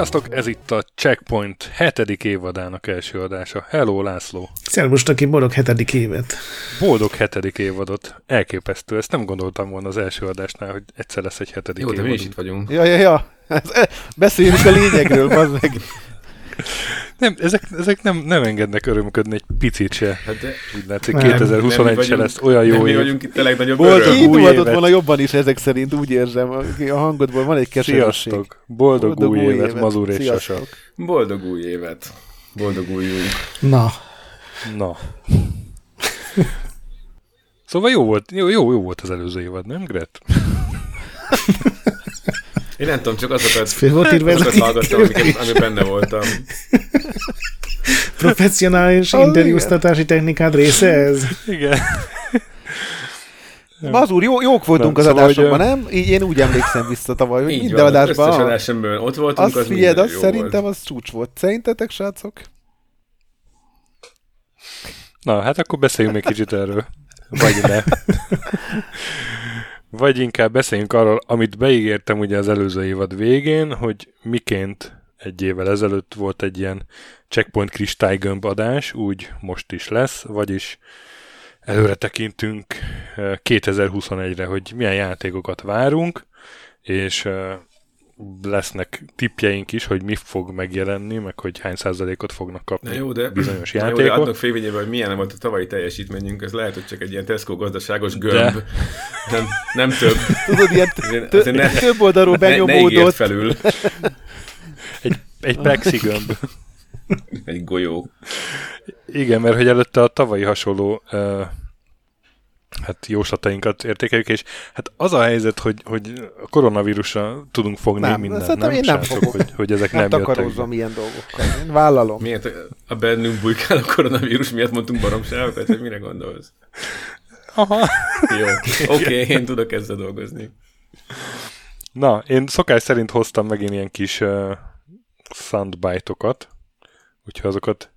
Sziasztok, ez itt a Checkpoint hetedik évadának első adása. Hello, László! Szervus, aki boldog hetedik évet! Boldog hetedik évadot. Elképesztő. Ezt nem gondoltam volna az első adásnál, hogy egyszer lesz egy hetedik Jó, évad. de mi is itt vagyunk. Ja, ja, ja. Beszéljünk a lényegről, bazd meg. Nem, ezek, ezek nem, nem engednek örömködni egy picit se. Hát de Úgy látszik, Nem, 2021 nem mi se lesz olyan nem jó mi év. vagyunk itt a legnagyobb Boldog öröm. új évet. volna jobban is ezek szerint, úgy érzem. A hangodból van egy keserűség. Sziasztok! Boldog, Boldog új, évet, Mazur és Sziasztok. Sasa. Boldog új évet. Boldog újunk. Na, Na. Szóval jó volt, jó, jó, jó volt az előző évad, nem, Gret? Én nem tudom, csak azokat, fél volt írva ez azokat hallgattam, amiket, amiben benne voltam. professzionális Ah, interjúztatási technikád része ez? Igen. Mazur, jó, jók voltunk Nem, az szóval, adásokban, hogy, nem? Így én úgy emlékszem vissza tavaly, hogy minden van, összes adásban. adásomban ott voltunk, Azt az figyeld, az jó szerintem volt. az csúcs volt. Szerintetek, srácok? Na, hát akkor beszéljünk még kicsit erről. Vagy ne. Vagy inkább beszéljünk arról, amit beígértem ugye az előző évad végén, hogy miként egy évvel ezelőtt volt egy ilyen checkpoint kristálygömb adás, úgy most is lesz, vagyis előre tekintünk eh, 2021-re, hogy milyen játékokat várunk, és eh, lesznek tippjeink is, hogy mi fog megjelenni, meg hogy hány százalékot fognak kapni Na jó, de, bizonyos na jó, játékok. de adnak félvényében, hogy milyen volt a tavalyi teljesítményünk, ez lehet, hogy csak egy ilyen Tesco gazdaságos gömb. De. Nem, nem több. Tudod, ilyen Azért, tö- azért ne, több oldalról ne, ne benyomódott. felül Egy plexi gömb. egy golyó. Igen, mert hogy előtte a tavalyi hasonló uh, hát jóslatainkat értékeljük, és hát az a helyzet, hogy, hogy a koronavírusra tudunk fogni Nem, mindent, szerintem nem? én nem srácok, fogok. Hogy, hogy ezek Nem nem, jöttek ilyen dolgokkal. Én vállalom. Miért a bennünk bujkál a koronavírus miatt mondtunk baromságokat, hogy mire gondolsz? Aha. Jó, oké, okay, én tudok ezzel dolgozni. Na, én szokás szerint hoztam megint ilyen kis uh, soundbite-okat, úgyhogy azokat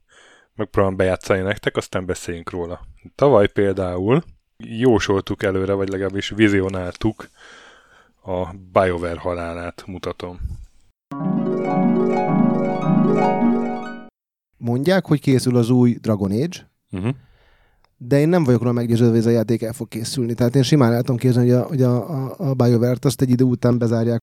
megpróbálom bejátszani nektek, aztán beszéljünk róla. Tavaly például jósoltuk előre, vagy legalábbis vizionáltuk a BioWare halálát, mutatom. Mondják, hogy készül az új Dragon Age, Uh-huh. de én nem vagyok róla meggyőződve, hogy ez a játék el fog készülni. Tehát én simán el tudom képzelni, hogy a, hogy a, a, a BioWare-t azt egy idő után bezárják.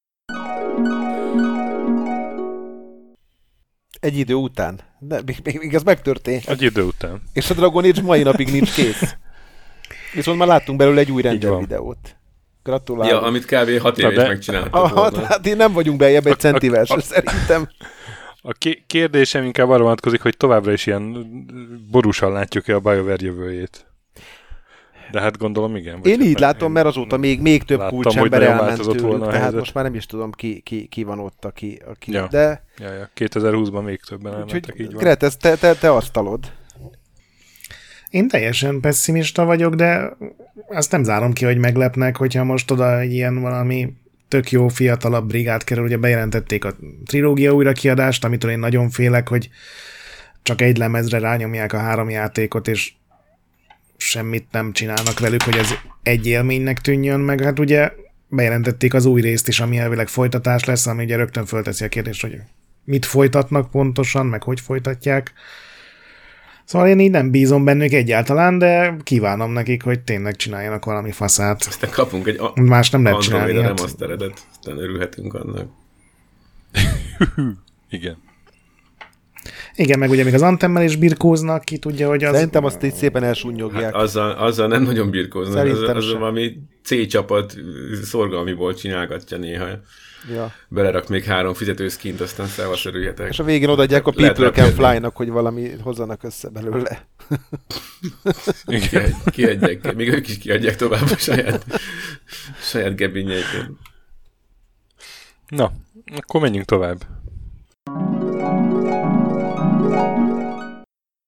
Egy idő után. De még, még, még ez megtörtént. Egy idő után. És a Dragon Age mai napig nincs kész. Viszont már láttunk belőle egy új render videót. Gratulálok. Ja, amit kb. 6 Na éve de- is megcsináltak volna. hát én nem vagyunk bejebb egy centivel, szerintem. A ké- kérdésem inkább arra vonatkozik, hogy továbbra is ilyen borúsan látjuk-e a BioWare jövőjét. De hát gondolom igen. vagy Én hát így látom, én- mert azóta még, még több láttam, kulcsember elment tőlük, volna tehát helyzet. most már nem is tudom ki, ki, ki, van ott, aki, aki Ja. de Ja, ja. 2020-ban még többen elmentek, így úgyhogy van. Gret, te, te, te asztalod. Én teljesen pessimista vagyok, de azt nem zárom ki, hogy meglepnek, hogyha most oda egy ilyen valami tök jó fiatalabb brigád kerül, ugye bejelentették a trilógia újrakiadást, amitől én nagyon félek, hogy csak egy lemezre rányomják a három játékot, és semmit nem csinálnak velük, hogy ez egy élménynek tűnjön, meg hát ugye bejelentették az új részt is, ami elvileg folytatás lesz, ami ugye rögtön fölteszi a kérdést, hogy mit folytatnak pontosan, meg hogy folytatják. Szóval én így nem bízom bennük egyáltalán, de kívánom nekik, hogy tényleg csináljanak valami faszát. Aztán kapunk egy a- Más nem lehet csinálni. Andromeda Hát. nem azt eredet, aztán örülhetünk annak. Igen. Igen, meg ugye még az Antemmel is birkóznak, ki tudja, hogy az... Szerintem azt így szépen elsúnyogják. Hát azzal, azzal nem nagyon birkóznak, az, Szerintem az sem. valami C csapat szorgalmiból csinálgatja néha. Ja. Belerak még három fizetőszkint, aztán szevasz örüljetek. És a végén odaadják a Lehet People Can. Fly-nak, hogy valami hozzanak össze belőle. Igen. Ki- Kiadják, még ők is kiadják tovább a saját, saját gebényeiket. Na, Akkor menjünk tovább.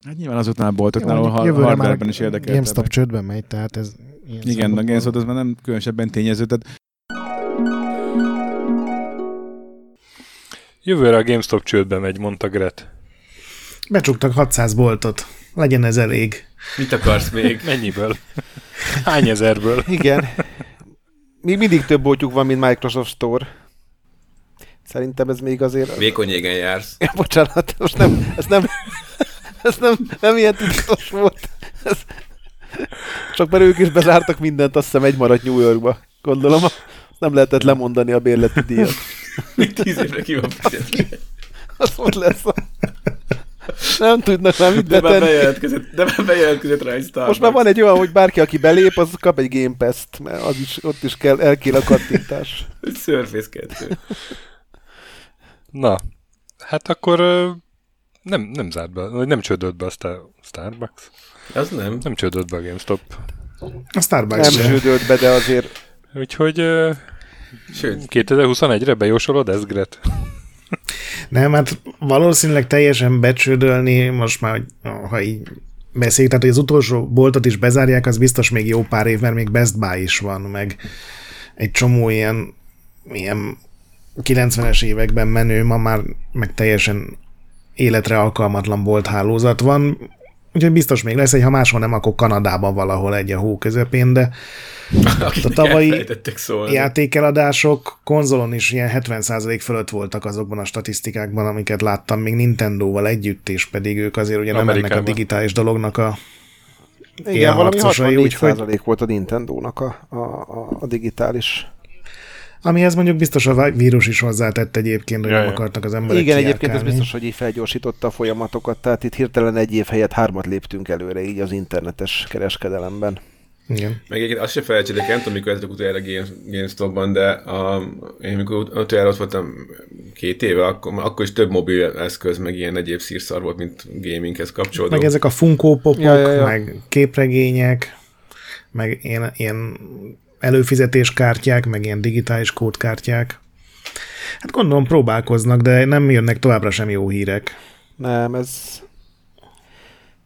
Hát nyilván azoknál a boltoknál, ahol hardware-ben is GameStop érdekeltek. csődben megy, tehát ez ilyen Igen, a GameStop az már nem különösebben tényező, tehát Jövőre a GameStop csődbe megy, mondta Gret. Becsuktak 600 boltot. Legyen ez elég. Mit akarsz még? Mennyiből? Hány ezerből? Igen. Még mindig több boltjuk van, mint Microsoft Store. Szerintem ez még azért... Vékony égen jársz. Ja, bocsánat, most nem, ez nem, ez nem, nem ilyen tudatos volt. Ez, csak mert ők is bezártak mindent, azt hiszem egy maradt New Yorkba. Gondolom, nem lehetett lemondani a bérleti díjat. Még tíz évre ki van fizetve. Az ott lesz. A... Nem tudnak már mit De már tenni. bejelentkezett, de már bejelentkezett rá egy Starbucks. Most már van egy olyan, hogy bárki, aki belép, az kap egy Game Pass-t, mert az is, ott is kell, el kell a kattintás. Surface 2. Na, hát akkor nem, nem zárt be, vagy nem csődött be a Star- Starbucks. Az nem. Nem csődött be a GameStop. A Starbucks Nem se. zsődölt be, de azért Úgyhogy Sőt, 2021-re bejósolod ezt, Gret? Nem, hát valószínűleg teljesen becsődölni, most már, hogy, ha így beszéljük, tehát hogy az utolsó boltot is bezárják, az biztos még jó pár év, mert még Best Buy is van, meg egy csomó ilyen, ilyen 90-es években menő, ma már meg teljesen életre alkalmatlan bolthálózat van, úgyhogy biztos még lesz egy, ha máshol nem, akkor Kanadában valahol egy a hó közepén, de a tavalyi játékeladások konzolon is ilyen 70% fölött voltak azokban a statisztikákban, amiket láttam még Nintendo-val együtt, és pedig ők azért ugye nem ennek a digitális dolognak a igen, valami harcosai, 64 úgyhogy- százalék volt a Nintendo-nak a, a, a digitális. Amihez mondjuk biztos a vírus is hozzátett egyébként, hogy Ja, nem akartak az emberek Igen, egyébként ez biztos, hogy így felgyorsította a folyamatokat, tehát itt hirtelen egy év helyett hármat léptünk előre így az internetes kereskedelemben. Igen. Meg egyébként azt se felejtsétek, nem tudom, mikor ezek utoljára Game, GameStop-ban, de a, én mikor ut- utoljára ott voltam két éve, akkor, akkor is több mobil eszköz, meg ilyen egyéb szírszar volt, mint gaminghez kapcsolódó. Meg ezek a Funko popok, Ja, ja, ja. meg képregények, meg ilyen, ilyen előfizetéskártyák, meg ilyen digitális kódkártyák. Hát gondolom próbálkoznak, de nem jönnek továbbra sem jó hírek. Nem, ez...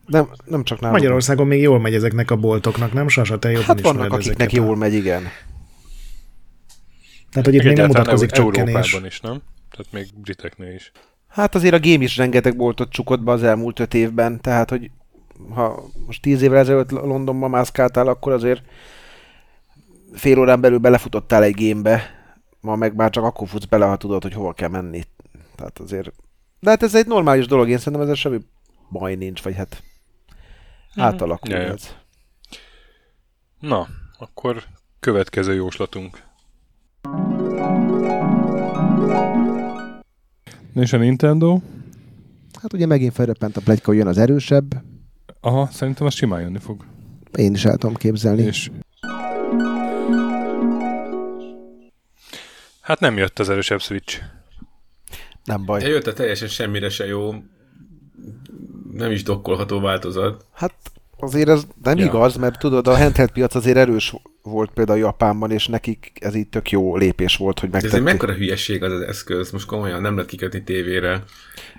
Nem, nem csak nálunk. Magyarországon még jól megy ezeknek a boltoknak, nem? Sasa, te jobban Hát vannak, akiknek ezeket a- jól megy, igen. Tehát, hogy itt még nem mutatkozik csökkenés. Európában is, nem? Tehát még briteknél is. Hát azért a game is rengeteg boltot csukott be az elmúlt öt évben, tehát hogy ha most tíz évvel ezelőtt Londonban mászkáltál, akkor azért fél órán belül belefutottál egy gamebe, ma meg már csak akkor futsz bele, ha tudod, hogy hova kell menni. Tehát azért... De hát ez egy normális dolog, én szerintem ezzel semmi baj nincs, vagy hát átalakul Ja, ja. ez. Na, akkor következő jóslatunk. És a Nintendo? Hát ugye megint felröppent a pletyka, hogy jön az erősebb. Aha, szerintem az simán jönni fog. Én is el tudom képzelni. És... Hát nem jött az erősebb Switch. Nem baj. Eljött a teljesen semmire se jó, nem is dokkolható változat. Hát azért ez nem Ja. igaz, mert tudod, a handheld piac azért erős volt például Japánban, és nekik ez így tök jó lépés volt, hogy De ez egy megtették. mekkora hülyeség az az eszköz, most komolyan nem lehet kikötni tévére.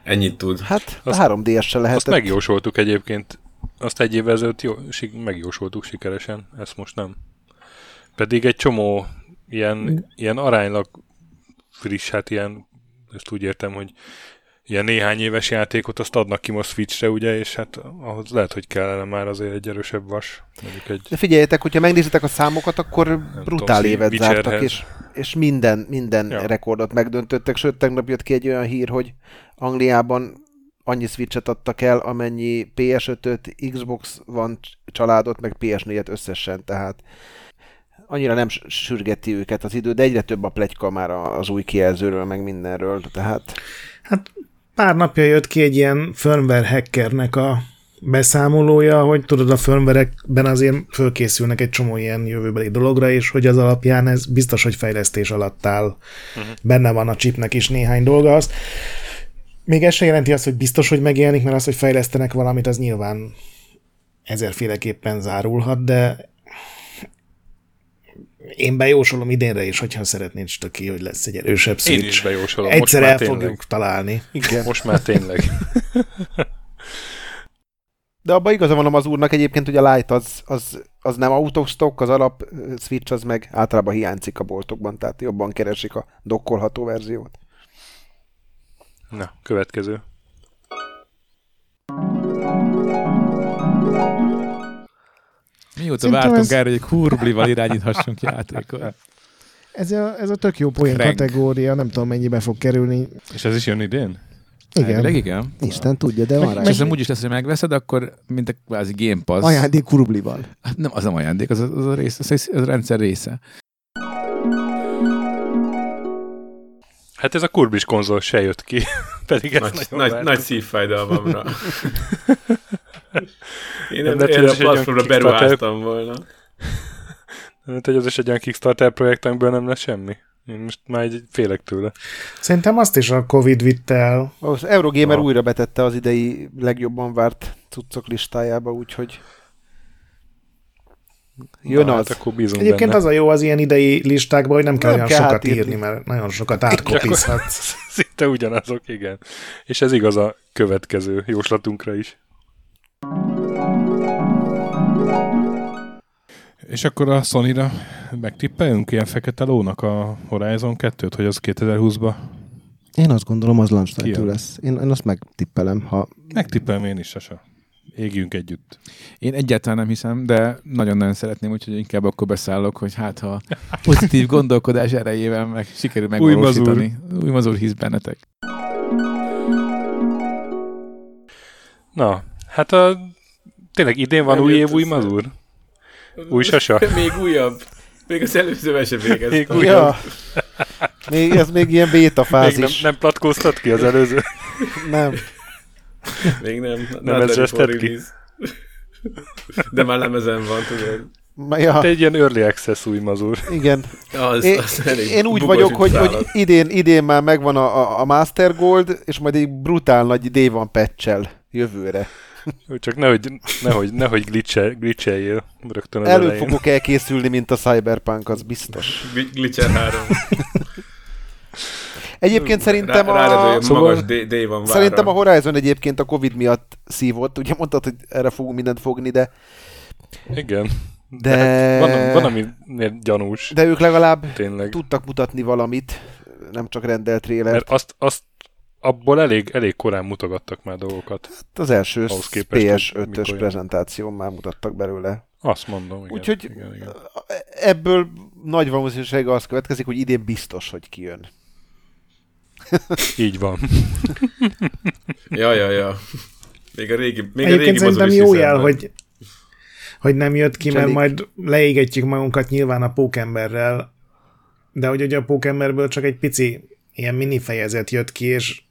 Ennyit tud. Hát Azt- a 3DS se lehetett. Azt megjósoltuk egyébként. Azt egy évvel ezelőtt jó, megjósoltuk sikeresen, ezt most nem. Pedig egy csomó ilyen, ilyen aránylag friss, hát ilyen, ezt úgy értem, hogy ilyen néhány éves játékot azt adnak ki most Switchre, ugye, és hát ahhoz lehet, hogy kellene már azért egy erősebb vas. Egy... De figyeljetek, hogyha megnézitek a számokat, akkor brutál tudom, évet Witcherhez. zártak, és, és minden, minden ja. rekordot megdöntöttek, sőt, tegnap jött ki egy olyan hír, hogy Angliában annyi Switchet adtak el, amennyi PS5-öt, Xbox van családot, meg PS4-et összesen, tehát annyira nem sürgeti őket az idő, de egyre több a pletyka már az új kijelzőről, meg mindenről, tehát Hát pár napja jött ki egy ilyen firmware hackernek a beszámolója, hogy tudod, a firmwarekben azért fölkészülnek egy csomó ilyen jövőbeli dologra, és hogy az alapján ez biztos, hogy fejlesztés alatt áll. Uh-huh. Benne van a chipnek is néhány dolga. Az. Még ez se jelenti azt, hogy biztos, hogy megjelenik, mert az, hogy fejlesztenek valamit, az nyilván ezerféleképpen zárulhat, de én bejósolom idénre is, hogyha szeretnéd ki, hogy lesz egy erősebb Switch. Én is bejósolom. Egyszer Most el már fogjuk tényleg. találni. Igen. Most már tényleg. De abban igaza van az úrnak egyébként, hogy a Lite az, az, az nem autostock, az alap Switch az meg általában hiányzik a boltokban, tehát jobban keresik a dokkolható verziót. Na, következő. Mióta Szerintem vártunk ez- erre, hogy egy kurblival irányíthassunk játékot. Ez a, ez a tök jó poén kategória, nem tudom mennyibe fog kerülni. És ez is jön idén? Elvileg Igen, igen. Isten tudja, de van rá. És úgy is lesz, hogy megveszed, akkor mint a kvázi Game Pass. Ajándék kurblival. Hát Nem, az nem ajándék, az a, az a, rész, az az a rendszer része. Hát ez a kurbis konzol se jött ki, pedig ez Nagy, nagy, vártuk. nagy szívfájdalmamra. Én Nem erre ez a platformra Kickstarter- beruháztam volna. Hát, hogy az is egy olyan Kickstarter projektünkből nem lesz semmi. Én most már egy félek tőle. Szerintem azt is a Covid vitte el. Az Eurogamer Ah. újra betette az idei legjobban várt cuccok listájába, úgyhogy jön Na, az. Hát akkor bízunk Egyébként benne. az a jó az ilyen idei listákban, hogy nem kell Nem olyan kell sokat átírni. írni, mert nagyon sokat átkopizhatsz. Szinte ugyanazok, igen. És ez igaz a következő jóslatunkra is. És akkor a Sony-ra megtippeljünk ilyen fekete lónak a Horizon 2-t, hogy az 2020-ba? Én azt gondolom, az launch lesz. Én, én azt megtippelem, ha Megtippelem én is, Sasa. Égjünk együtt. Én egyáltalán nem hiszem, de nagyon-nagyon szeretném, úgyhogy inkább akkor beszállok, hogy hát ha pozitív gondolkodás erejével meg sikerül Új megvalósítani. Új mazur hisz bennetek. Na, hát a... Tényleg idén van Nem új év, új mazur? Új sasa? Még újabb. Még az előzővel sem Még végeztem. új- Ja. Még, ez még ilyen béta Még nem, fázis. nem platkóztat ki az előző? nem. Még nem. Nem ez zsesztett ki? De már lemezen van, tudod. Ja, Te egy ilyen early access új mazur. igen. Az, Én, az elég én úgy vagyok, hogy, hogy idén, idén már megvan a, a, a Master Gold, és majd egy brutál nagy day van patch jövőre. Csak nehogy, nehogy, nehogy glitche, glitcheljél rögtön az Elő elején. fogok elkészülni, mint a Cyberpunk, az biztos. Gl- Glitcher 3. Egyébként szerintem Rá, rád, a... hogy Szóval- magas D, D van vára. Szerintem a Horizon egyébként a Covid miatt szívott. Ugye mondtad, hogy erre fogunk mindent fogni, de, Igen. de, hát van, van, ami gyanús, de ők legalább tényleg. tudtak mutatni valamit, nem csak rendelt trélert. Mert azt, azt abból elég, elég korán mutogattak már dolgokat. Az első ahhoz képest, hogy PS5-ös mikor jön. prezentáción már mutattak belőle. Azt mondom, igen. Úgyhogy igen, igen. ebből nagy valószínűséggel az következik, hogy idén biztos, hogy kijön. Így van. Ja, ja, ja. Még a régi, még a Egyébként régi szerintem jó jel, benne. hogy, hogy nem jött ki, mert Cselik. majd leégetjük magunkat nyilván a pókemberrel, de hogy ugye a pókemberből csak egy pici ilyen mini fejezet jött ki, és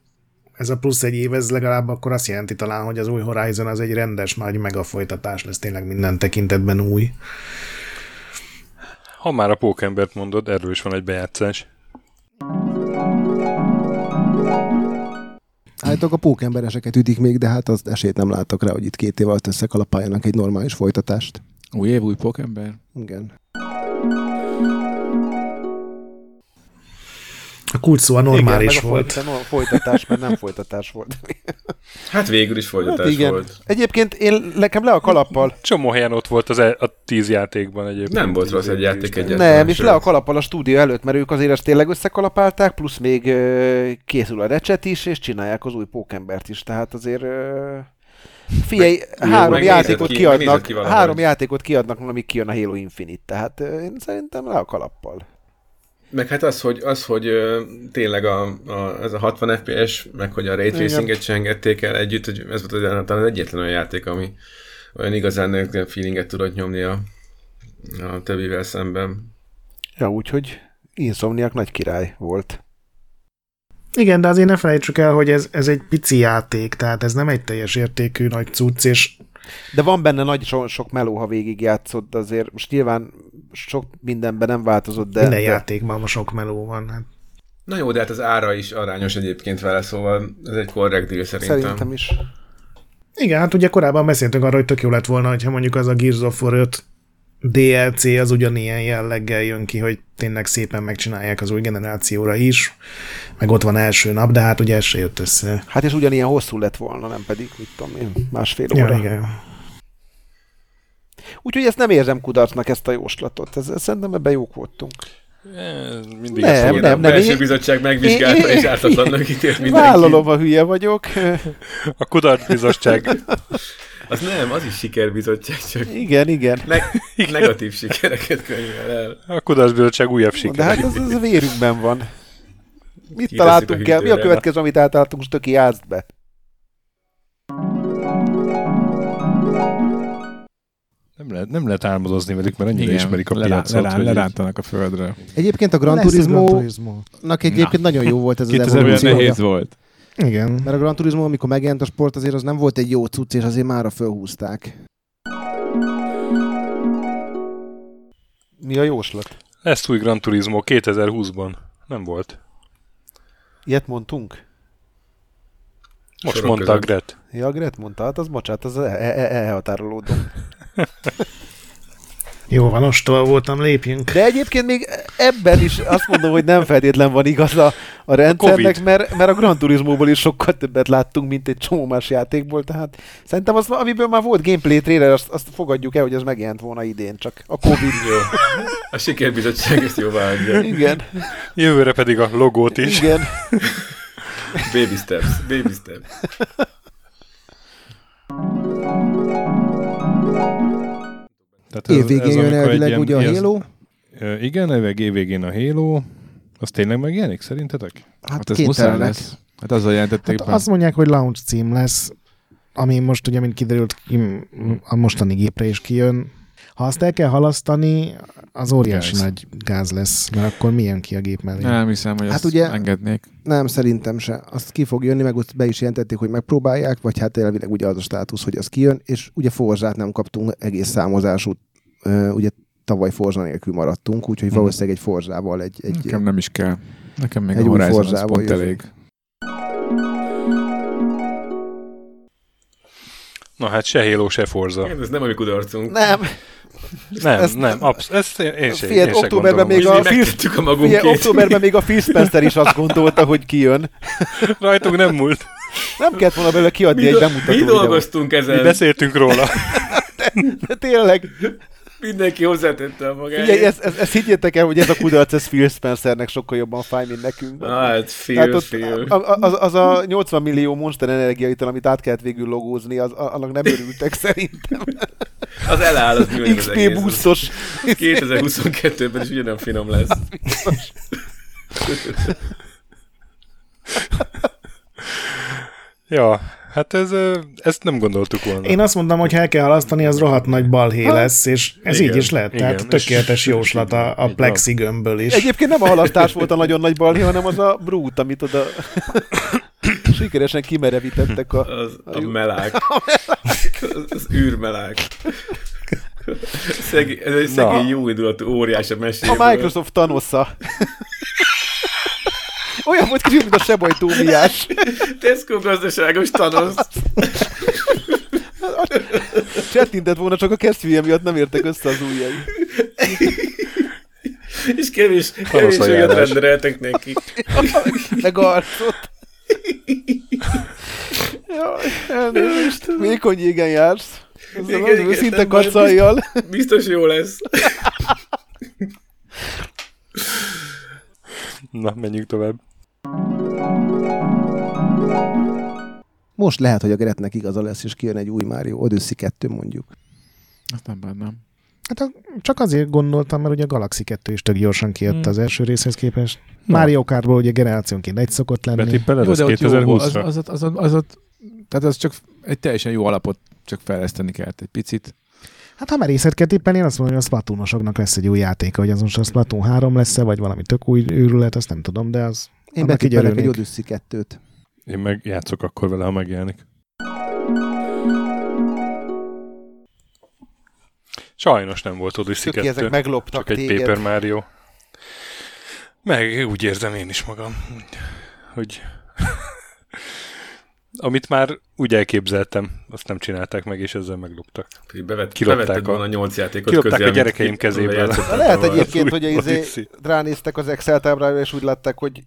ez a plusz egy év, ez legalább akkor azt jelenti talán, hogy az új Horizon az egy rendes nagy mega folytatás lesz, tényleg minden tekintetben új. Ha már a pókembert mondod, erről is van egy bejátszás. Állítok a pókembereseket ütik még, de hát az esélyt nem látok rá, hogy itt két év alatt összekalapáljanak egy normális folytatást. Új év, új pókember. Igen. A kulcs szó a normális Igen, meg a volt. folyt- no, folytatás, mert nem folytatás volt. Hát végül is folytatás Hát igen. volt. Egyébként én nekem le a kalappal. Csomó helyen ott volt az e- a tíz játékban egyébként. Nem volt rossz egy játék egyáltalán. Nem, és le a kalappal a stúdió előtt, mert ők azért ezt tényleg összekalapálták, plusz még ö, készül a recset is, és csinálják az új pókembert is, tehát azért... Ö, figyelj, három játékot ki- kiadnak, ki három játékot kiadnak, amíg kijön a Halo Infinite, tehát én szerintem le a kalappal. Meg hát az, hogy, az, hogy tényleg a, a, ez a 60 FPS, meg hogy a Ray. Tracinget se engedték el együtt, hogy ez volt az, talán az egyetlen olyan játék, ami olyan igazán olyan feelinget tudott nyomni a, a többivel szemben. Ja, úgyhogy Insomniac nagy király volt. Igen, de azért ne felejtsük el, hogy ez, ez egy pici játék, tehát ez nem egy teljes értékű nagy cucc, és De van benne nagy so, sok meló, ha végig játszott, de azért most nyilván sok mindenben nem változott, de... de, minden de játékban most sok meló van. Hát. Na jó, de hát az ára is arányos egyébként vele, szóval ez egy korrekt deal szerintem. Szerintem is. Igen, hát ugye korábban beszéltünk arról, hogy tök jó lett volna, hogyha mondjuk az a Gears of War 5 DLC az ugyanilyen jelleggel jön ki, hogy tényleg szépen megcsinálják az új generációra is, meg ott van első nap, de hát ugye ez se jött össze. Hát és ugyanilyen hosszú lett volna, nem pedig, mit tudom én, másfél óra. Ja, igen. Úgyhogy ezt nem érzem kudarcnak, ezt a jóslatot. Ez, szerintem ebben jók voltunk. Eh, Mindig Nem, nem. Nem, nem, a belső én- bizottság megvizsgálta és ártatlannak ítélt mindenki. Vállalom, a hülye vagyok. A kudarc bizottság. Az nem, az is sikerbizottság, csak Igen, igen. ne- negatív sikereket könyvel el. A kudarc bizottság újabb De siker. hát ez, ez a vérünkben van. Mit Kitesszük találtunk el? Mi a következő, amit átálltunk? Most töki Nem lehet, nem lehet álmodozni velük, mert annyira Igen, ismerik a lerá- piacot. lerá- lerántanak a földre. Egyébként a Gran a Turismo-nak Turismo. egyébként nagyon jó volt ez az 2000 olyan evolúció. nehéz volt. Igen. Mert a Gran Turismo, amikor megjelent a sport, azért az nem volt egy jó cucc, és azért mára fölhúzták. Mi a jóslat? Lesz új Gran Turismo 2020-ban. Nem volt. Ilyet mondtunk? Most Sorok mondta a között. Gret. Ja, Gret mondta, hát az bocsánat, az e- e- e- elhatárolódom. Jó van, ostoba voltam, lépjünk. De egyébként még ebben is azt mondom, hogy nem feltétlen van igaz a, a rendszernek, Covid. mert, mert a Gran Turismo-ból is sokkal többet láttunk, mint egy csomó más játékból, tehát szerintem az, amiből már volt gameplay trailer, azt, azt fogadjuk el, hogy az megjelent volna idén, csak a Covid. Jó. A sikerbizottság ezt jóvá adja. Igen, Jövőre pedig a logót is. igen. Baby steps, baby steps. Tehát Év végén jön amikor egy elvileg ilyen- ugye a Halo. Igen, elvileg év végén a Halo. Az tényleg megjelenik szerintetek? Hát, Hát ez muszáj lesz. Hát azzal jelentették Hát azt mondják, hogy launch cím lesz, ami most ugye, mint kiderült, ki- a mostani gépre is kijön. Ha azt el kell halasztani, az óriási Gáz. nagy gáz lesz, mert akkor milyen ki a gép mellé. Nem hiszem, hogy Hát ezt ugye- engednék. Nem, szerintem se. Azt ki fog jönni, meg ott be is jelentették, hogy megpróbálják, vagy hát elvileg ugye az a státusz, hogy az kijön, és ugye Forzsát nem kaptunk egész számozású, ugye tavaly Forzsa nélkül maradtunk, úgyhogy Mhm. valószínűleg egy Forzsával, egy, egy Nekem nem is kell. Nekem még Egy a új Horizon pont jövő. elég. Na hát se Halo, se Forza. Ez nem a mi kudarcunk. Nem, Nem, ezt- nem, absz- ezt én, én, se, Figyelj, én októberben még Mi a a magunk Ugye, két. októberben még a Phil Spencer is azt gondolta, hogy kijön. Rajtunk nem múlt. Nem kellett volna belőle kiadni Mi, egy bemutató mi videót. dolgoztunk Mi ezen? beszéltünk róla. De tényleg, Mindenki hozzátette a magáét. Figyelj, ezt, ezt, ezt higgyétek el, hogy ez a kudarc, ez Phil Spencernek sokkal jobban fáj, mint nekünk. Hát, fél, Tehát ott, fél. a- a- az, az, a 80 millió Monster energiaital, amit át kellett végül logózni, az, annak nem örültek szerintem. Az eláll, az mi az XP buszos. 2022-ben is ugyanolyan finom lesz. Ja, hát ez, ezt nem gondoltuk volna. Én azt mondom, hogy ha el kell halasztani, az rohadt nagy balhé lesz, és ez Igen, így is lehet. Tehát igen, tökéletes és- jóslat a, a plexi gömbből is. Egyébként nem a halasztás volt a nagyon nagy balhé, hanem az a brút, amit oda sikeresen kimerevítettek a... Az a jó. melák. Az, az űrmelák. Szegény, ez egy szegény Na. jó indulatú óriás a meséből. A Microsoft Thanosza. Olyan volt kicsit, mint a sebajtó miás. Tesco gazdaságos tanosz. Csettintett volna, csak a kesztyűje miatt nem értek össze az ujjai. És kevés, kevés olyat rendeltek neki. Meg arcot. Jaj, elnézést. Vékony jégen jársz. Ezzel Igen, az igen, baj, kacajjal. Biztos jó lesz. Na, menjünk tovább. Most lehet, hogy a Gretnek igaza lesz, és kijön egy új Mario Odyssey 2 mondjuk. Azt nem bánnám. Hát csak azért gondoltam, mert ugye a Galaxy 2 is tök gyorsan kijött Hmm. az első részhez képest. Na. Mario Kartból ugye generációnként egy szokott lenni. Betippeled, az, 2020-ra? az, az, az, az, az, tehát az csak egy teljesen jó alapot csak fejleszteni kellett egy picit. Hát ha merészet kell tippelni, én azt mondom, hogy a Splatoonosoknak lesz egy új játéka, hogy az most a Splatoon 3 lesz-e, vagy valami tök új őrület, azt nem tudom, de az... Én betippelek egy. Odyssey 2-t. Én meg játszok akkor vele, ha megjelenik. Sajnos nem volt Odyssey Töki, ezek 2, megloptak csak egy téged. Paper Mario. Meg úgy érzem én is magam, hogy amit már úgy elképzeltem, azt nem csinálták meg, és ezzel megloptak. Bevet, Kilopták bevetted a- volna nyolc játékot kilopták közé, a gyerekeim kezéből. Lehet egyébként, hogy izé ránéztek az Excel táblára, és úgy látták, hogy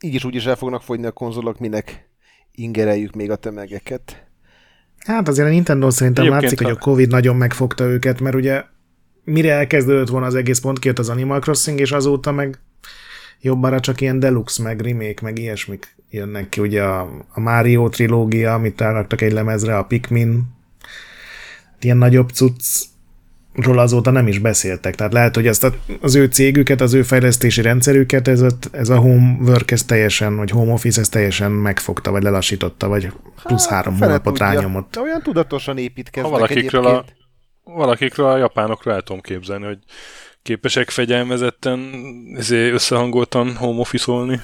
így is úgy is el fognak fogyni a konzolok, minek ingereljük még a tömegeket. Hát azért a Nintendo szerintem Egyébként, látszik, hogy ha- a Covid nagyon megfogta őket, mert ugye mire elkezdődött volna az egész pont, kijött az Animal Crossing, és azóta meg jobbára csak ilyen deluxe, meg remake, meg ilyesmik jönnek ki. Ugye a, a Mario trilógia, amit elraktak egy lemezre, a Pikmin, ilyen nagyobb cuccról azóta nem is beszéltek. Tehát lehet, hogy ezt a, az ő cégüket, az ő fejlesztési rendszerüket, ez a, ez a home work, ez teljesen, vagy home office, ez teljesen megfogta, vagy lelassította, vagy plusz három Fele hónapot tudja. rányomott. De olyan tudatosan építkeznek Ha valakikről a, egyébként. valakikről a japánokról el tudom képzelni, hogy képesek fegyelmezetten ezért összehangoltan home office-olni.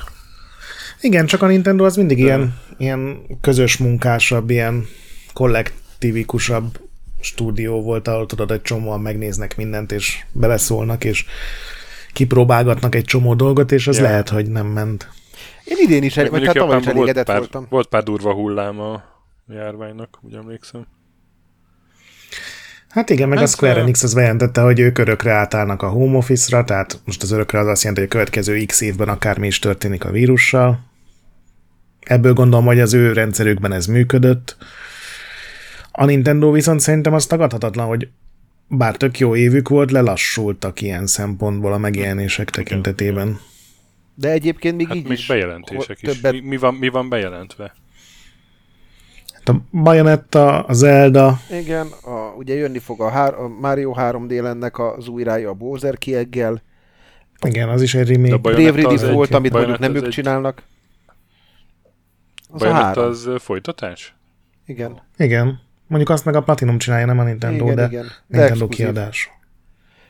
Igen, csak a Nintendo az mindig ilyen, ilyen közös munkásabb, ilyen kollektívikusabb stúdió volt, ahol tudod, egy csomóan megnéznek mindent, és beleszólnak, és kipróbálgatnak egy csomó dolgot, és az Ja. lehet, hogy nem ment. Én idén is, vagy Mondjuk hát tavaly is elégedett pár, voltam. volt pár durva hullám a járványnak, úgy emlékszem. Hát igen, meg a Hát, Square ö- Enix az bejelentette, hogy ők örökre átállnak a home office-ra, tehát most az örökre az azt jelenti, hogy a következő x évben akármi is történik a vírussal. Ebből gondolom, hogy az ő rendszerükben ez működött. A Nintendo viszont szerintem az tagadhatatlan, hogy bár tök jó évük volt, lelassultak ilyen szempontból a megjelenések tekintetében. De egyébként még Hát így még is bejelentések is. többet Mi, mi, van, mi van bejelentve? Hát a Bayonetta, a Zelda, Igen, a, ugye jönni fog a, hár, a Mario 3D ennek az újrája a Bowser kieggel. igen, az is egy remake. a Brave Ridis az egy- volt, amit mondjuk nem ők egy- csinálnak. Az a Bayonetta az folytatás? Igen. Igen. Mondjuk azt meg a Platinum csinálja, nem a Nintendo, Igen, de igen. De Nintendo exkluzív. kiadás.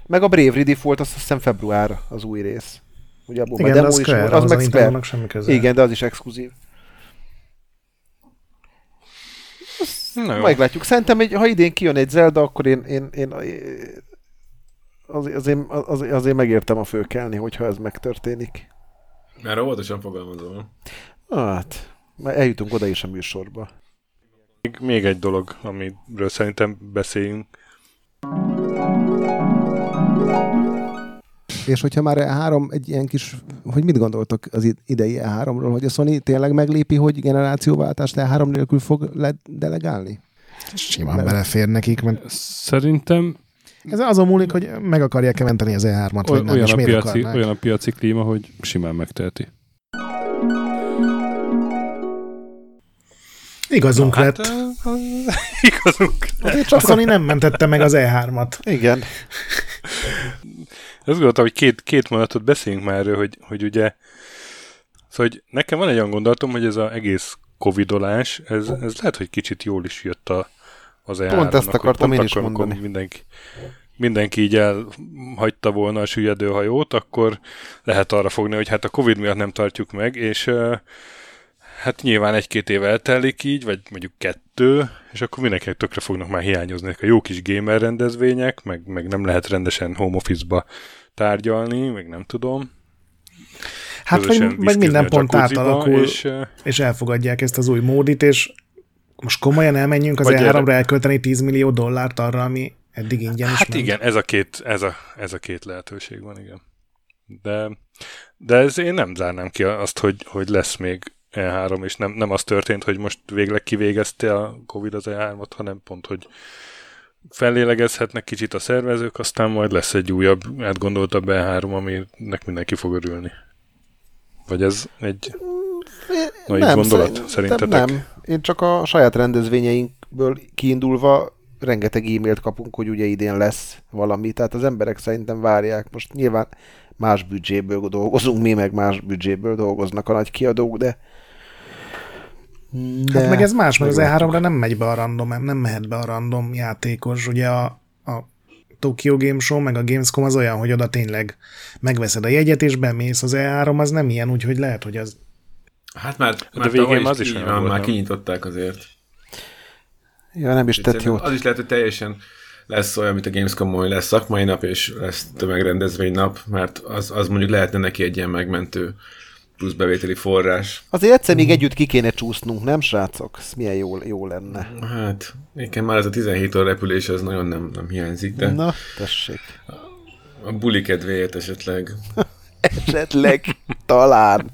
Meg a Brave Ridif volt, azt hiszem február az új rész. Ugye abból Igen, már de az demo is volt, az, az a meg Square. Semmi köze. Igen, de az is exkluzív. Na jó. Meglátjuk. Szerintem, hogy ha idén kijön egy Zelda, akkor én, én, én az, azért, az, azért megértem a főkelni, hogyha ez megtörténik. Már óvatosan fogalmazom. Hát, már eljutunk oda is a műsorba. Még, még egy dolog, amiről szerintem beszéljünk. És hogyha már E3 egy ilyen kis, hogy mit gondoltok az id- idei E3-ról, hogy a Sony tényleg meglépi, hogy generációváltást E3 nélkül fog le- delegálni? Simán belefér nekik, mert Szerintem ez azon múlik, hogy meg akarják-e menteni az E3-at, vagy nem, olyan a, piaci, akarnák. olyan a piaci klíma, hogy simán megteheti. Igazunk Hát, lett. igazunk. Azért csak Sony nem mentette meg az E3-at. Igen. Azt gondoltam, hogy két, két mondatot beszéljünk már erről, hogy, hogy ugye szóval, hogy nekem van egy olyan gondolatom, hogy ez az egész covidolás, ez, ez lehet, hogy kicsit jól is jött a, az e Pont ezt akartam én is akkor, mondani. Mindenki, mindenki így elhagyta volna a süllyedő hajót, akkor lehet arra fogni, hogy hát a Covid miatt nem tartjuk meg, és hát nyilván egy-két év eltelik így, vagy mondjuk kettő, és akkor mindenkinek tökre fognak már hiányozni a jó kis gamer rendezvények, meg, meg nem lehet rendesen home office-ba tárgyalni, meg nem tudom. Hát vagy, vagy minden pont átalakul, és, És, elfogadják ezt az új módit, és most komolyan elmenjünk az Vagy E3-ra erre- elkölteni 10 millió dollárt arra, ami eddig ingyen Hát ment. igen, ez a, két, ez, a, ez a két lehetőség van, igen. De, de ez én nem zárnám ki azt, hogy, hogy lesz még E3, és nem, nem az történt, hogy most végleg kivégezte a Covid az E3-ot, hanem pont, hogy fellélegezhetnek kicsit a szervezők, aztán majd lesz egy újabb, átgondoltabb E3, aminek mindenki fog örülni. Vagy ez egy naiv gondolat szerint- szerintetek? Nem, én csak a saját rendezvényeinkből kiindulva rengeteg e-mailt kapunk, hogy ugye idén lesz valami, tehát az emberek szerintem várják. Most nyilván más büdzséből dolgozunk, mi meg más büdzséből dolgoznak a nagy kiadók, de de Hát meg ez más, mert az meglátjuk. E3-ra nem megy be a random, nem mehet be a random játékos. Ugye a, a Tokyo Game Show, meg a Gamescom az olyan, hogy oda tényleg megveszed a jegyet, és bemész. Az E3 az nem ilyen, úgyhogy lehet, hogy az Hát már, De már végén tavaly az is így olyan már kinyitották azért. Ja, nem is tett jót. Az is lehet, hogy teljesen lesz olyan, mint a Gamescom, hogy lesz szakmai nap, és lesz tömegrendezvény nap, mert az, az mondjuk lehetne neki egy ilyen megmentő plusz bevételi forrás. Azért egyszer még együtt ki kéne csúsznunk, nem srácok? Ez milyen jó, jó lenne. Hát, nekem már ez a 17 óra repülés, az nagyon nem, nem hiányzik, de Na, tessék. a buli kedvéért esetleg. Esetleg, talán.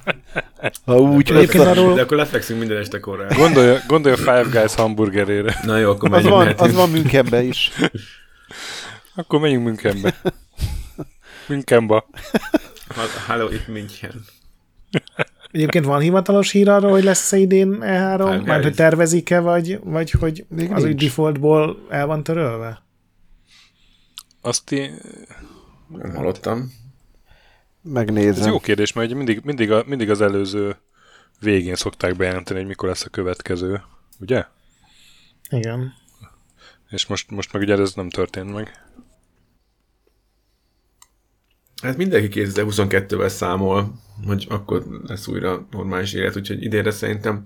Ha úgy Egyébként arról- De akkor lefekszünk minden este korán. Gondolja, gondolja Five Guys hamburgerére. Na jó, akkor Az menjünk, van, mehetünk. az van Münchenben is. Akkor menjünk Münchenbe. Münchenba. Hello, itt München. Egyébként van hivatalos hír arról, hogy lesz-e idén E3? Guys. Már hogy tervezik-e, vagy, vagy hogy Még az úgy defaultból el van törölve? Azt én, Nem hallottam. ez Megnézem. jó kérdés, mert ugye mindig, mindig, a, mindig az előző végén szokták bejelenteni, hogy mikor lesz a következő. Ugye? Igen. És most, most meg ugye ez nem történt meg. Hát mindenki 2022-vel számol, hogy akkor lesz újra normális élet, úgyhogy idénre szerintem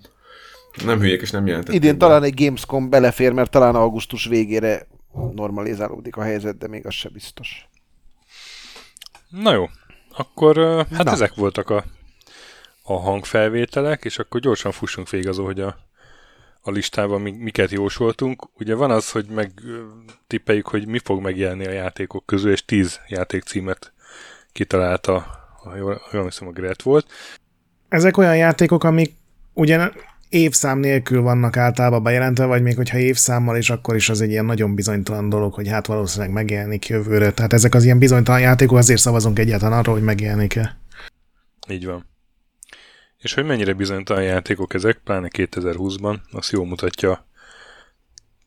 nem hülyék és nem jelentették. Idén talán egy Gamescom belefér, mert talán augusztus végére normalizálódik a helyzet, de még az se biztos. Na jó, akkor hát Na. Ezek voltak a, a hangfelvételek, és akkor gyorsan fussunk végig azon, hogy a, a listában mi, miket jósoltunk. Ugye van az, hogy meg tippeljük, hogy mi fog megjelenni a játékok közül, és 10 játékcímet kitalálta, ha jól, jól hiszem, a Gret volt. Ezek olyan játékok, amik ugye évszám nélkül vannak általában bejelentve, vagy még hogyha évszámmal is, akkor is az egy ilyen nagyon bizonytalan dolog, hogy hát valószínűleg megjelenik jövőre. Tehát ezek az ilyen bizonytalan játékok, azért szavazunk egyáltalán arról, hogy megjelenik-e. Így van. És hogy mennyire bizonytalan játékok ezek, pláne 2020-ban, azt jól mutatja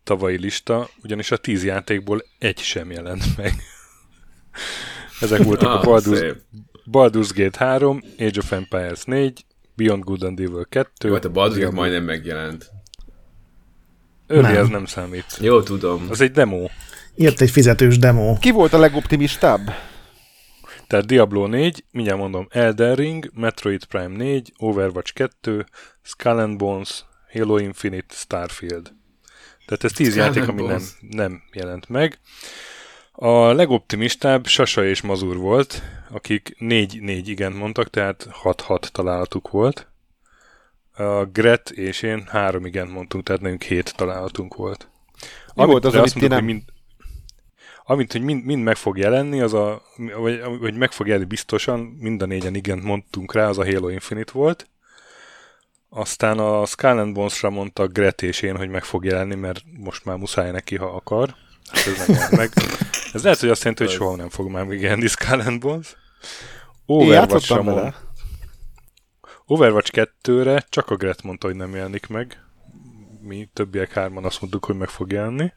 tavalyi lista, ugyanis a 10 játékból egy sem jelent meg. Ezek voltak a Ah, Baldur's, szép. Baldur's Gate 3, Age of Empires 4, Beyond Good and Evil 2. Jó, hát a Baldur's Gate majdnem megjelent. Early Nem. az nem számít. Jó, tudom. Az egy demo. Írt egy fizetős demo. Ki volt a legoptimistább? Tehát Diablo 4, mindjárt mondom, Elden Ring, Metroid Prime 4, Overwatch 2, Skull and Bones, Halo Infinite, Starfield. Tehát ez 10 Skull játék, ami nem, nem jelent meg. A legoptimistább Sasa és Mazur volt, akik 4-4 igent mondtak, tehát 6-6 találatuk volt. A Gret és én 3 igent mondtunk, tehát nekünk 7 találatunk volt. Mi volt az, amit mondtuk, nem? hogy mind, amint, hogy mind, mind meg fog jelenni, az a, vagy, vagy meg fog jelenni biztosan, mind a négyen igent mondtunk rá, az a Halo Infinite volt. Aztán a Skull Bones-ra mondta Gret és én, hogy meg fog jelenni, mert most már muszáj neki, ha akar. Hát ez nem jelent meg. Ez lehet, hogy azt jelenti, hogy soha nem fog már megjelenni Skull and Bones. Én mond, vele. Overwatch 2-re csak a Gret mondta, hogy nem jelenik meg. Mi többiek hárman azt mondtuk, hogy meg fog jelenni.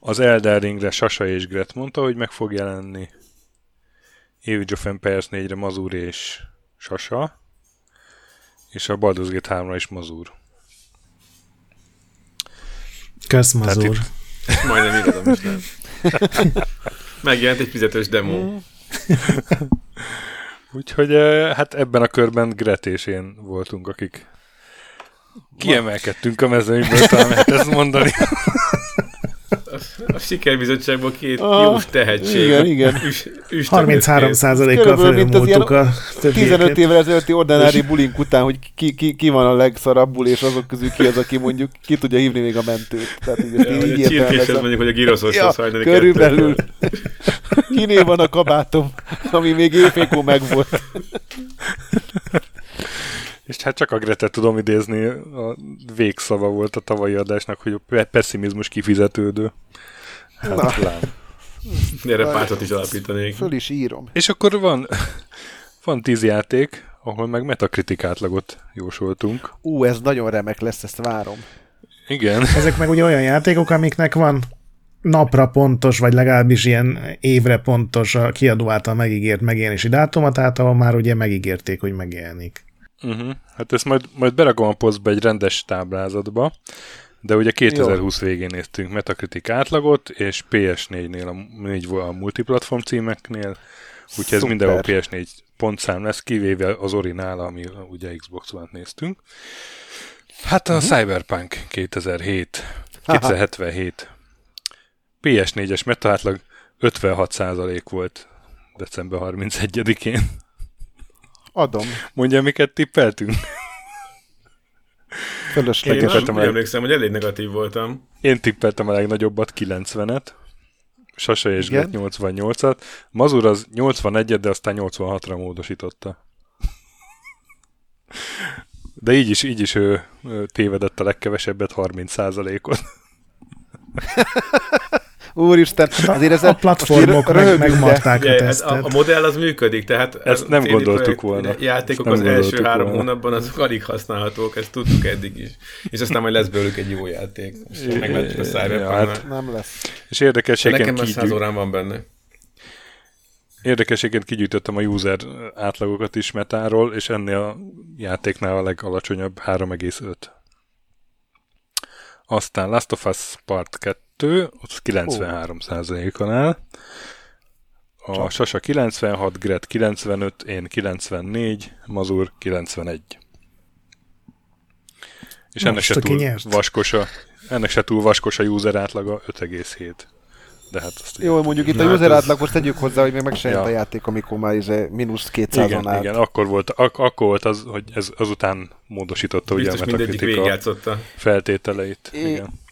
Az Elden Ringre Sasa és Gret mondta, hogy meg fog jelenni. Age of Empires 4-re Mazur és Sasa. És a Baldur's Gate 3-ra is Mazur. Kösz, Tehát Mazur. itt- Majdnem igazam is nem. Megjelent egy fizetős demo. Úgyhogy hát ebben a körben Gret és én voltunk, akik kiemelkedtünk a mezőnyből, talán lehet ezt mondani. A sikerbizottságból két Ah, jós tehetség. igen, igen. Üs, üs 33 százalékkal Körülbelül, mint az felülmúltuk a 15 többieket. évvel ezelőtti ordinári bulink után, hogy ki, ki, ki van a legszarabbul, és azok közül ki az, aki mondjuk ki tudja hívni még a mentőt. Tehát így, ezt Ja, így, hogy a mondjuk, hogy a giroszoshoz Ja, hajlani körülbelül. Kinél van a kabátom, ami még évfékó megvolt. És hát csak a Gretet tudom idézni, a végszava volt a tavalyi adásnak, hogy a pe- pessimizmus kifizetődő. Hát Na. lám. Erre pártot is alapítanék. Föl is írom. És akkor van, van tíz játék, ahol meg metakritik átlagot jósoltunk. Ú, ez nagyon remek lesz, ezt várom. Igen, Ezek meg ugye olyan játékok, amiknek van napra pontos, vagy legalábbis ilyen évre pontos a kiadó által megígért megjelenési dátuma, tehát ahol már ugye megígérték, hogy megjelenik. Uh-huh. hát ezt majd, majd berakom a posztba egy rendes táblázatba, de ugye 2020 végén néztünk Metacritic átlagot, és PS4-nél, a, 4 a multiplatform címeknél, úgyhogy ez Szuper. mindenhol PS4 pontszám lesz, kivéve az Orinál, ami ugye Xbox One-t néztünk. Hát a Cyberpunk 2007, 2077. PS4-es meta átlag 56% volt december 31-én. Adom. Mondja, miket tippeltünk? Én Fölösleges. Tippeltem nem el. emlékszem, hogy elég negatív voltam. Én tippeltem a legnagyobbat, 90-et. Sasa és. Gret 88-at. Mazur az 81-et, de aztán 86-ra módosította. De így is, így is ő, ő tévedett a legkevesebbet, 30%-ot. Úristen, azért ez A platformok meg, megmarták a hát a, tesztet. a modell az működik, tehát Ezt a nem gondoltuk volna. játékok az első három volna. hónapban azok alig használhatók, ezt tudtuk eddig is. És aztán majd lesz belőlük egy jó játék. És meglátjuk a Ja, hát- Nem lesz. És érdekességként, Nekem a 100 kigyű... órán van benne. érdekességként kigyűjtöttem a user átlagokat is metáról, és ennél a játéknál a legalacsonyabb 3,5. Aztán Last of Us Part 2, ott 93%-on áll. A Csak. Sasa 96, Gret 95, én 94, Mazur 91. És ennek Most se aki túl nyert. vaskos a, ennek se túl vaskos a user átlaga 5,7. De hát azt Jó, mondjuk itt Na, a hát user ez- átlaghoz tegyük hozzá, hogy még meg se Ja. a játék, amikor már izé mínusz 200-on igen, állt. igen, akkor volt, ak- akkor volt az, hogy ez azután módosította ugye Biztos mindegyik Metacritic a végigjátszotta. feltételeit. É- Igen.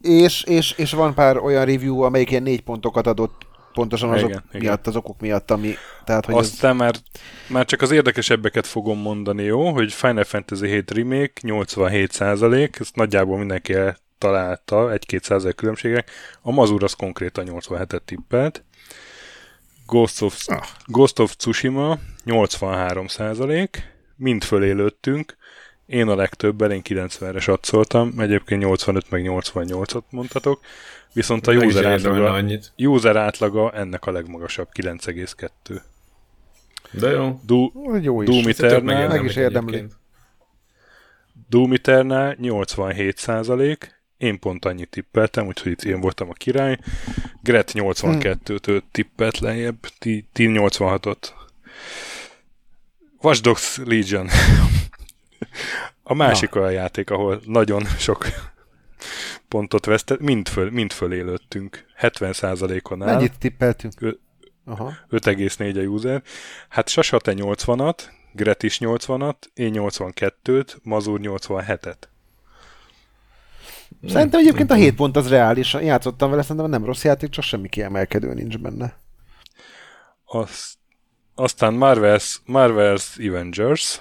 És, és, és van pár olyan review, amelyik ilyen négy pontokat adott pontosan azok Igen, igen. miatt, az okok miatt, ami... Tehát, hogy ez, Aztán már, már csak az érdekesebbeket fogom mondani, jó? Hogy Final Fantasy 7 Remake 87 ezt nagyjából mindenki találta, 1-2 százalék különbségek. A Mazur az konkrétan 87-et tippelt. Ghost of, Ah. Ghost of Tsushima 83 százalék. Mind fölélődtünk. Én a legtöbben, én 90-re satszoltam, egyébként 85 meg 88-ot mondhatok, viszont a user átlaga, user átlaga ennek a legmagasabb, 9,2. De jó. Du, jó is. Doom Eternal, meg is érdemli. Doom Eternal 87 százalék, én pont annyit tippeltem, úgyhogy itt én voltam a király. Gret 82-től tippelt lejjebb, ti, ti 86-ot. Watch Dogs Legion. A másik olyan játék, ahol nagyon sok pontot vesztett, mind, föl, mind fölélődtünk. 70%-on áll. Mennyit tippeltünk? Ö- Aha. 5,4 a user. Hát Sasa te 80-at, Gret is 80-at, én 82-t, Mazur 87-et. Szerintem egyébként a 7 pont az reális. Játszottam vele, szerintem nem rossz játék, csak semmi kiemelkedő nincs benne. Azt, aztán Marvel's, Marvel's Avengers,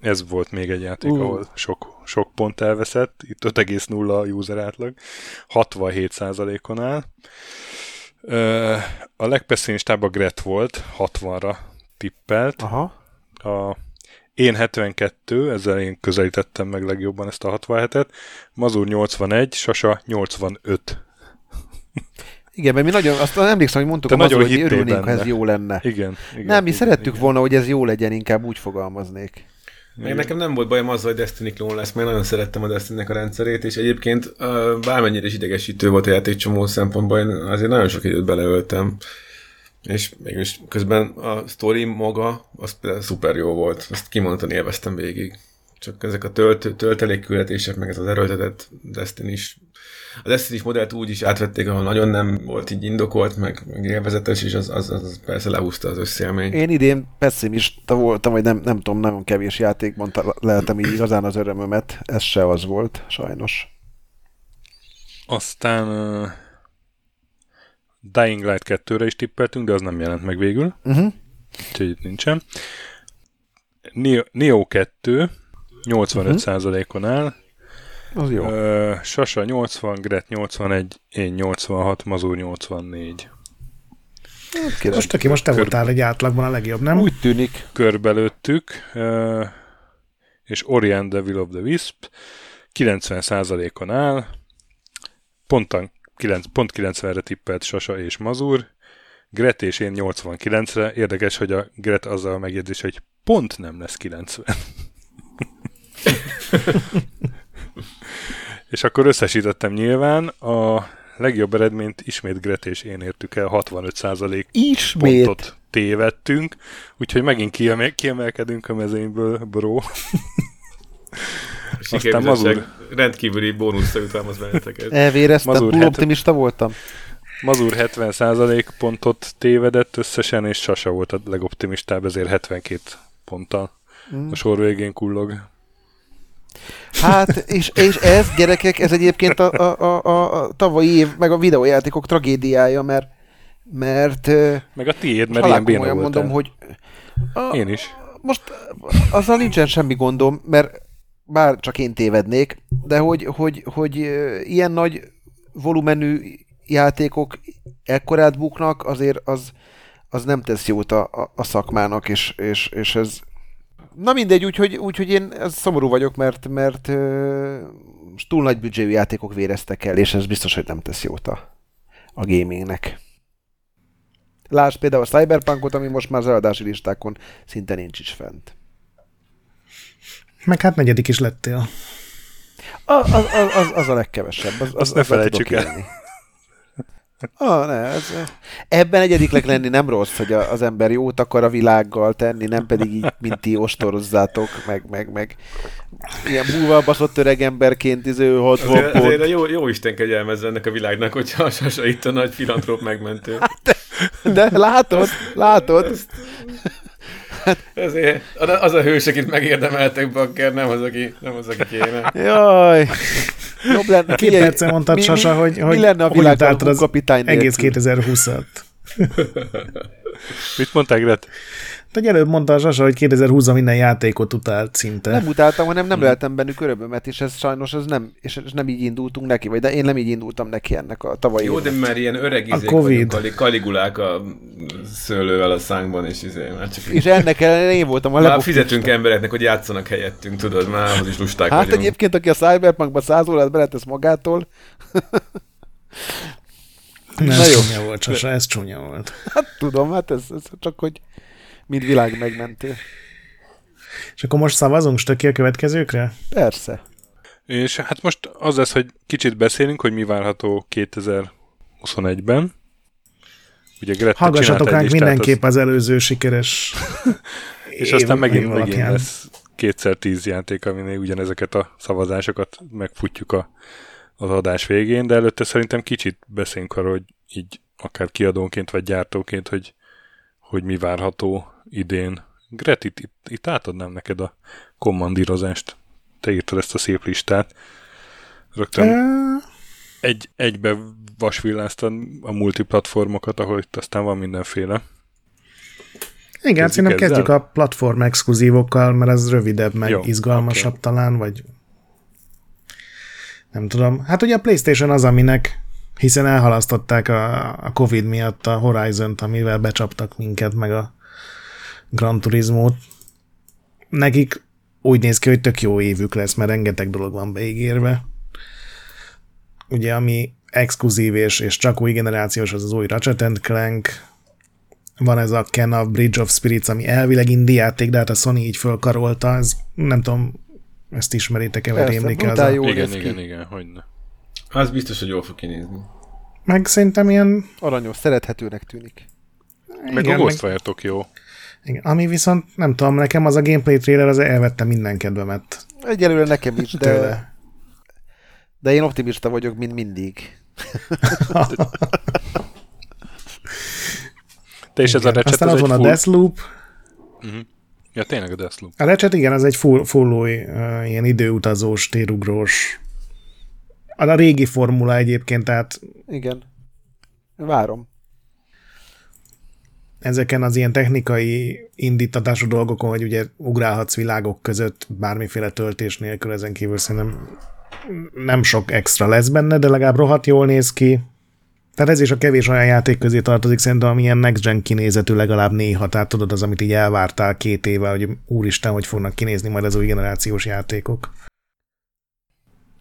ez volt még egy játék, Ú. ahol sok, sok pont elveszett, itt 5,0 a user átlag, 67%-on áll. A legpesszimistább a Gret volt, 60-ra tippelt. Aha. A én 72, ezzel én közelítettem meg legjobban ezt a 67-et, Mazur 81, Sasa 85. Igen, mert mi nagyon, azt emlékszem, hogy mondtuk Te nagyon hogy mi örülnénk, ha ez benne. jó lenne. Igen. igen nem, mi igen, szerettük igen. volna, hogy ez jó legyen, inkább úgy fogalmaznék. Még nekem nem volt bajom azzal, hogy Destiny klón lesz, mert nagyon szerettem a destiny a rendszerét, és egyébként bármennyire is idegesítő volt a játék csomó szempontból, én azért nagyon sok időt beleöltem. És mégis közben a story maga, az például szuper jó volt. Azt kimondani élveztem végig. Csak ezek a tölt, töltelékküldetések, meg ez az erőltetett destiny. A destiny modellt úgy is átvették, ahol nagyon nem volt így indokolt, meg, meg élvezetes, és az, az, az, persze lehúzta az összélmény. Én idén pessimista voltam, vagy nem, nem tudom, nagyon kevés játékban ta- leltem így igazán az örömömet. Ez se az volt, sajnos. Aztán uh, Dying Light 2-re is tippeltünk, de az nem jelent meg végül, Uh-huh. úgyhogy itt nincsen. Neo, Neo 2 85%-on áll, Az jó. uh, Sasa 80, Gret 81, én 86, Mazur 84. Hát, király. Most aki most te Kör- voltál egy átlagban a legjobb, nem? Úgy tűnik. Körbelőttük, uh, és Orient the Will of the Wisp 90%-on áll, pontan 9, pont 90-re tippelt Sasa és Mazur, Gret és én 89-re. Érdekes, hogy a Gret azzal a megjegyzés, hogy pont nem lesz 90. és akkor összesítettem nyilván, a legjobb eredményt ismét Gret és én értük el, 65% Ismét. pontot tévedtünk, úgyhogy megint kiemel- kiemelkedünk a mezőnyből, bro. Sikerbizottság Mazur. rendkívüli bónuszra jutalmaz benneteket. Elvéreztem, túl het- optimista voltam. Mazur 70% pontot tévedett összesen, és Sasa volt a legoptimistább, ezért 72 ponttal a sor végén kullog. Hát, és, és ez, gyerekek, ez egyébként a, a, a, a, tavalyi év, meg a videójátékok tragédiája, mert mert meg a tiéd, mert ilyen béna mondom, hogy a, Én is. Most azzal nincsen semmi gondom, mert bár csak én tévednék, de hogy, hogy, hogy ilyen nagy volumenű játékok ekkorát buknak, azért az, az nem tesz jót a, a, a szakmának, és, és, és ez... Na mindegy, úgyhogy, úgyhogy én szomorú vagyok, mert, mert uh, túl nagy büdzséjű játékok véreztek el, és ez biztos, hogy nem tesz jót a, a gamingnek. Lásd például a Cyberpunkot, ami most már az eladási listákon szinte nincs is fent. Meg hát negyedik is lettél. A, az, az, az, az a legkevesebb. Az, az, Azt ne felejtsük el. Ah, ne, ez, ebben egyediknek lenni nem rossz, hogy az ember jót akar a világgal tenni, nem pedig így, mint ti ostorozzátok, meg, meg, meg ilyen múlva baszott öreg emberként iző hot azért, azért a jó, jó Isten kegyelmezze ennek a világnak, hogyha a Sasa itt a nagy filantróp megmentő. Hát, de, de látod, látod. Ezt, ezért az a hős, akit megérdemeltek, Bakker, nem az, aki, nem az, aki kéne. Jaj. Jobb lenne. Két perce mondtad, mi, Sasa, hogy, mi, hogy mi lenne a világban az kapitány egész 2020-at. Mit mondták, Gret? Te előbb mondta a hogy 2020 minden játékot utált szinte. Nem utáltam, hanem nem lehetem bennük örömömet, és ez sajnos ez nem, és nem így indultunk neki, vagy de én nem így indultam neki ennek a tavalyi Jó, de már ilyen öreg izék a COVID. Vagyunk, kaligulák a szőlővel a szánkban, és izé, már csak... És ennek ellenére én voltam a Már fizetünk embereknek, hogy játszanak helyettünk, tudod, már ahhoz is lusták Hát vagyunk. egyébként, aki a Cyberpunkban száz órát beletesz magától, Na, ez jó. csúnya volt, Sasa, ez csúnya volt. Hát tudom, hát ez, ez csak, hogy mint világ megmentő. És akkor most szavazunk stöki a következőkre? Persze. És hát most az lesz, hogy kicsit beszélünk, hogy mi várható 2021-ben. Ugye Greta Hallgassatok ránk mindenképp az... az előző sikeres És aztán megint, megint lesz kétszer tíz játék, aminél ugyanezeket a szavazásokat megfutjuk a, az adás végén, de előtte szerintem kicsit beszéljünk arról, hogy így akár kiadónként vagy gyártóként, hogy, hogy mi várható idén. Gret, itt, itt, átadnám neked a kommandírozást. Te írtad ezt a szép listát. Rögtön egy, egybe vasvilláztad a multiplatformokat, ahol itt aztán van mindenféle. Igen, hát szerintem kezdjük a platform exkluzívokkal, mert ez rövidebb, meg Jó, izgalmasabb okay. talán, vagy nem tudom. Hát ugye a PlayStation az, aminek hiszen elhalasztották a, a Covid miatt a Horizon-t, amivel becsaptak minket, meg a Gran Turismo-t. Nekik úgy néz ki, hogy tök jó évük lesz, mert rengeteg dolog van beígérve. Ugye, ami exkluzív és, és csak új generációs, az az új Ratchet Clank, van ez a Ken of Bridge of Spirits, ami elvileg indi játék, de hát a Sony így fölkarolta, ez nem tudom, ezt ismeritek-e, vagy rémlik az a... Igen, igen, igen, hogyne. Az biztos, hogy jól fog kinézni. Meg szerintem ilyen... Aranyos, szerethetőnek tűnik. Meg igen, a Ghostwire meg... jó. Igen, ami viszont nem tudom, nekem az a gameplay trailer az elvette minden kedvemet. Egyelőre nekem is, de, Tőle. de én optimista vagyok, mint mindig. Te is ez a recset, Aztán az van full... a Deathloop. Uh-huh. Ja, tényleg a Deathloop. A recset, igen, az egy full, full új, uh, ilyen időutazós, térugrós. A régi formula egyébként, tehát... Igen. Várom ezeken az ilyen technikai indítatású dolgokon, hogy ugye ugrálhatsz világok között bármiféle töltés nélkül, ezen kívül szerintem nem sok extra lesz benne, de legalább rohadt jól néz ki. Tehát ez is a kevés olyan játék közé tartozik, szerintem, ami ilyen next gen kinézetű legalább néha, tehát tudod az, amit így elvártál két éve, hogy úristen, hogy fognak kinézni majd az új generációs játékok.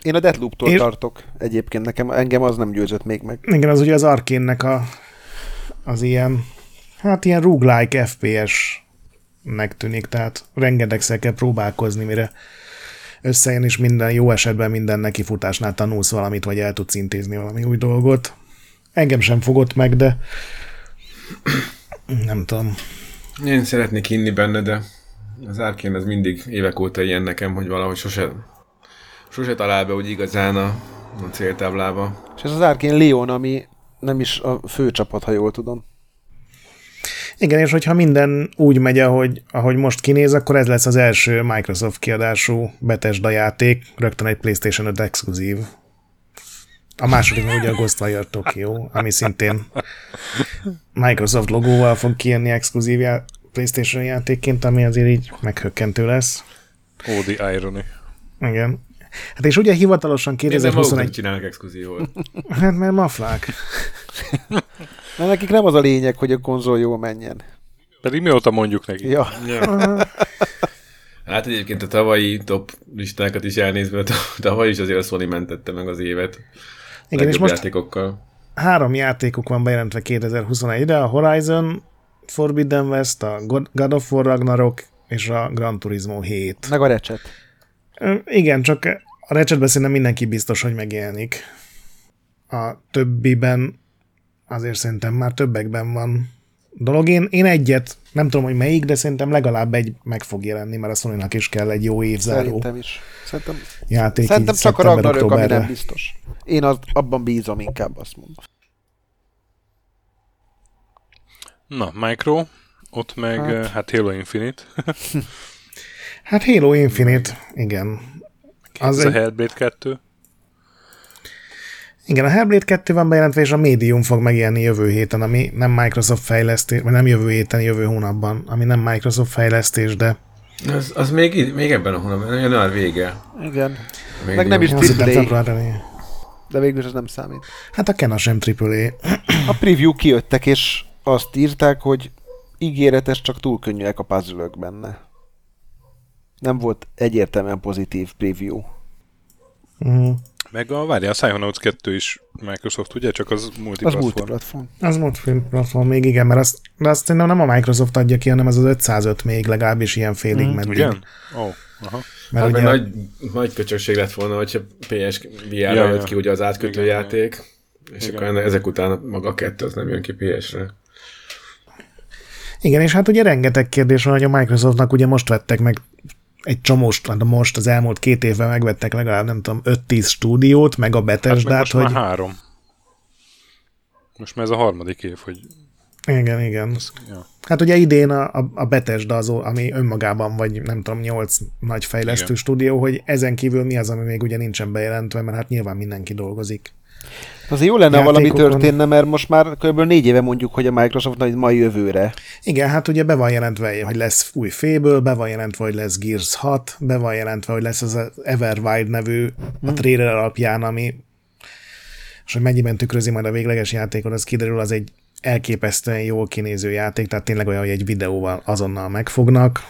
Én a Deathloop-tól és... tartok egyébként, nekem engem az nem győzött még meg. Igen, az ugye az Arkénnek a, az ilyen hát ilyen roguelike FPS-nek tűnik, tehát rengetegszer kell próbálkozni, mire összejön, és minden jó esetben minden nekifutásnál tanulsz valamit, vagy el tudsz intézni valami új dolgot. Engem sem fogott meg, de nem tudom. Én szeretnék inni benne, de az árkén ez mindig évek óta ilyen nekem, hogy valahogy sose, sose talál be úgy igazán a, a céltáblába. És ez az árkén Leon, ami nem is a fő csapat, ha jól tudom. Igen, és hogyha minden úgy megy, ahogy, ahogy most kinéz, akkor ez lesz az első Microsoft kiadású Bethesda játék, rögtön egy PlayStation 5 exkluzív. A második meg ugye a Ghostwire Tokyo, ami szintén Microsoft logóval fog kijönni exkluzív já- PlayStation játékként, ami azért így meghökkentő lesz. Oh, the irony. Igen. Hát és ugye hivatalosan Ezzel maguknak 2021... csinálnak exkluzívot. Hát mert maflák. Mert nekik nem az a lényeg, hogy a konzol jól menjen. Pedig mióta mondjuk neki? Ja, Hát egyébként a tavalyi top listákat is elnézve, tavaly is azért a Sony mentette meg az évet. Igen, és most játékokkal. három játékuk van bejelentve 2021-re, a Horizon, Forbidden West, a God of War Ragnarok és a Gran Turismo 7. meg a recset. Igen, csak a Ratchetben szerintem mindenki biztos, hogy megjelenik. A többiben azért szerintem már többekben van dolog. Én, én egyet, nem tudom, hogy melyik, de szerintem legalább egy meg fog jelenni, mert a sony is kell egy jó évzáró Szerintem is. Szerintem, játék. szerintem így csak a Ragnarök, ami nem biztos. Én az, abban bízom inkább, azt mondom. Na, Micro, ott meg Hát. hát, hát Halo Infinite. Hát Halo Infinite, igen. Az Az a egy, Hellblade 2. igen, a Hellblade 2 van bejelentve, és a Medium fog megjelenni jövő héten, ami nem Microsoft fejlesztés, vagy nem jövő héten, jövő hónapban, ami nem Microsoft fejlesztés, de Az, az még, még ebben a hónapban, január vége. Igen. Még Meg nem is AAA, de végül is ez nem számít. Hát a Kena sem AAA. A preview kijöttek, és azt írták, hogy ígéretes, csak túl könnyűek a puzzle benne. Nem volt egyértelműen pozitív preview. Uh-huh. Meg a, várjál, a Psychonauts 2 is Microsoft, ugye? Csak az Az multiplatform. multiplatform. Az multiplatform még igen, mert azt, de azt szerintem nem a Microsoft adja ki, hanem az az 505 még legalábbis ilyen félig mm, meddig. Ugye? Ó, oh, aha. Mert Hát ugye, meg nagy, nagy köcsökség lett volna, hogyha PS VR-ra Ja, jött ja. ki ugye az átkötő Igen, játék, és Igen. akkor enne- ezek után maga a kettő az nem jön ki PS-re. igen, és hát ugye rengeteg kérdés van, hogy a Microsoftnak ugye most vettek meg egy csomóst, hát most az elmúlt két évben megvettek legalább, nem tudom, 5-10 stúdiót, meg a Hát meg hogy... már három. Most már ez a harmadik év, hogy... Igen, igen. Ja. Hát ugye idén a, a, a Bethesda az, ami önmagában vagy nem tudom, nyolc nagy fejlesztő Igen. stúdió, hogy ezen kívül mi az, ami még ugye nincsen bejelentve, mert hát nyilván mindenki dolgozik. Azért jó lenne, ha valami történne, mert most már kb. négy éve mondjuk, hogy a Microsoft majd ma jövőre. Igen, hát ugye be van jelentve, hogy lesz új Fable, be van jelentve, hogy lesz Gears 6, be van jelentve, hogy lesz az Everwild nevű a trailer alapján, ami és hogy mennyiben tükrözi majd a végleges játékot, az kiderül, az egy elképesztően jól kinéző játék, tehát tényleg olyan, hogy egy videóval azonnal megfognak.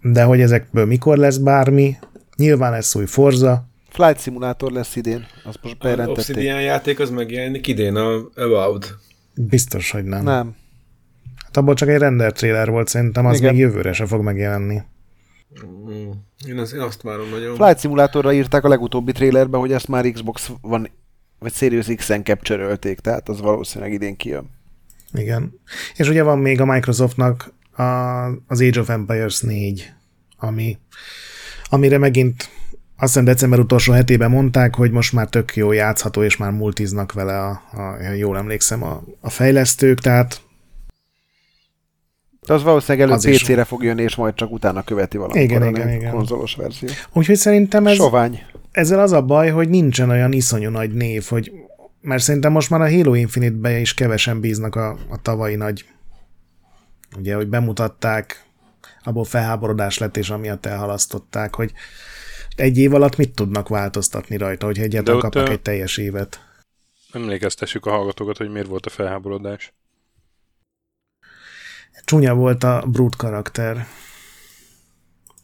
De hogy ezekből mikor lesz bármi, nyilván lesz új Forza, Flight Simulator lesz idén, azt most Az bejelentették. Obsidian játék az megjelenik idén a About. biztos, hogy nem. Nem. Hát abból csak egy render trailer volt, szerintem az Igen. még jövőre se fog megjelenni. Mm. Én, az, én azt várom nagyon. Flight Simulatorra írták a legutóbbi trailerbe, hogy ezt már Xbox van, vagy Series X-en capture tehát az valószínűleg idén kijön. Igen. És ugye van még a Microsoftnak a, az Age of Empires 4, ami, amire megint azt hiszem december utolsó hetében mondták, hogy most már tök jó játszható, és már multiznak vele, a, a, jól emlékszem, a, a fejlesztők, tehát De az valószínűleg előbb. PC-re fog jönni, és majd csak utána követi valamikor Igen, a igen, igen. konzolos verzió. úgyhogy szerintem ez, Sovány. ezzel az a baj, hogy nincsen olyan iszonyú nagy név, hogy mert szerintem most már a Halo Infinite-be is kevesen bíznak a, a tavalyi nagy ugye, hogy bemutatták, abból felháborodás lett, és amiatt elhalasztották, hogy egy év alatt mit tudnak változtatni rajta, hogyha egyáltalán kapnak egy teljes évet. Emlékeztessük a hallgatókat, hogy miért volt a felháborodás. Csúnya volt a Brute karakter.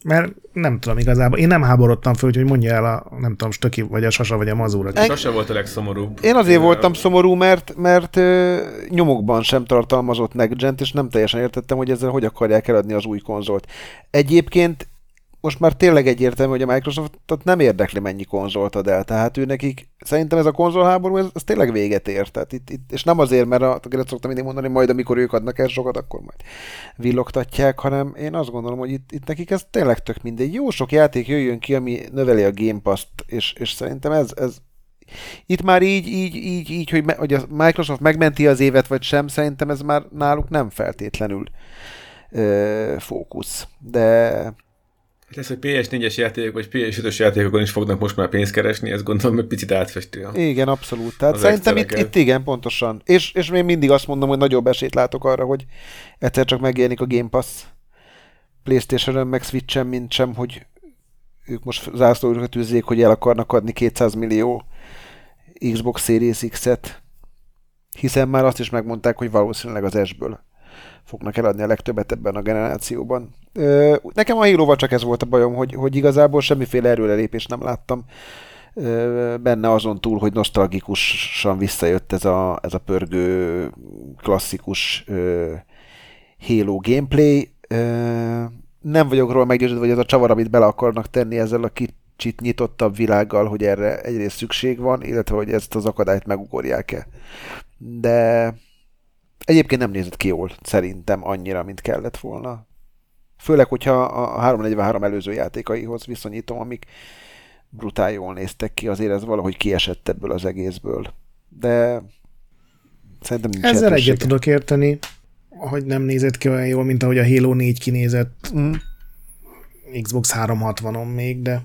Mert nem tudom igazából, én nem háborodtam föl, hogy mondja el a, nem tudom, Stöki, vagy a Sasa, vagy a Mazur, aki Sose volt a legszomorúbb. Én azért voltam szomorú, mert, mert ö, nyomokban sem tartalmazott next és nem teljesen értettem, hogy ezzel hogy akarják eladni az új konzolt. Egyébként most már tényleg egyértelmű, hogy a Microsoftot nem érdekli, mennyi konzolt ad el. Tehát ő nekik, szerintem ez a konzolháború, ez, ez tényleg véget ért. Tehát itt, itt, és nem azért, mert a, azt szoktam mindig mondani, majd amikor ők adnak el sokat, akkor majd villogtatják, hanem én azt gondolom, hogy itt, itt nekik ez tényleg tök mindegy. Jó sok játék jöjjön ki, ami növeli a Game Pass-t, és, és szerintem ez, ez Itt már így, így, így, így hogy, me, hogy a Microsoft megmenti az évet, vagy sem, szerintem ez már náluk nem feltétlenül ö, fókusz. De Lesz, hogy PS4-es játékok, vagy PS5-ös játékokon is fognak most már pénzt keresni, ez gondolom, hogy picit átfesti. A... igen, abszolút. Tehát szerintem itt, itt igen, pontosan. És, és én mindig azt mondom, hogy nagyobb esélyt látok arra, hogy egyszer csak megjelenik a Game Pass Playstation-ön, meg Switch-en, mint sem, hogy ők most zászlójukat tűzzék, hogy el akarnak adni 200 millió Xbox Series X-et, hiszen már azt is megmondták, hogy valószínűleg az S-ből fognak eladni a legtöbbet ebben a generációban. Nekem a halo csak ez volt a bajom, hogy, hogy igazából semmiféle erőrelépést nem láttam benne azon túl, hogy nosztalgikusan visszajött ez a, ez a pörgő, klasszikus Halo gameplay. Nem vagyok róla meggyőződve, hogy ez a csavar, amit bele akarnak tenni ezzel a kicsit nyitottabb világgal, hogy erre egyrészt szükség van, illetve hogy ezt az akadályt megugorják-e. De egyébként nem nézett ki jól, szerintem annyira, mint kellett volna. Főleg, hogyha a 343 előző játékaihoz viszonyítom, amik brutál jól néztek ki, azért ez valahogy kiesett ebből az egészből. De szerintem nincs Ezzel egyet tudok érteni, hogy nem nézett ki olyan jól, mint ahogy a Halo 4 kinézett Mm. Xbox 360-on még, de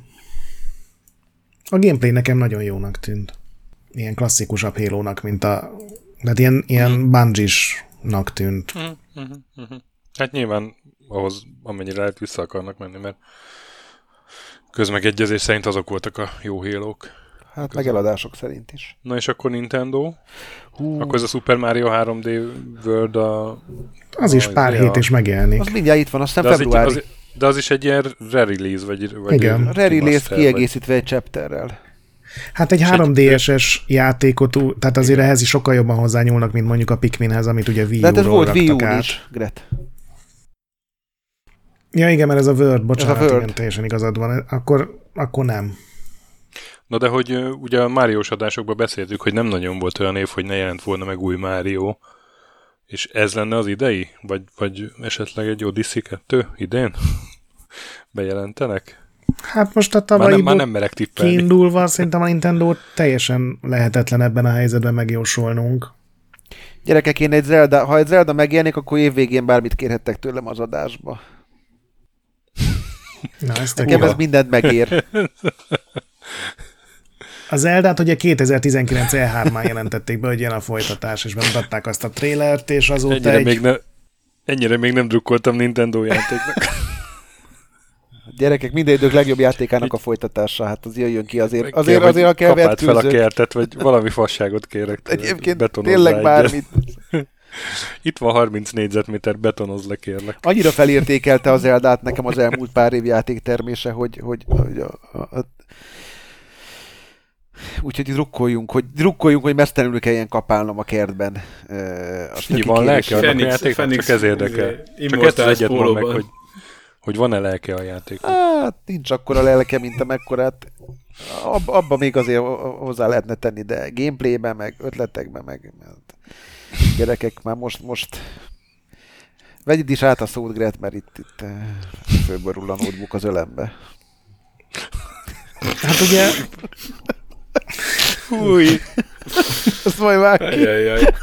a gameplay nekem nagyon jónak tűnt. Ilyen klasszikusabb halo mint a... Tehát ilyen, ilyen bungie tűnt. Hát nyilván ahhoz, amennyire lehet vissza akarnak menni, mert közmegegyezés szerint azok voltak a jó hélók. Hát meg eladások szerint is. Na és akkor Nintendo? Hú, Akkor ez a Super Mario 3D World a... Az is a- pár a- hét és megjelenik. az mindjárt itt van, azt De az, egy, februári. az, de az is egy ilyen re-release, vagy, vagy Igen. Remaster, kiegészítve egy chapterrel. Hát egy És egy- 3DS-es játékot, tehát azért ehhez is sokkal jobban hozzányúlnak, mint mondjuk a Pikminhez, amit ugye Wii De hát ez volt Wii U is, Gret. Ja igen, mert ez a Word, bocsánat, Word. igen, teljesen igazad van. Akkor, akkor nem. Na de hogy ugye a Máriós adásokban beszéltük, hogy nem nagyon volt olyan év, hogy ne jelent volna meg új Mário. És ez lenne az idei? Vagy, vagy esetleg egy Odyssey 2 idén? Bejelentenek? Hát most a Már nem, tavalyi már nem merek tippelni. kiindulva szerintem a Nintendo teljesen lehetetlen ebben a helyzetben megjósolnunk. Gyerekek, én egy Zelda, ha egy Zelda megjelenik, akkor évvégén bármit kérhettek tőlem az adásba. Na, ez tök Nekem ez mindent megér. Az Eldát ugye 2019 E3-án jelentették be, hogy jön a folytatás, és bemutatták azt a trélert, és azóta Ennyire, egy... még ne, ennyire még nem drukkoltam Nintendo játéknak. Gyerekek, minden idők legjobb játékának a folytatása, hát az jöjjön ki azért. Kérem, Azért, azért, ha kell kapáld fel a kertet, vagy valami fasságot kérek. Egyébként tényleg bármit. Itt van 30 négyzetméter, betonozz le kérlek. Annyira felértékelte az Eldát nekem az elmúlt pár év játéktermése, hogy, hogy, hogy a, a, a, Úgyhogy drukkoljunk, hogy drukkoljunk, hogy mesztelenül kelljen kapálnom a kertben. Uh, a van lelke a Fenix- Fenix, csak ez érdekel. Csak ezt az egyet meg, hogy, hogy van-e lelke a játéknak. Hát nincs akkora lelke, mint amekkorát. Ab, abba még azért hozzá lehetne tenni, de gameplayben, meg ötletekben, meg hát, gyerekek, már most, most vegyed is át a szót, Gret, mert itt, itt eh, fölborul a notebook az ölembe. Hát ugye Fúj! Ezt majd már Ajajaj.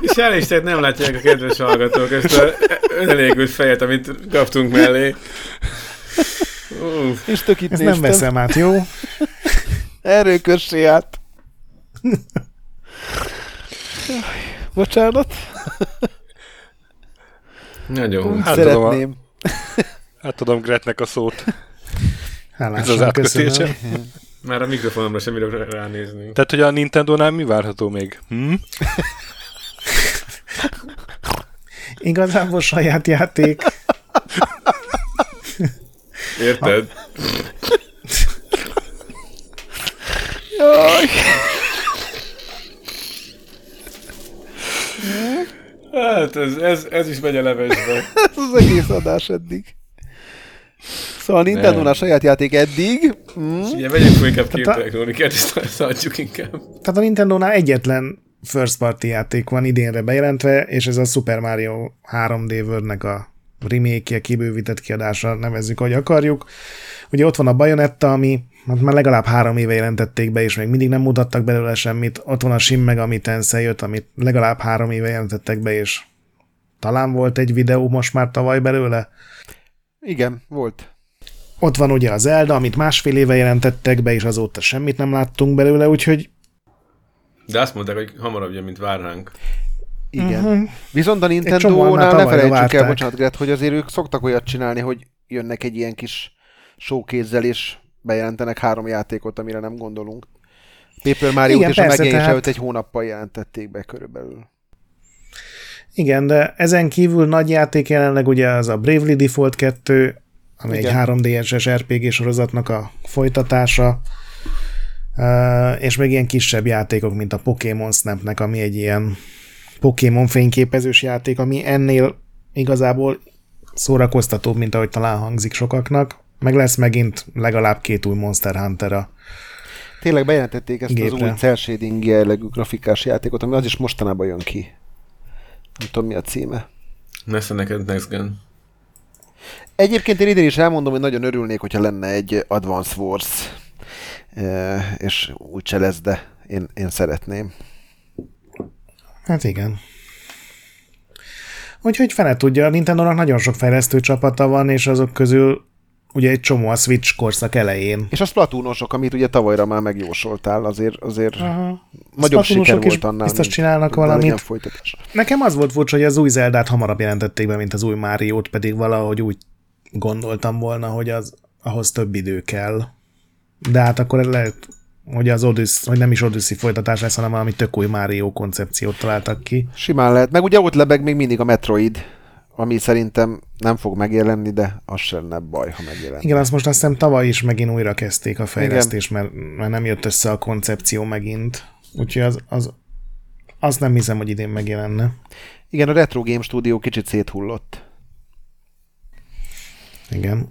És elnézést, nem látják a kedves hallgatók ezt a önelégült fejet, amit kaptunk mellé. Uff, és tök itt ezt néztem. nem veszem át, jó? Erről kössé át. Bocsánat. nagyon. Hát tudom, a- szeretném. Átadom Gretnek a szót. Ez Hálásan az átkötése. köszönöm. Már a mikrofonomra sem bírok ránézni. Tehát, hogy a Nintendo-nál mi várható még? Hm? Igazából saját játék. Érted? Jaj. Hát ez, ez, ez is megy a levesbe. Ez az egész adás eddig. Szóval a Nintendo-nál Nem. saját játék eddig. Mm. Ugye vegyünk fel inkább Tehát a- képtelektronikát, és inkább. Tehát a Nintendo-nál egyetlen first party játék van idénre bejelentve, és ez a Super Mario 3D World-nek a remake kibővített kiadása, nevezzük, hogy akarjuk. Ugye ott van a Bayonetta, ami hát már legalább három éve jelentették be, és még mindig nem mutattak belőle semmit. Ott van a Shin Megami Tensei jött, amit legalább három éve jelentettek be, és talán volt egy videó most már tavaly belőle. Igen, volt. Ott van ugye az Zelda, amit másfél éve jelentettek be, és azóta semmit nem láttunk belőle, úgyhogy De azt mondták, hogy hamarabb jön, mint várnánk. Igen. Mhm. Viszont a Nintendo-nál ne felejtsük el, bocsánat, Gret, hogy azért ők szoktak olyat csinálni, hogy jönnek egy ilyen kis showkézzel, és bejelentenek három játékot, amire nem gondolunk. Paper Mario Igen, és a persze, megjelenés tehát- előtt egy hónappal jelentették be körülbelül. Igen, de ezen kívül nagy játék jelenleg ugye az a Bravely Default 2, ami Igen. egy 3DS-es RPG sorozatnak a folytatása, és még ilyen kisebb játékok, mint a Pokémon Snapnek, ami egy ilyen Pokémon fényképezős játék, ami ennél igazából szórakoztatóbb, mint ahogy talán hangzik sokaknak. Meg lesz megint legalább két új Monster Hunter a Tényleg bejelentették ezt az Gépre. új cel shading jellegű grafikás játékot, ami az is mostanában jön ki. Nem tudom, mi a címe. Nesze neked Next Gen. Egyébként én idén is elmondom, hogy nagyon örülnék, hogyha lenne egy Advance Wars, Eh, és úgy se lesz, de én, én szeretném. Hát igen. Úgyhogy fene tudja, a Nintendo-nak nagyon sok fejlesztő csapata van, és azok közül ugye egy csomó a Switch korszak elején. És a Splatoonosok, amit ugye tavalyra már megjósoltál, azért, azért Aha. nagyobb siker volt annál. biztos mint- csinálnak valamit. Folytatás. Nekem az volt furcsa, hogy az új Zeldát hamarabb jelentették be, mint az új Máriót, pedig valahogy úgy gondoltam volna, hogy az ahhoz több idő kell. De hát akkor lehet, hogy az Odyssey, hogy nem is Odyssey folytatás lesz, hanem valami tök új Mario koncepciót találtak ki. Simán lehet. Meg ugye ott lebeg még mindig a Metroid, ami szerintem nem fog megjelenni, de az sem lenne baj, ha megjelen. Igen, azt most azt hiszem tavaly is megint újra kezdték a fejlesztést, mert, mert nem jött össze a koncepció megint. Úgyhogy az, az, azt nem hiszem, hogy idén megjelenne. Igen, a Retro Game Studio kicsit széthullott. Igen.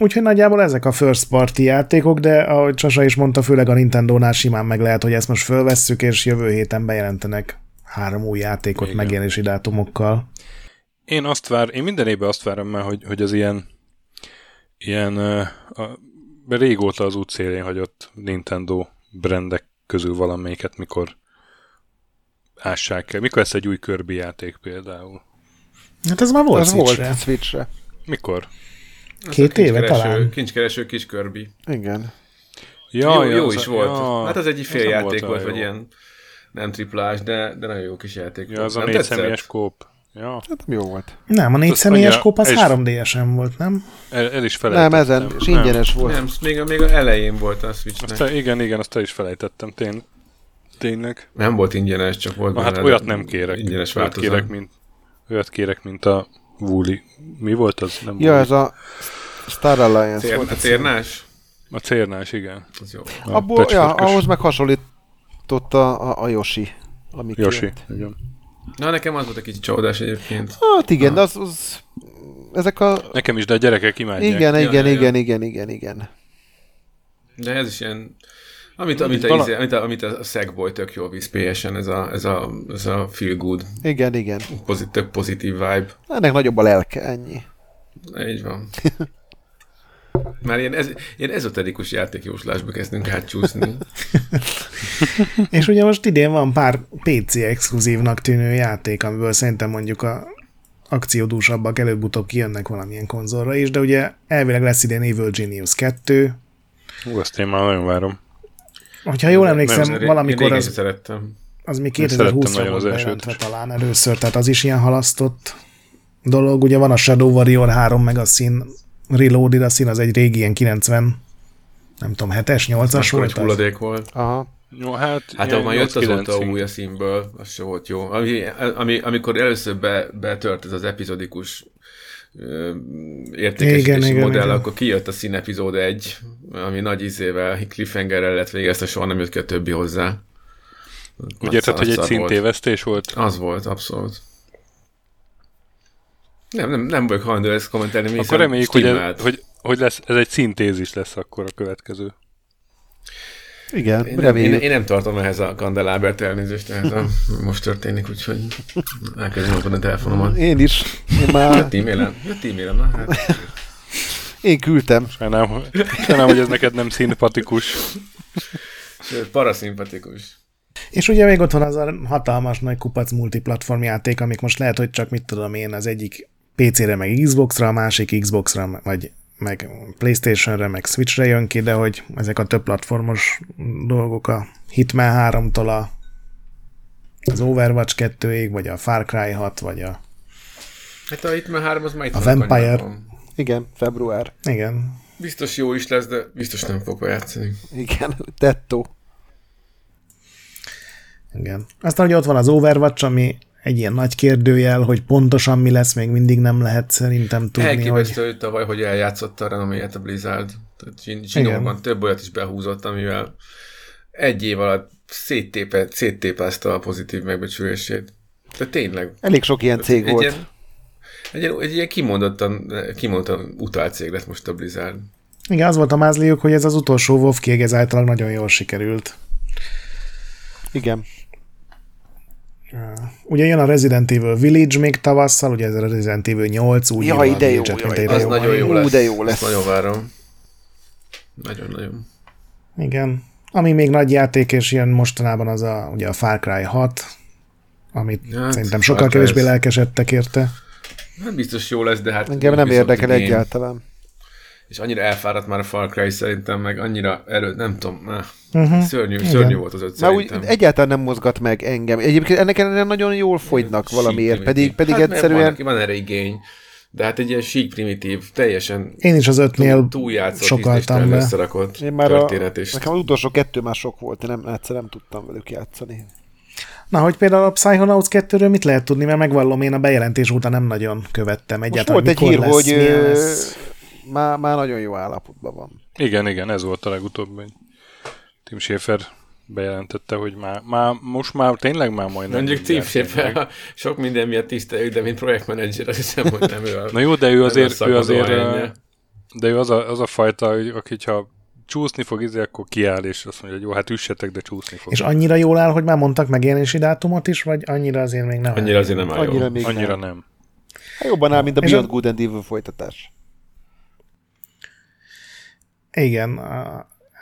Úgyhogy nagyjából ezek a first party játékok, de ahogy Csasa is mondta, főleg a Nintendo-nál simán meg lehet, hogy ezt most fölvesszük, és jövő héten bejelentenek három új játékot Igen. megjelenési dátumokkal. Én azt vár, én minden évben azt várom már, hogy, hogy az ilyen, ilyen a, régóta az út szélén hagyott Nintendo brandek közül valamelyiket, mikor ássák el. Mikor lesz egy új Kirby játék például? Hát ez már volt Az volt Switchre. Switchre. Mikor? Két éve talán. Kincskereső kis Kirby. Igen. jó, jó az is a- volt. Ja, hát az egy fél játék olyan volt, vagy jó. ilyen nem triplás, de, de nagyon jó kis játék Ja, volt. az a Nem négy tetszett? személyes kóp. Ja, Hát jó volt. Nem, a négy személyes kóp az ez- 3DS-en volt, nem? el, el is felejtettem. Nem, ezen, és ingyenes volt. Nem, még, a- még a elején volt a Switchnek. Azt igen, igen, azt el is felejtettem. Tény, tényleg. Nem volt ingyenes, csak volt Na, hát olyat nem kérek. Ingyenes olyat változat. kérek, mint, olyat kérek, mint a Wooly. Mi volt az? Nem Ja, Wooly. ez a Star Alliance Tér, volt. a térnás? A cérnás, igen. Az jó. A Abból, ja, ahhoz meg hasonlított a, a, a Yoshi. Yoshi, kijött. igen. Na, nekem az volt egy kicsit csalódás egyébként. Hát igen, de az, az ezek a... Nekem is, de a gyerekek imádják. Igen, Ja, igen, ja, ja. igen, igen, igen, igen. De ez is ilyen... Amit, amit, a, Vala- izé- amit, a, amit a Sackboy tök jól visz PS-en, ez a, ez a, ez a feel good, Igen, igen. pozit, tök pozitív vibe. Ennek nagyobb a lelke, ennyi. Így van. Már ilyen, ez, ilyen ezoterikus játékjóslásba kezdünk átcsúszni. És ugye most idén van pár PC exkluzívnak tűnő játék, amiből szerintem mondjuk a akciódúsabbak előbb-utóbb kijönnek valamilyen konzolra is, de ugye elvileg lesz idén Evil Genius 2. Hú, ezt én már nagyon várom. Hogyha jól emlékszem, Nem, valamikor az, szerettem. az még Én szerettem 2020-ra nagyon volt bejelentve talán először, tehát az is ilyen halasztott dolog. Ugye van a Shadow Warrior 3, meg a Sin Reloaded, a Sin az egy régi ilyen 90 nem tudom, 7-es, 8-as Akkor egy volt az? hulladék volt. Aha. Jó, hát... Hát ilyen ahol már jött azóta 8-9-ig. új a színből, az se volt jó. Ami, ami, amikor először be, betört ez az epizodikus értékesítési Igen, igen, modell, igen. akkor kijött a szín epizód 1, ami nagy izével, cliffhangerrel lett vége, ezt a soha nem jött ki a többi hozzá. Úgy érted, hogy egy szintévesztés volt? Az volt, abszolút. Nem, nem, nem vagyok hajlandó ezt kommentelni, mi Akkor reméljük, hogy ez, hogy, hogy lesz, ez egy szintézis lesz akkor a következő. Igen, Én, nem, reméljük. én, én, nem tartom ehhez a kandelábert elnézést, ehhez a, most történik, úgyhogy elkezdem a telefonomat. Én is. Én már Jött e-mailem? Jött e-mailem, na hát. én küldtem. Sajnálom, sajnálom, hogy ez neked nem szimpatikus. Paraszimpatikus. És ugye még ott van az a hatalmas nagy kupac multiplatform játék, amik most lehet, hogy csak mit tudom én, az egyik PC-re, meg Xbox-ra, a másik Xbox-ra, vagy meg Playstation-re, meg Switch-re jön ki, de hogy ezek a több platformos dolgok a Hitman 3-tól a, az Overwatch 2-ig, vagy a Far Cry 6, vagy a... Hát a már három, az már itt A van Vampire. kanyarban. Igen, február. Igen. Biztos jó is lesz, de biztos nem fog játszani. Igen, tettó. Igen. Aztán ugye ott van az Overwatch, ami egy ilyen nagy kérdőjel, hogy pontosan mi lesz, még mindig nem lehet szerintem tudni, hogy... Elképesztő, hogy tavaly, hogy eljátszotta a renoméját a Blizzard. Zsinórban több olyat is behúzott, amivel egy év alatt széttépe, széttépázta a pozitív megbecsülését. De tényleg. Elég sok ilyen cég egy volt. Ilyen, egy, ilyen, egy ilyen kimondottan, kimondottan utált cég lett most a Blizzard. Igen, az volt a mázliuk, hogy ez az utolsó WoW kieg, ez általában nagyon jól sikerült. Igen. Ugye jön a Resident Evil Village még tavasszal, ugye ez a Resident Evil 8, úgy Jaj, írva a de jó, Village-et, mint jaj, egy Az jó nagyon jó lesz. de jó Ezt lesz. nagyon várom. Nagyon-nagyon. Igen. Ami még nagy játék, és jön mostanában az a, ugye a Far Cry 6, amit Hát, szerintem sokkal kevésbé lelkesedtek érte. Nem biztos jó lesz, de hát... Engem nem érdekel game. egyáltalán. És annyira elfáradt már a Far Cry szerintem, meg annyira erő, nem tudom, Uh-huh. szörnyű, Igen. szörnyű volt az öt Már úgy egyáltalán nem mozgat meg engem. Egyébként ennek ellenére nagyon jól fogynak Sík valamiért, primitív. pedig, pedig hát, egyszerűen... Van, van erre igény, de hát egy ilyen sík primitív, teljesen Én is az ötnél túl, túljátszott, sokaltam be. összerakott Én már a, nekem az utolsó kettő már sok volt, én nem, egyszer nem tudtam velük játszani. Na, hogy például a Psychonauts 2-ről mit lehet tudni, mert megvallom, én a bejelentés után nem nagyon követtem Most egyáltalán. volt egy mikor hír, lesz, hogy lesz. Már, már nagyon jó állapotban van. Igen, igen, ez volt a legutóbb, hogy Tim Schafer bejelentette, hogy már, már most már tényleg már majdnem. mondjuk Tim Schafer, sok minden miatt tiszteljük, de mint projektmenedzser azt hiszem, hogy nem ő a, Na jó, de ő azért, ő azért, de ő az a, az a fajta, hogy aki ha csúszni fog, izé, akkor kiáll, és azt mondja, hogy jó, hát üssetek, de csúszni fog. És annyira jól áll, hogy már mondtak megjelenési dátumot is, vagy annyira azért még nem? Annyira azért nem áll Annyira jó. még Annyira nem. nem. Hát jobban áll, mint a Beyond a- Good and Evil folytatás. Igen,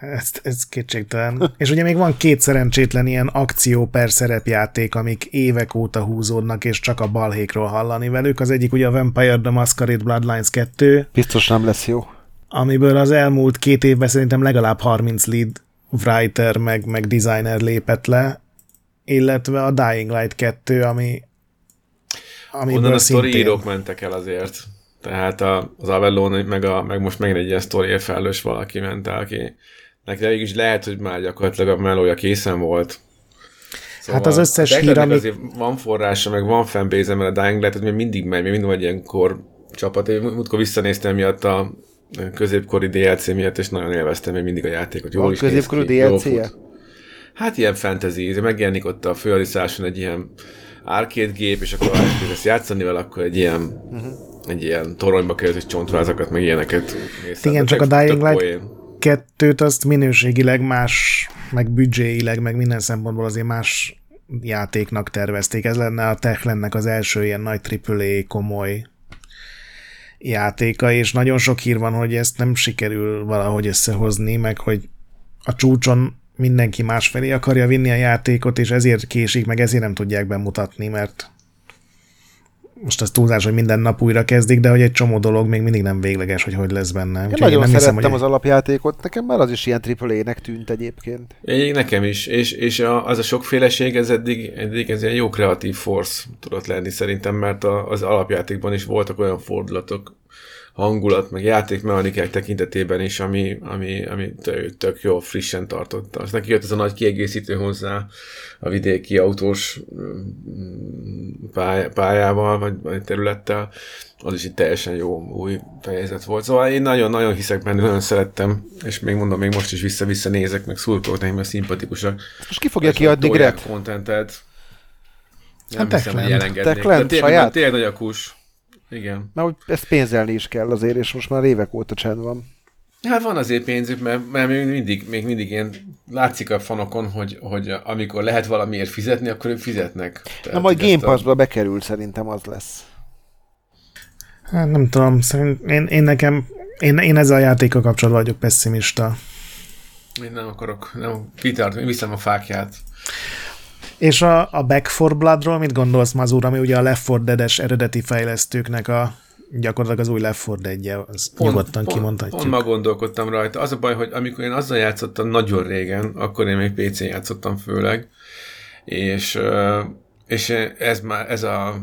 ez, ez kétségtelen. És ugye még van két szerencsétlen ilyen akció per szerepjáték, amik évek óta húzódnak, és csak a balhékról hallani velük. Az egyik ugye a Vampire the Masquerade Bloodlines 2, Biztos nem lesz jó. amiből az elmúlt két évben szerintem legalább 30 lead writer meg, meg designer lépett le, illetve a Dying Light 2, ami amiből Onnan a szintén... írók mentek el azért. Tehát a, az Avellon, meg, a, meg most megint egy ilyen sztoriért felelős valaki ment el, aki neki is lehet, hogy már gyakorlatilag a melója készen volt. Szóval Hát az összes a hír, ami- azért van forrása, meg van fanbase mert a Dying Light, hogy még mindig megy, még mindig van egy ilyen kor csapat. Én múltkor visszanéztem miatt a középkori DLC miatt, és nagyon élveztem még mindig a játékot. Jól Van is jól DLC-je? Hát ilyen fantasy, megjelenik ott a főaliszáson egy ilyen arcade gép, és akkor ha elkezdesz játszani vele, akkor egy ilyen, uh-huh. Egy ilyen toronyba kerül, hogy csontvázakat, meg ilyeneket. át. Igen, csak a Dying Light kettőt azt minőségileg más, meg büdzséileg, meg minden szempontból azért más játéknak tervezték. Ez lenne a Techlennek az első ilyen nagy AAA komoly játéka, és nagyon sok hír van, hogy ezt nem sikerül valahogy összehozni, meg hogy a csúcson mindenki másfelé akarja vinni a játékot, és ezért késik, meg ezért nem tudják bemutatni, mert most az túlzás, hogy minden nap újra kezdik, de hogy egy csomó dolog még mindig nem végleges, hogy hogy lesz benne. Én Úgyhogy nagyon nem szerettem hiszem, hogy az alapjátékot, nekem már az is ilyen AAA-nek tűnt egyébként. Én, nekem is, és, és a, az a sokféleség, ez eddig, eddig ez ilyen jó kreatív force tudott lenni szerintem, mert a, az alapjátékban is voltak olyan fordulatok, hangulat, meg játékmechanikák tekintetében is, ami, ami, ami tök, jó, frissen tartotta. Azt neki jött ez a nagy kiegészítő hozzá a vidéki autós mm, pály, pályával, vagy, vagy területtel, az is egy teljesen jó új fejezet volt. Szóval én nagyon-nagyon hiszek benne, nagyon szerettem, és még mondom, még most is vissza-vissza nézek, meg szurkolok nekem, mert szimpatikusak. Most ki fogja kiadni Greg? contentet. Nem Hát hiszem, hogy elengednék. Techland, De tényleg, saját? tényleg nagy a kus. Igen. Mert hogy ezt pénzelni is kell azért, és most már évek óta csend van. Hát van azért pénzük, mert, mert még mindig, még mindig ilyen látszik a fanokon, hogy, hogy amikor lehet valamiért fizetni, akkor ők fizetnek. Na majd Game Pass-ba bekerül, szerintem az lesz. Hát nem tudom, szerint én, én nekem, én, én ezzel a játékkal kapcsolatban vagyok pessimista. Én nem akarok, nem, Peter, én viszem a fákját. És a, a Back for Bloodról mit gondolsz, Mazur, ami ugye a Left 4 Dead-es eredeti fejlesztőknek a gyakorlatilag az új Left 4 dead az pont, nyugodtan pont, kimondhatjuk. Pont ma gondolkodtam rajta. Az a baj, hogy amikor én azzal játszottam nagyon régen, akkor én még PC-n játszottam főleg, és, és ez, már, ez a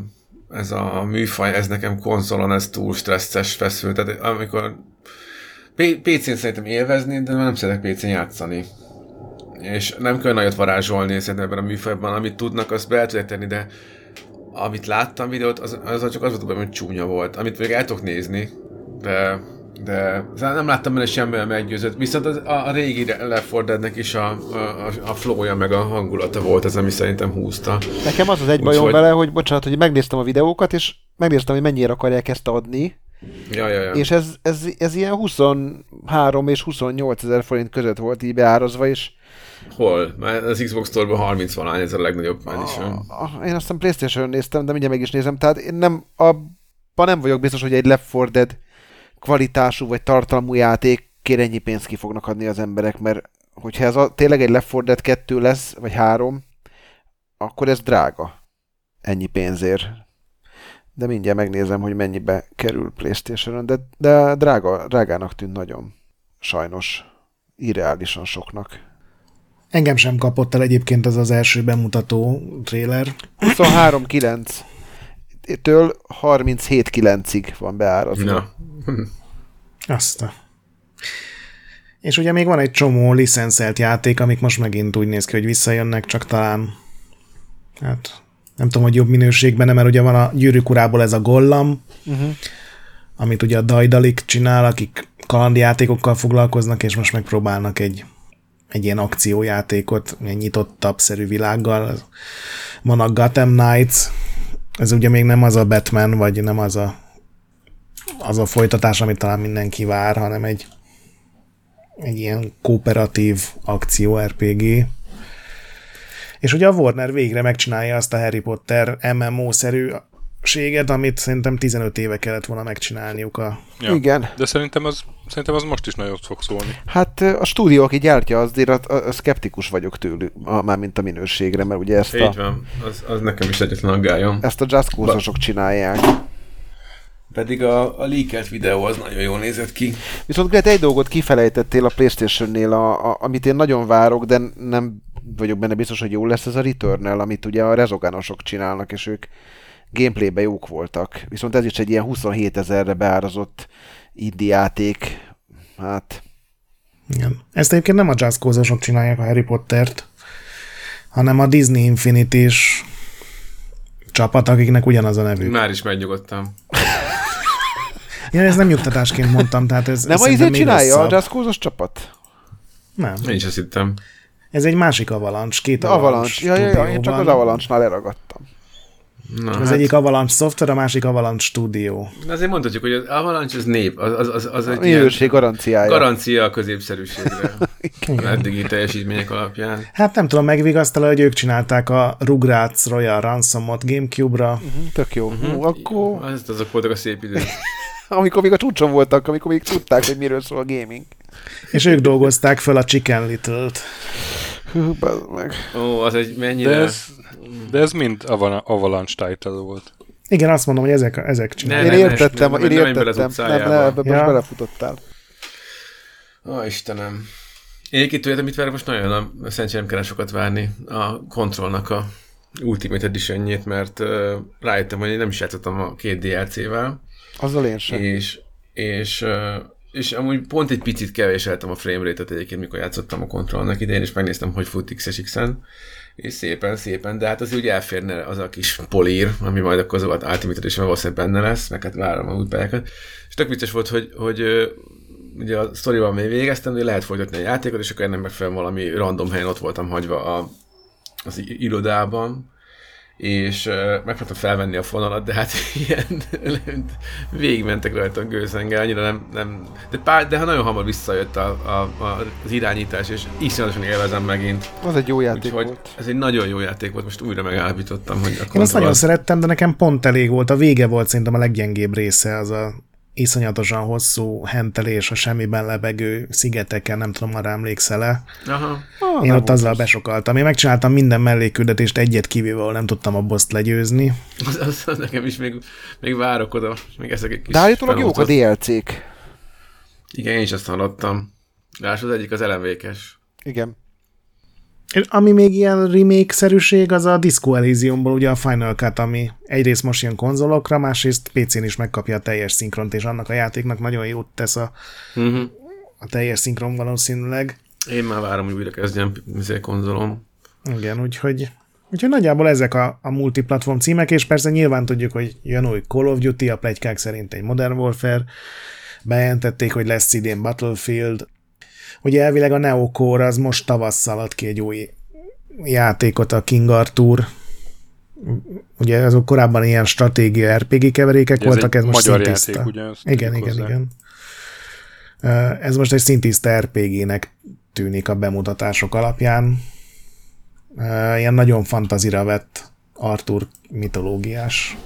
ez a műfaj, ez nekem konzolon, ez túl stresszes, feszül. Tehát amikor PC-n szerintem élvezni, de nem szeretek PC-n játszani. És nem kell nagyot varázsolni szerintem ebben a műfajban, amit tudnak, azt be tudják tenni, de amit láttam videót, az, az csak az volt, hogy csúnya volt. Amit még el tudok nézni, de de nem láttam benne semmivel meggyőzött. Viszont az, a, a régi Left 4 Dead-nek is a, a, a flowja meg a hangulata volt az, ami szerintem húzta. Nekem az az egy bajom hogy... vele, hogy bocsánat, hogy megnéztem a videókat, és megnéztem, hogy mennyire akarják ezt adni. Ja, ja, ja. És ez, ez, ez ilyen 23 és 28 ezer forint között volt így beárazva, és Hol? Mert az Xbox Store-ban 30 valány, ez a legnagyobb edition. Én azt a Playstation néztem, de mindjárt meg is nézem. Tehát én nem, abban nem vagyok biztos, hogy egy Left 4 Dead kvalitású vagy tartalmú játékért ennyi pénzt ki fognak adni az emberek, mert hogyha ez a, tényleg egy Left 4 Dead 2 lesz, vagy 3, akkor ez drága. Ennyi pénzért. De mindjárt megnézem, hogy mennyibe kerül Playstation-on, de, de drága, drágának tűnt nagyon. Sajnos. Irreálisan soknak. Engem sem kapott el egyébként az az első bemutató trailer. 23.9 től 37.9-ig van beárazva. Na. Azt a... És ugye még van egy csomó licenszelt játék, amik most megint úgy néz ki, hogy visszajönnek, csak talán hát nem tudom, hogy jobb minőségben, mert ugye van a gyűrűk urából ez a Gollam, uh-huh. amit ugye a Daidalik csinál, akik kalandjátékokkal foglalkoznak, és most megpróbálnak egy, egy ilyen akciójátékot, egy nyitottabb-szerű világgal. Van a Gotham Knights, ez ugye még nem az a Batman, vagy nem az a, az a folytatás, amit talán mindenki vár, hanem egy, egy ilyen kooperatív akció RPG. És ugye a Warner végre megcsinálja azt a Harry Potter MMO-szerű séget, amit szerintem 15 éve kellett volna megcsinálniuk a... Ja, Igen. De szerintem az, szerintem az most is nagyot fog szólni. Hát a stúdió, aki gyártja, azért a, a, a szkeptikus vagyok tőlük, a, már mint a minőségre, mert ugye ezt Így a... van, az, az nekem is egyetlen aggályom. Ezt a Just cause csinálják. Pedig a, a leakelt videó az nagyon jól nézett ki. Viszont Gret, egy dolgot kifelejtettél a Playstation-nél, a, a, amit én nagyon várok, de nem vagyok benne biztos, hogy jó lesz ez a Returnal, amit ugye a rezogánosok csinálnak, és ők gameplayben jók voltak. Viszont ez is egy ilyen 27 ezerre beárazott indie játék. Hát... Igen. Ezt egyébként nem a jazzkózosok csinálják a Harry Pottert, hanem a Disney infinity is csapat, akiknek ugyanaz a nevük. Már is megnyugodtam. Ja, ez nem nyugtatásként mondtam, tehát ez Nem, a izé csinálja a jazzkózos csapat? Nem. Én is azt hittem. Ez egy másik avalancs, két avalancs. Ja, ja, ja, én csak az avalancsnál leragadtam. Na, az hát... egyik Avalanche Software, a másik Avalanche Studio. De azért mondhatjuk, hogy az Avalanche az nép, az, az, az, az egy minőség garanciája. Garancia a középszerűségre. eddigi teljesítmények alapján. Hát nem tudom, megvigasztalni, hogy ők csinálták a Rugrats Royal Ransom-ot Gamecube-ra. Uh-huh, tök jó. Uh-huh. Uh, akkor... Az, azok voltak a szép idők. amikor még a csúcson voltak, amikor még tudták, hogy miről szól a gaming. És ők dolgozták fel a Chicken Little-t. Hú, meg. Ó, az egy mennyire... De ez, de ez mind Avalanche title volt. Igen, azt mondom, hogy ezek, ezek csinálják. Én értettem, én értettem. Nem, nem, ebbe most belefutottál. Ó, Istenem. Én egyébként tudjátok, mit várok most nagyon? Szerintem nem kell sokat várni a kontrollnak a Ultimate edition mert uh, rájöttem, hogy én nem is játszottam a két DLC-vel. Azzal én sem. És, és uh, és amúgy pont egy picit kevéseltem a framerate-et egyébként, mikor játszottam a kontrollnak idején, és megnéztem, hogy fut XSX-en, és szépen, szépen, de hát az úgy elférne az a kis polír, ami majd akkor az volt Ultimate is valószínűleg benne lesz, meg hát várom a útpályákat. És tök vicces volt, hogy, hogy ugye a sztorival még végeztem, hogy lehet folytatni a játékot, és akkor ennek megfelelően valami random helyen ott voltam hagyva a, az irodában, és uh, megpróbáltam felvenni a fonalat, de hát ilyen végigmentek rajta a gőzengel, annyira nem, nem de, pár, de nagyon hamar visszajött a, a, a, az irányítás, és iszonyatosan élvezem megint. Az egy jó játék Úgyhogy volt. ez egy nagyon jó játék volt, most újra megállapítottam, hogy a Én azt nagyon szerettem, de nekem pont elég volt. A vége volt szerintem a leggyengébb része, az a iszonyatosan hosszú hentelés a semmiben lebegő szigeteken, nem tudom, arra emlékszel-e. Aha. Ah, Én ott volt azzal besokaltam. Én megcsináltam minden mellékküldetést egyet kivéve, ahol nem tudtam a boszt legyőzni. Az, az, az nekem is még, még várok oda, még ezek egy kis De állítólag jók a. DLC-k. Igen, én is azt hallottam. Lásd, az egyik az elemékes. Igen. És ami még ilyen remake-szerűség, az a Disco Elysiumból ugye a Final Cut, ami egyrészt most jön konzolokra, másrészt PC-n is megkapja a teljes szinkront, és annak a játéknak nagyon jót tesz a, Uh-huh. a teljes szinkron valószínűleg. Én már várom, hogy újra kezdjem izé, konzolom. Igen, úgyhogy, úgyhogy nagyjából ezek a, a multiplatform címek, és persze nyilván tudjuk, hogy jön új Call of Duty, a plegykák szerint egy Modern Warfare, bejelentették, hogy lesz idén Battlefield. Ugye elvileg a Neocore az most tavasszal ad ki egy új játékot, a King Arthur. Ugye azok korábban ilyen stratégia RPG keverékek Ugye ez voltak, egy ez most magyar szintiszta. játék, ugye? Ezt Igen, igen, hozzá. igen. Ez most egy szintiszta RPG-nek tűnik a bemutatások alapján. Ilyen nagyon fantazira vett Arthur mitológiás.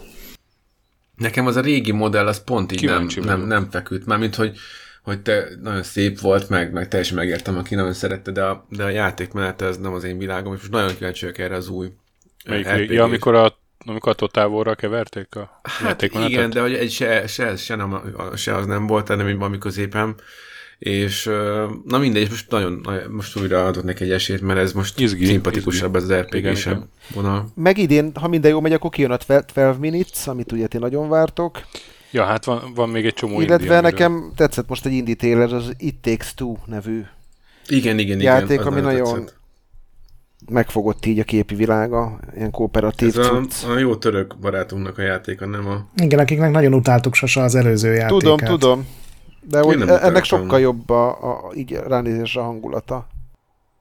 Nekem az a régi modell, az pont így nem, Kíváncsi nem, nem feküdt. Mármint, hogy, hogy te nagyon szép volt, meg, meg teljesen megértem, aki nagyon szerette, de a, de a játék menete ez nem az én világom, és most nagyon kíváncsi vagyok erre az új Melyik, RPG-s. ja, amikor a, amikor a Totávorra keverték a Hát igen, de hogy egy se, se, se, nem, se az nem volt, hanem valami középen. És na mindegy, most nagyon, most újra adott neki egy esélyt, mert ez most Izgi, szimpatikusabb ez az igen. vonal. Meg idén, ha minden jó megy, akkor kijön a 12 Minutes, amit ugye ti nagyon vártok. Ja, hát van, van még egy csomó Illetve indie, amiről- nekem tetszett most egy indie trailer, az It Takes Two nevű Igen, igen, igen. játék, ami nagyon tetszett. megfogott így a képi világa, ilyen kooperatív Ez a, a jó török barátunknak a játéka, nem a... Igen, akiknek nagyon utáltuk sose az előző játékát. Tudom, tudom. De hogy nem ennek sokkal jobb a, a, így ránézésre a hangulata.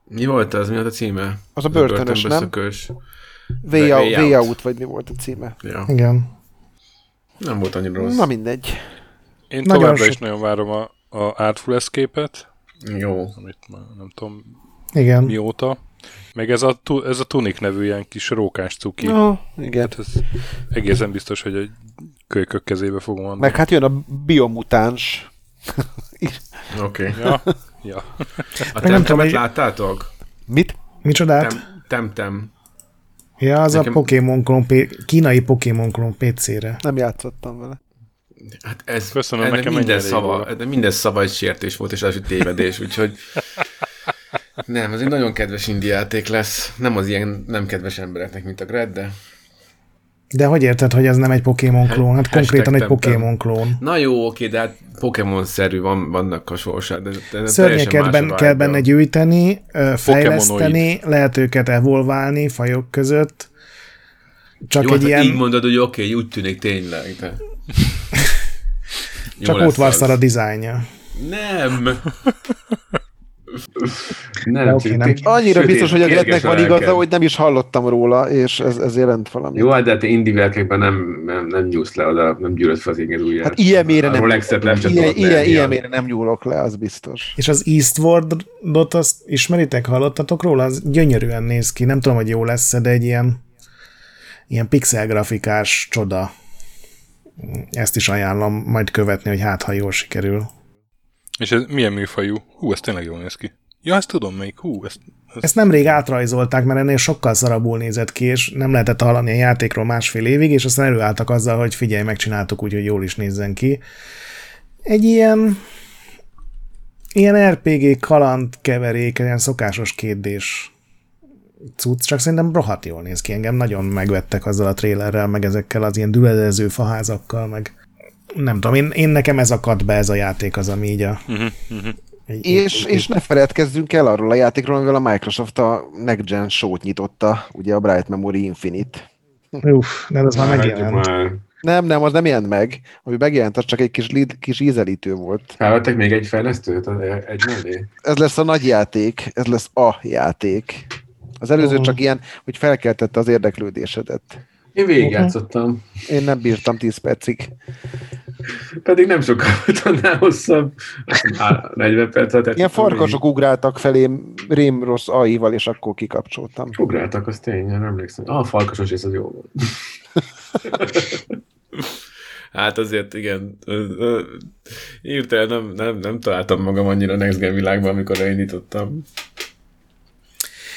Mi volt az? Mi volt a címe? Az a börtönös, nem? Börtönbeszökős. Way, Way out, Way. Out, vagy mi volt a címe. Ja. Igen. Nem volt annyira rossz. Na mindegy. Én Nagyon továbbra sok- is nagyon várom a, a Artful Escape-et, Jó. amit már nem tudom Igen. mióta. Meg ez a, ez a Tunic nevű ilyen kis rókás cuki. No, igen. Hát ez egészen biztos, hogy egy kölykök kezébe fogom adni. Meg hát jön a biomutáns. Oké. Okay. Ja, ja. A nem tudom, temtemet láttátok? Mit? Micsodát? Tem, temtem. Ja, az Nekem- a Pokémon klón, P- kínai Pokémon klón PC-re. Nem játszottam vele. Hát ez, Köszönöm, ennek nekem minden szava, de minden szava egy sértés volt, és az egy tévedés, úgyhogy nem, ez egy nagyon kedves indie játék lesz. Nem az ilyen nem kedves embereknek, mint a Gred, de De hogy érted, hogy ez nem egy Pokémon klón? Hát konkrétan egy. Pokémon klón. Na jó, oké, de hát Pokémon-szerű van, vannak hasonlóság. De, de Szörnyeket ben, kell benne gyűjteni, fejleszteni, lehet őket evolválni fajok között. Csak Jó, egy hát ilyen, így mondod, hogy oké, okay, úgy tűnik tényleg, de... Csak útvarszal a dizájnja. Nem! Nem, csak nem. Annyira sötét, biztos, hogy a Gretnek van igaza, hogy nem is hallottam róla, és ez, ez jelent valami. Jó, hát de te indie lelkekben nem, nem, nem nyúlsz le oda, nem gyűlöd fel az inged ujját. Hát ilyen mére nem, nem ilyen, ilyen, ilyen mére nem nyúlok le, az biztos. És az Eastward-ot azt ismeritek, hallottatok róla? Az gyönyörűen néz ki. Nem tudom, hogy jó lesz de egy ilyen, ilyen pixel grafikás csoda. Ezt is ajánlom majd követni, hogy hát, ha jól sikerül. És ez milyen műfajú? Hú, ez tényleg jól néz ki. Ja, ezt tudom még. Hú, ezt, ezt Ezt nemrég átrajzolták, mert ennél sokkal szarabul nézett ki, és nem lehetett hallani a játékról másfél évig, és aztán előálltak azzal, hogy figyelj, megcsináltuk úgy, hogy jól is nézzen ki. Egy ilyen ilyen RPG kaland keverék, ilyen szokásos kétdés cucc, csak szerintem rohadt jól néz ki. Engem nagyon megvettek azzal a trélerrel, meg ezekkel az ilyen düledező faházakkal, meg nem tudom, én, én nekem ez akadt be ez a játék, az, ami így a... így- És, és ne feledkezzünk el arról a játékról, amivel a Microsoft a Next Gen show-t nyitotta, ugye a Bright Memory Infinite. Uff, de ez már megjelent. már. Nem, nem, az nem jelent meg. Ami megjelent, az csak egy kis, lid, kis ízelítő volt. Felvettek még egy fejlesztőt az egy mellé? Ez lesz a nagy játék, ez lesz a játék. Az előző Ó. csak ilyen, hogy felkeltette az érdeklődésedet. Én végigjátszottam. Én nem bírtam 10 percig. Pedig nem sokkal volt annál hosszabb. Á, 40 percet. Ilyen farkasok ugráltak felém rém rossz AI-val, és akkor kikapcsoltam. Ugráltak, az tény, nem emlékszem. Ah, a farkasos rész az jó volt. Hát azért igen, írtál, nem, nem, nem találtam magam annyira Next Gen világban, amikor elindítottam.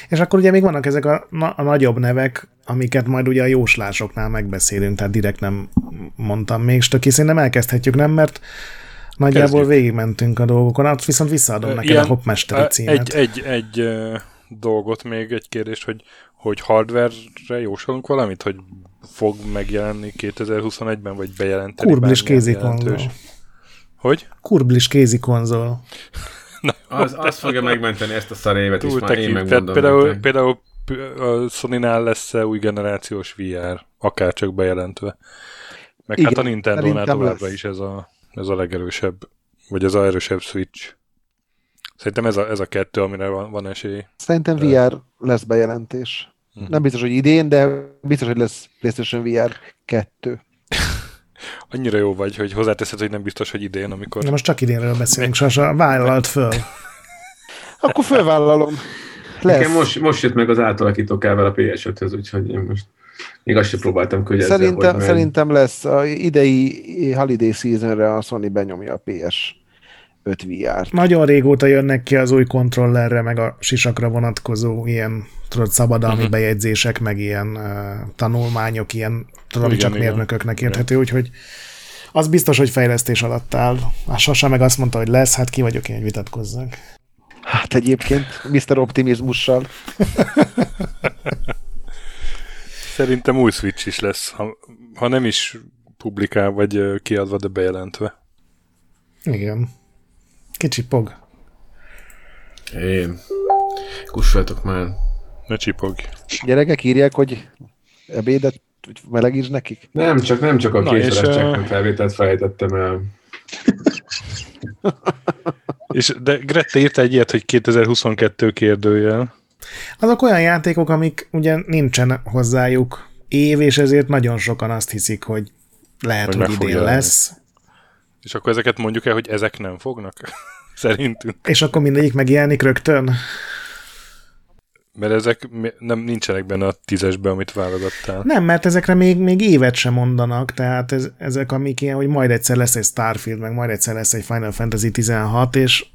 És akkor ugye még vannak ezek a, na- a nagyobb nevek, amiket majd ugye a jóslásoknál megbeszélünk, tehát direkt nem mondtam még, stöki, szerintem elkezdhetjük, nem? Mert nagyjából Kezdjük. végigmentünk a dolgokon, azt viszont visszaadom neked Ilyen, a hopmesteri ö, címet. Egy, egy, egy dolgot még, egy kérdést, hogy, hogy hardware-re jósolunk valamit, hogy fog megjelenni 2021-ben, vagy bejelenteni Kurblis kézi konzol. Hogy? Kurblis kézi konzol. Az, az fogja megmenteni ezt a szar évet is, már én megmondom. például, nektek. például a Sony-nál lesz új generációs VR, akár csak bejelentve. Meg Igen, hát a Nintendo-nál továbbra lesz. is ez a, ez a legerősebb, vagy ez a erősebb Switch. Szerintem ez a, ez a kettő, amire van, van esély. Szerintem VR lesz bejelentés. Mhm. Nem biztos, hogy idén, de biztos, hogy lesz PlayStation VR 2. Annyira jó vagy, hogy hozzáteszed, hogy nem biztos, hogy idén, amikor... De most csak idénről beszélünk, Sasa, vállalt föl. Akkor fölvállalom. Nekem Lesz. most, most jött meg az átalakító kável a PS5-höz, úgyhogy én most még azt sem próbáltam könyvezni. Szerintem, szerintem lesz a idei holiday seasonre a Sony benyomja a PS 5 VR-t. Nagyon régóta jönnek ki az új kontrollerre, meg a sisakra vonatkozó ilyen, tudod, szabadalmi uh-huh. bejegyzések, meg ilyen uh, tanulmányok, ilyen, tudod, Igen, csak igen. mérnököknek érthető, úgyhogy az biztos, hogy fejlesztés alatt áll. A Sasa meg azt mondta, hogy lesz, hát ki vagyok én, hogy vitatkozzak. Hát egyébként Mr. Optimizmussal. Szerintem új Switch is lesz, ha, ha nem is publikál, vagy kiadva, de bejelentve. Igen. Kicsi pog. Én. Kussoljatok már. Ne csipogj. Gyerekek írják, hogy ebédet hogy melegítsd nekik. Nem, csak, nem csak a kétszeres ö, felvételt felejtettem el. És, de Grette írt egy ilyet, hogy 2022 kérdőjel. Azok olyan játékok, amik ugye nincsen hozzájuk év, és ezért nagyon sokan azt hiszik, hogy lehet, Hogy hogy, idén lesz. És akkor ezeket mondjuk el, hogy ezek nem fognak? Szerintünk. És akkor mindegyik megjelenik rögtön. Mert ezek nem nincsenek benne a tízesben, amit válogattál. Nem, mert ezekre még, még évet sem mondanak, tehát ez, ezek amik ilyen, hogy majd egyszer lesz egy Starfield, meg majd egyszer lesz egy Final Fantasy 16, és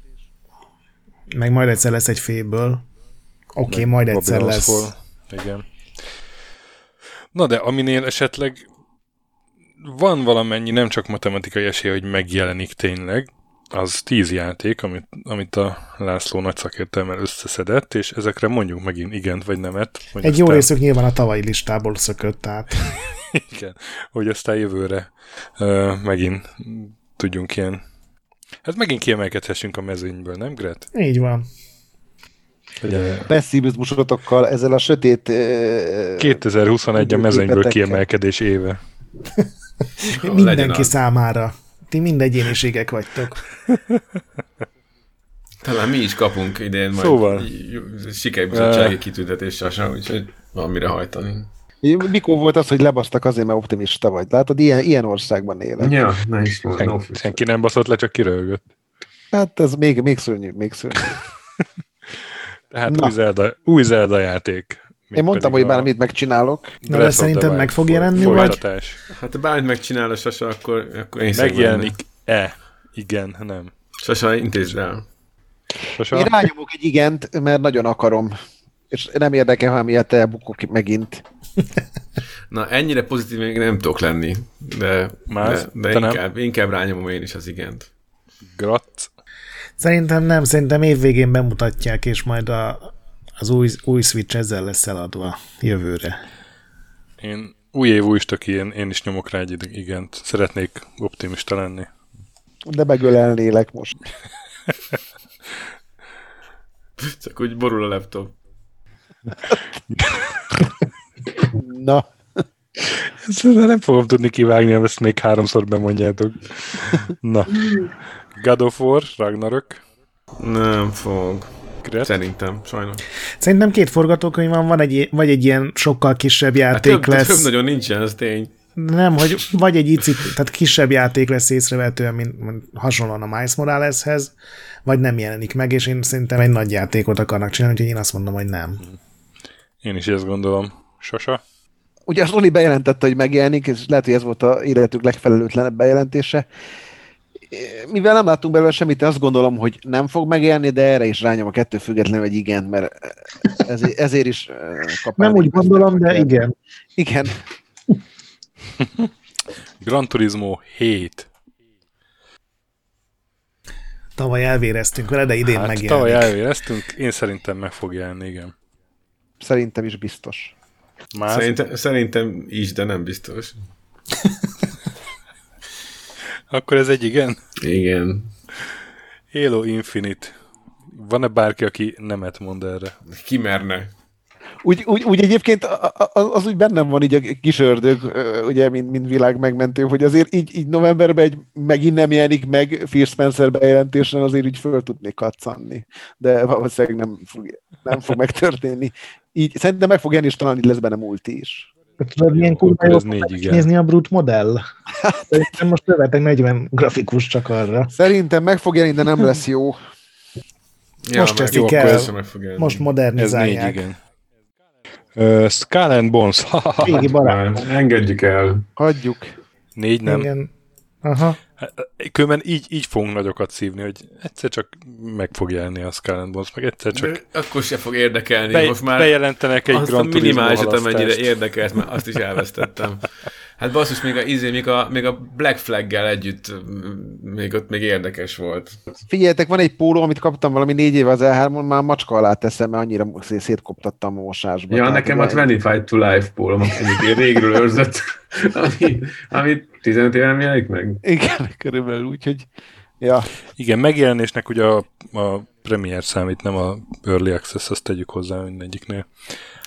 meg majd egyszer lesz egy Fable. Oké, okay, majd egyszer Babylon's lesz. Fall. Igen. Na de aminél esetleg van valamennyi, nem csak matematikai esély, hogy megjelenik tényleg, az tíz játék, amit, amit a László nagy szakértelmel összeszedett, és ezekre mondjuk megint igent vagy nemet. Hogy Egy jó aztán- részük nyilván a tavalyi listából szökött, tehát Igen, hogy aztán jövőre uh, megint tudjunk ilyen Hát megint kiemelkedhessünk a mezőnyből, nem Gret? így van. Ugye Pessimizmusotokkal ezzel a sötét... eh, 2021 a mezőnyből kiemelkedés éve. Mindenki számára. Ti mind egyéniségek vagytok. Talán mi is kapunk idén majd Szóval. sikerbizottsági kitüntetéssel sem, úgyhogy van mire hajtani. Mikor volt az, hogy lebasztak azért, mert optimista vagy? Látod, ilyen, ilyen országban élek. Ja, ne is Sen, no senki nem baszott le, csak kirölgött. Hát ez még, még szörnyű, még szörnyű. Tehát új Zelda, új Zelda játék. Én mondtam, hogy bármit megcsinálok. Na, de szerinted meg fog jelenni, vagy? Hát ha bármit megcsinál a Sasa, akkor, akkor én Megjelenik-e? Igen, nem. Sasa, intézd el. Sasa? Én rányomok egy igent, mert nagyon akarom. És nem érdekel, ha miatt elbukok megint. Na, ennyire pozitív még nem tudok lenni, de, Mász? de, de Te nem? inkább, inkább rányomom én is az igent. Grat. Szerintem nem, szerintem évvégén bemutatják, és majd a, az új, új Switch ezzel lesz eladva jövőre. Én új év, új stöki, én, én is nyomok rá egy igent. Szeretnék optimista lenni. De megölelnélek most. Csak úgy borul a laptop. Na, Ezt nem fogom tudni kivágni, ha ezt még háromszor bemondjátok. Na. God of War, Ragnarök. Nem fog. Gret? Szerintem, sajnos. Szerintem két forgatókönyv van, van egy, vagy egy ilyen sokkal kisebb játék Hát több, lesz. több nagyon nincsen, ez tény. Nem, hogy vagy egy icip, tehát kisebb játék lesz észrevetően, mint, mint hasonlóan a Miles Moraleshez, vagy nem jelenik meg, és én szerintem egy nagy játékot akarnak csinálni, úgyhogy én azt mondom, hogy nem. Én is ezt gondolom. Sasa? Ugye a Sony bejelentette, hogy megjelenik, és lehet, hogy ez volt a életük legfelelőtlenebb bejelentése. Mivel nem láttunk belőle semmit, azt gondolom, hogy nem fog megjelenni, de erre is rányom a kettő függetlenül, hogy igen, mert ezért, ezért is eh, kapálni. Nem úgy gondolom, de igen. Igen. Gran Turismo 7. Tavaly elvéreztünk vele, de idén Hát megjelenik. tavaly elvéreztünk, én szerintem meg fog jelenni, igen. Szerintem is biztos. Már Szerintem, szerintem is, de nem biztos. Akkor ez egy igen? Igen. Halo Infinite. Van-e bárki, aki nemet mond erre? Ki merne? Úgy, úgy, úgy egyébként a- a- az úgy bennem van így a kis ördög, ugye, mint, mint világ megmentő, hogy azért így, így novemberben egy megint nem jelenik meg Phil Spencer bejelentésen, azért így föl tudnék katszanni. De valószínűleg nem fog, nem fog megtörténni. Így, szerintem meg fog jelenni, és talán így lesz benne multi is. Tudod, milyen kurva jó nézni a Brute modell? Szerintem most követek 40 grafikus csak arra. Szerintem meg fog jelenni, de nem lesz jó. Most meg- teszik jó, el. Most Ez négy modernizálják. igen. Uh, Skull and Bones. Régi barát. Engedjük el. Hagyjuk. Négy nem. Igen. Aha. Különben így, így fogunk nagyokat szívni, hogy egyszer csak meg fog jelenni a Skull and Bones, meg egyszer csak De akkor se fog érdekelni. be, most már bejelentenek egy azt a Gran Turismo minimálisat, amennyire érdekelt, mert azt is elvesztettem. Hát basszus, még a, izé, még a, még a Black Flag-gel együtt még ott még érdekes volt. Figyeljetek, van egy póló, amit kaptam valami négy éve az E3-on, már macska alá teszem, mert annyira szé- szétkoptattam a mosásba. Ja, nekem a ugye- 25 to Life pólom, amit én régről őrzött, ami, amit 15 éve nem jelenik meg. Igen, körülbelül úgy, hogy ja, Igen, megjelenésnek ugye a, a Premier számít, nem a Early Access, azt tegyük hozzá mindegyiknél.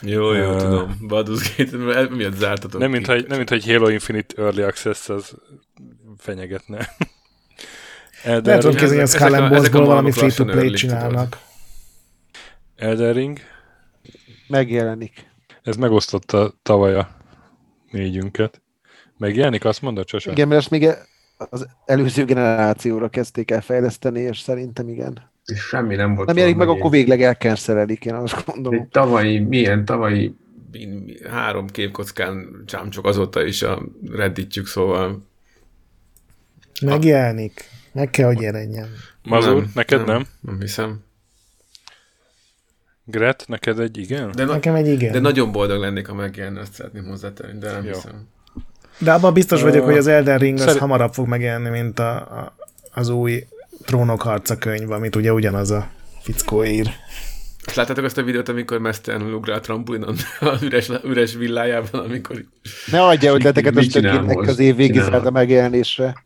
Jó, jó, Ö, tudom. Baldur's Gate, el- miatt zártatok Nem ki. mint, hogy, nem mint, hogy Halo Infinite Early Access az fenyegetne. Lehet, Elden, hogy a ezek Skull and Bonesból valami free-to-play csinálnak. Elden Ring, megjelenik. ez megosztotta tavaly a négyünket. Megjelenik, azt mondod, Csasa? Igen, mert ezt még az előző generációra kezdték el fejleszteni, és szerintem igen. És semmi nem volt. Nem jelenik meg, akkor végleg elkenszerelik, én azt gondolom. Egy tavalyi, milyen tavalyi Min- Három képkockán csámcsok azóta is a redditjük, szóval Megjelenik. Meg kell, hogy jelenjen. Mazur, neked nem? Nem hiszem. Gret, neked egy igen? De, na- Nekem egy igen. de nagyon boldog lennék, ha megjelenne, azt szeretném hozzátenni, de nem Jó. hiszem. De abban biztos vagyok, Ö, hogy az Elden Ring az szerint- hamarabb fog megjelenni, mint a, a, az új Trónok harca könyv, amit ugye ugyanaz a fickó ír. Azt láttátok azt a videót, amikor mesztelenül ugrál a trampolinon az üres, üres villájában, amikor Ne adja ötleteket a most? az év végi Csinál. Zelda megjelenésre.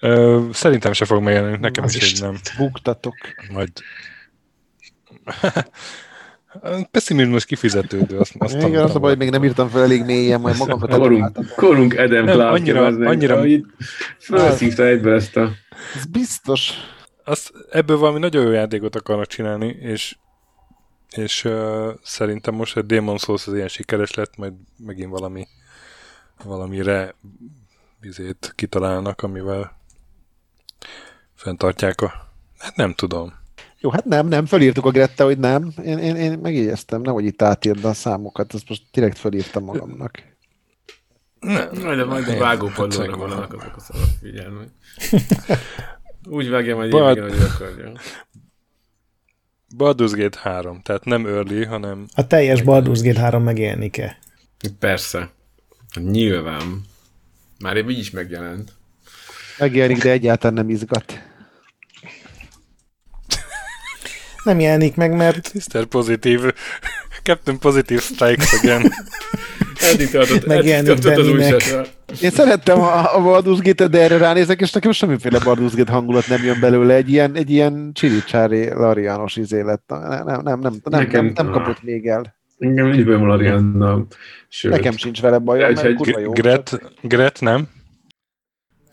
Ö, szerintem se fog megjelenni, nekem Az is is. nem. Buktatok. Majd... Pessimizmus kifizetődő, azt, azt Igen, az a baj, hogy még nem írtam fel elég mélyen, majd magamra korunk, korunk Adam Nem, Clark, annyira- annyira, annyira- annyira... felszívta egyből ezt a... Ez biztos. azt, ebből valami nagyon jó játékot akarnak csinálni, és és uh, szerintem most a Demon Souls az ilyen sikeres lett, majd megint valami valamire vizét kitalálnak, amivel fenntartják a... Hát nem tudom. Jó, hát nem, nem, fölírtuk a Gretta, hogy nem. Én, én, én megjegyeztem, nehogy itt átírd a számokat, ezt most direkt fölírtam magamnak. Nem, Majd a, majd a vágópadlóra hát, vannak azok a szavak, figyelni. Úgy vágja majd Bad- hogy akarja. Baldur's Gate 3, tehát nem early, hanem A teljes Baldur's Gate 3 megjelenik-e? Persze. Nyilván. Már így is megjelent. Megjelenik, de egyáltalán nem izgat. Nem jelenik meg, mert Mr. Pozitív Captain Positive Strikes again. Eddig Megjelenik Bennynek. Én szerettem a, a Baldur's Gate-et, de erre ránézek, és nekem semmiféle Baldur's Gate hangulat nem jön belőle. Egy ilyen, egy ilyen csiricsári Larianos izé lett. Nem, nem, nem, nem, nem, nem, Nekem- nem kapott még el. Engem nincs bajom Lariannal. Sőt, Nekem sincs vele bajom, mert kurva jó. Gret, Gret nem?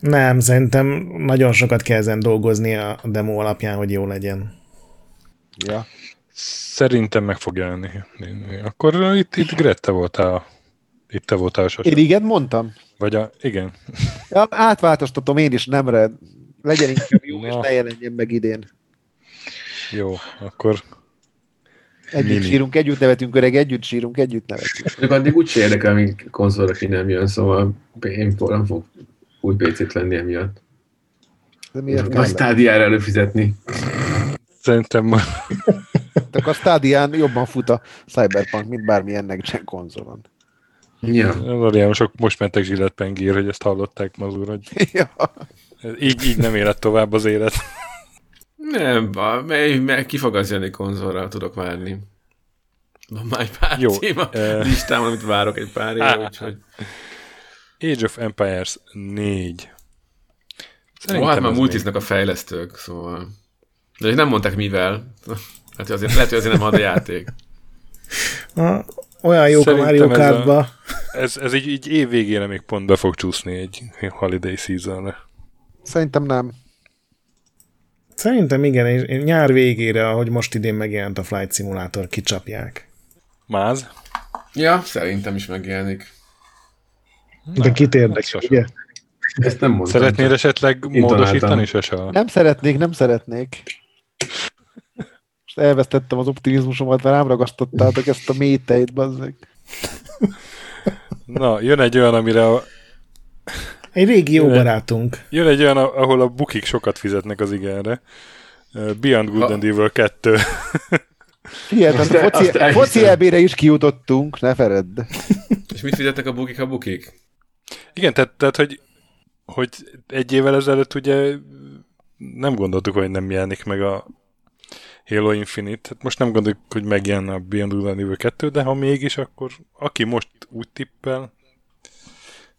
Nem, szerintem nagyon sokat kell ezen dolgozni a demo alapján, hogy jó legyen. Ja. Szerintem meg fog jelenni. Akkor itt, itt Grette voltál, itt te voltál a sose. Én igen mondtam? Vagy a, igen. Ja, átváltoztatom én is nemre. Legyen inkább jó, és ne jelenjen meg idén. Jó, akkor Együtt Mini. sírunk, együtt nevetünk, öreg, együtt sírunk, együtt nevetünk. Csak addig úgy érdekel, amíg konzolra ki nem jön, szóval én nem fog új PC-t venni emiatt. De miért Nagy stádiára előfizetni. Szerintem ma- Tehát a Stadián jobban fut a Cyberpunk, mint bármilyen next konzolon. Ja. ariánusok most mentek zsilletpengír, hogy ezt hallották mazur, hogy ja. így, így nem élet tovább az élet. Nem, mely, ki fog az jönni konzolra, tudok várni. Van már egy pár Jó, téma eh. listám, amit várok egy pár éve, úgyhogy... Age of Empires 4. Ó, hát már multiznak a fejlesztők, szóval... De nem mondták mivel. Hát hogy azért, lehet, hogy azért nem ad a játék. A, olyan jók a Mario ez Kartba. még- Ez, ez így, így év végére még pont be fog csúszni egy holiday seasonre. Szerintem nem. Szerintem igen, és nyár végére, ahogy most idén megjelent a Flight Simulator, kicsapják. Máz? Ja, szerintem is megjelenik. De kit érdekel, ugye? Ezt nem mondtam. Szeretnéd esetleg módosítani, Sasa? Nem szeretnék, nem szeretnék. Most elvesztettem az optimizmusomat, mert rám ragasztottátok ezt a méteit, bazzeg. Na, jön egy olyan, amire a, Egy régi jó Jö- barátunk. jön egy olyan, ahol a bukik sokat fizetnek az igenre. Beyond Good Ha- and Evil 2. Hihetetlen, a foci, elhiszem. foci elbére is kijutottunk, ne feledd. És mit fizetnek a bukik a bukik? Igen, tehát, tehát hogy, hogy egy évvel ezelőtt ugye nem gondoltuk, hogy nem jelenik meg a Halo Infinite. Hát most nem gondoljuk, hogy megjelenne a Beyond Good and Evil 2, de ha mégis, akkor aki most úgy tippel,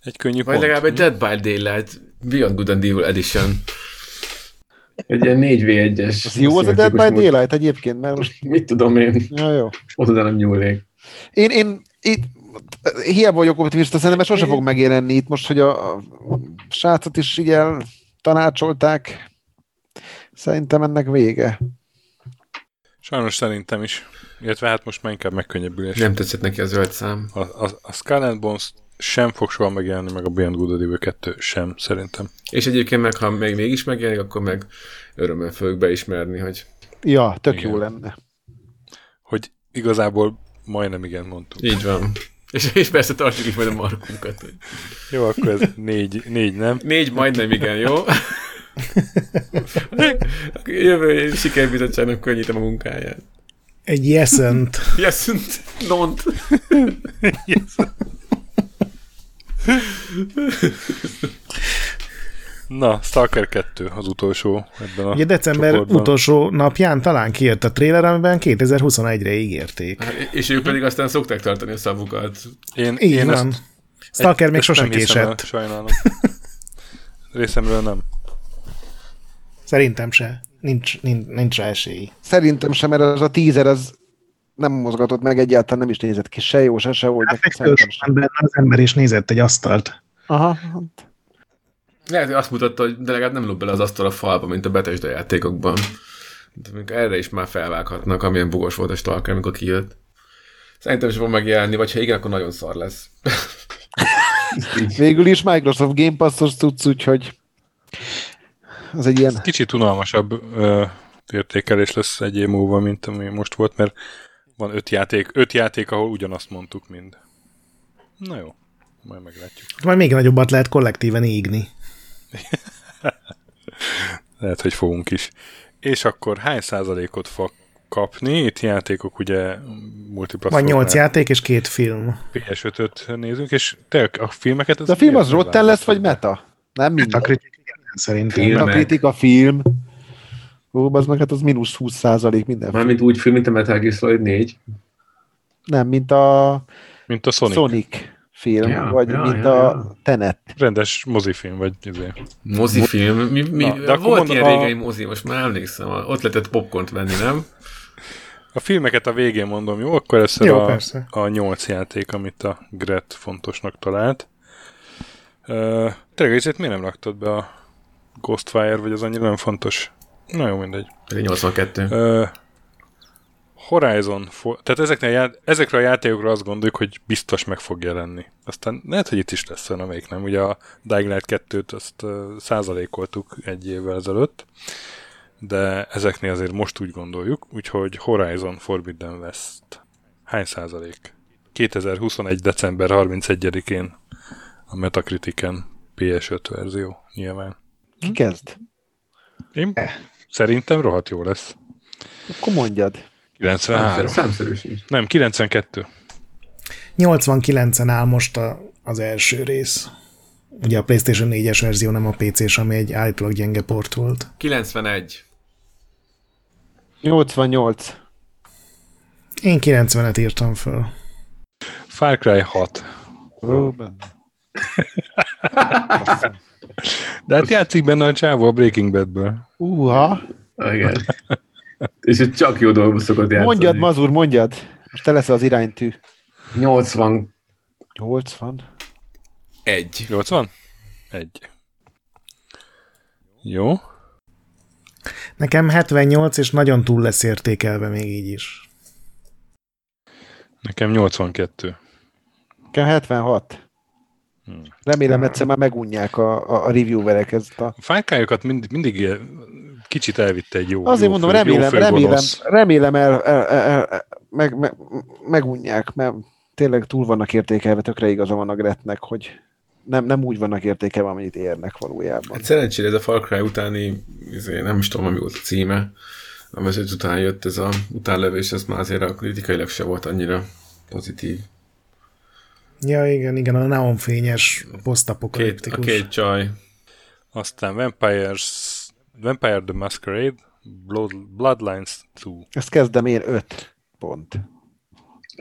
egy könnyű Vagy pont. legalább egy Dead by Daylight Beyond Good and Evil Edition. Egy ilyen 4v1-es. Az jó az a Dead by Daylight egyébként, mert most... Mit tudom én, Ja, jó. oda nem nyúlnék. Én, én itt hiába vagyok optimista, szerintem ez sose fog megjelenni itt most, hogy a, a srácot is így tanácsolták. Szerintem ennek vége. Sajnos szerintem is. Illetve hát most már inkább megkönnyebbülés. Nem tetszett neki a zöld szám. A, a, a Skull and Bones sem fog soha megjelenni, meg a Beyond Good and Evil 2 sem, szerintem. És egyébként meg, ha még mégis megjelenik, akkor meg örömmel fogjuk beismerni, hogy Ja, tök Igen. jó lenne. Hogy igazából majdnem igen mondtuk. így van. És, és persze tartjuk is majd a markunkat. Hogy Jó, akkor ez négy, négy nem. négy majdnem igen, jó? Jövő sikerbizottságnak könnyítem a munkáját. Egy yesent. Yes, nont. Na, Stalker 2 az utolsó ebben a Ugye december csoportban. utolsó napján talán kijött a trailer, amiben 2021-re ígérték. Hát, és ők pedig aztán szokták tartani a szavukat. Én, Így én van. ezt, Stalker még ezt sose nem hiszem el, késett. sajnálom. Részemről nem. Szerintem se. Nincs, nincs, nincs rá esély. Szerintem sem, mert az a teaser az nem mozgatott meg egyáltalán, nem is nézett ki se jó, se se volt. sem. benne az ember is nézett egy asztalt. Aha, hát Lehet, hogy azt mutatta, hogy de legalább nem lóg bele az asztal a falba, mint a Bethesda játékokban. De erre is már felvághatnak, amilyen bugos volt a Stalker, amikor kijött. Szerintem is fog megjelenni, vagy ha igen, akkor nagyon szar lesz. végül is Microsoft Game Pass-os tudsz, úgyhogy az egy ilyen Kicsit unalmasabb ö, értékelés lesz egy év múlva, mint ami most volt, mert van öt játék, öt játék, ahol ugyanazt mondtuk mind. Na jó, majd meglátjuk. Majd még nagyobbat lehet kollektíven ígni. Lehet, hogy fogunk is. És akkor hány százalékot fog kapni? Itt játékok ugye Van multiplatform. nyolc játék és két film. PS5-öt nézünk, és te a filmeket... De a film az Rotten lesz, vagy meta? Nem minden. Szerintem. A kritika film. Ó, az meg hát az mínusz 20 százalék minden. Mármint úgy film, mint a Metal Gear Solid 4. Nem, mint a Mint a Sonic. Sonic, film, Ja, vagy ja, mint ja, a ja. Tenet. Rendes mozifilm, vagy izé. Mozifilm? Mi, mi, Na, de volt ilyen a- régen mozi, most már emlékszem, ott lehetett popcornt venni, nem? A filmeket a végén mondom, jó? Akkor Jó, a, persze. a nyolc játék, amit a Gret fontosnak talált. Uh, tényleg ezért miért nem raktad be a Ghostfire, vagy az annyira nem fontos? Na jó, mindegy. Pedig 82. Uh, Horizon, tehát ezeknél a ezekre a játékokra azt gondoljuk, hogy biztos meg fog jelenni. Aztán lehet, hogy itt is lesz olyan, amelyik nem. Ugye a Dying Light 2-t azt uh, százalékoltuk egy évvel ezelőtt, de ezeknél azért most úgy gondoljuk, úgyhogy Horizon Forbidden West. Hány százalék? 2021. december 31-én a Metacritiken PS5 verzió nyilván. Ki kezd? Én szerintem rohadt jó lesz. Akkor mondjad. 93. Számszerű sincs. Nem, 92. 89-en áll most a, az első rész. Ugye a PlayStation 4-es verzió, nem a PC-s, ami egy állítólag gyenge port volt. 91. 88. Én 90-et írtam föl. Far Cry 6. De hát játszik benne a csávó a Breaking Badből. Uha. Igen. És itt csak jó dolgok szokott játszani. Mondjad, Mazur, mondjad. Most te leszel az iránytű. 80. 80. Egy. 80? Egy. Jó. Nekem 78, és nagyon túl lesz értékelve még így is. Nekem 82. Nekem 76. Hmm. Remélem egyszer már megunják a, a, a reviewerek ezt a... A Far Cry-okat mind, mindig kicsit elvitte egy jó Azért jó mondom, fő, remélem, jó remélem, remélem el, el, el, el meg, meg, megunják, mert tényleg túl vannak értékelve, tökre igaza van a Gretnek, hogy nem, nem úgy vannak értékelve, amennyit érnek valójában. Hát szerencsére ez a Far Cry utáni, izé, nem is tudom, mi volt a címe, ami az után jött ez a utánlövés, ez már azért a kritikailag se volt annyira pozitív. Ja, igen, igen, a neonfényes Két, a posztapokaliptikus. két csaj. Aztán Vampires, Vampire the Masquerade, Blood, Bloodlines 2. Ezt kezdem én 5 pont.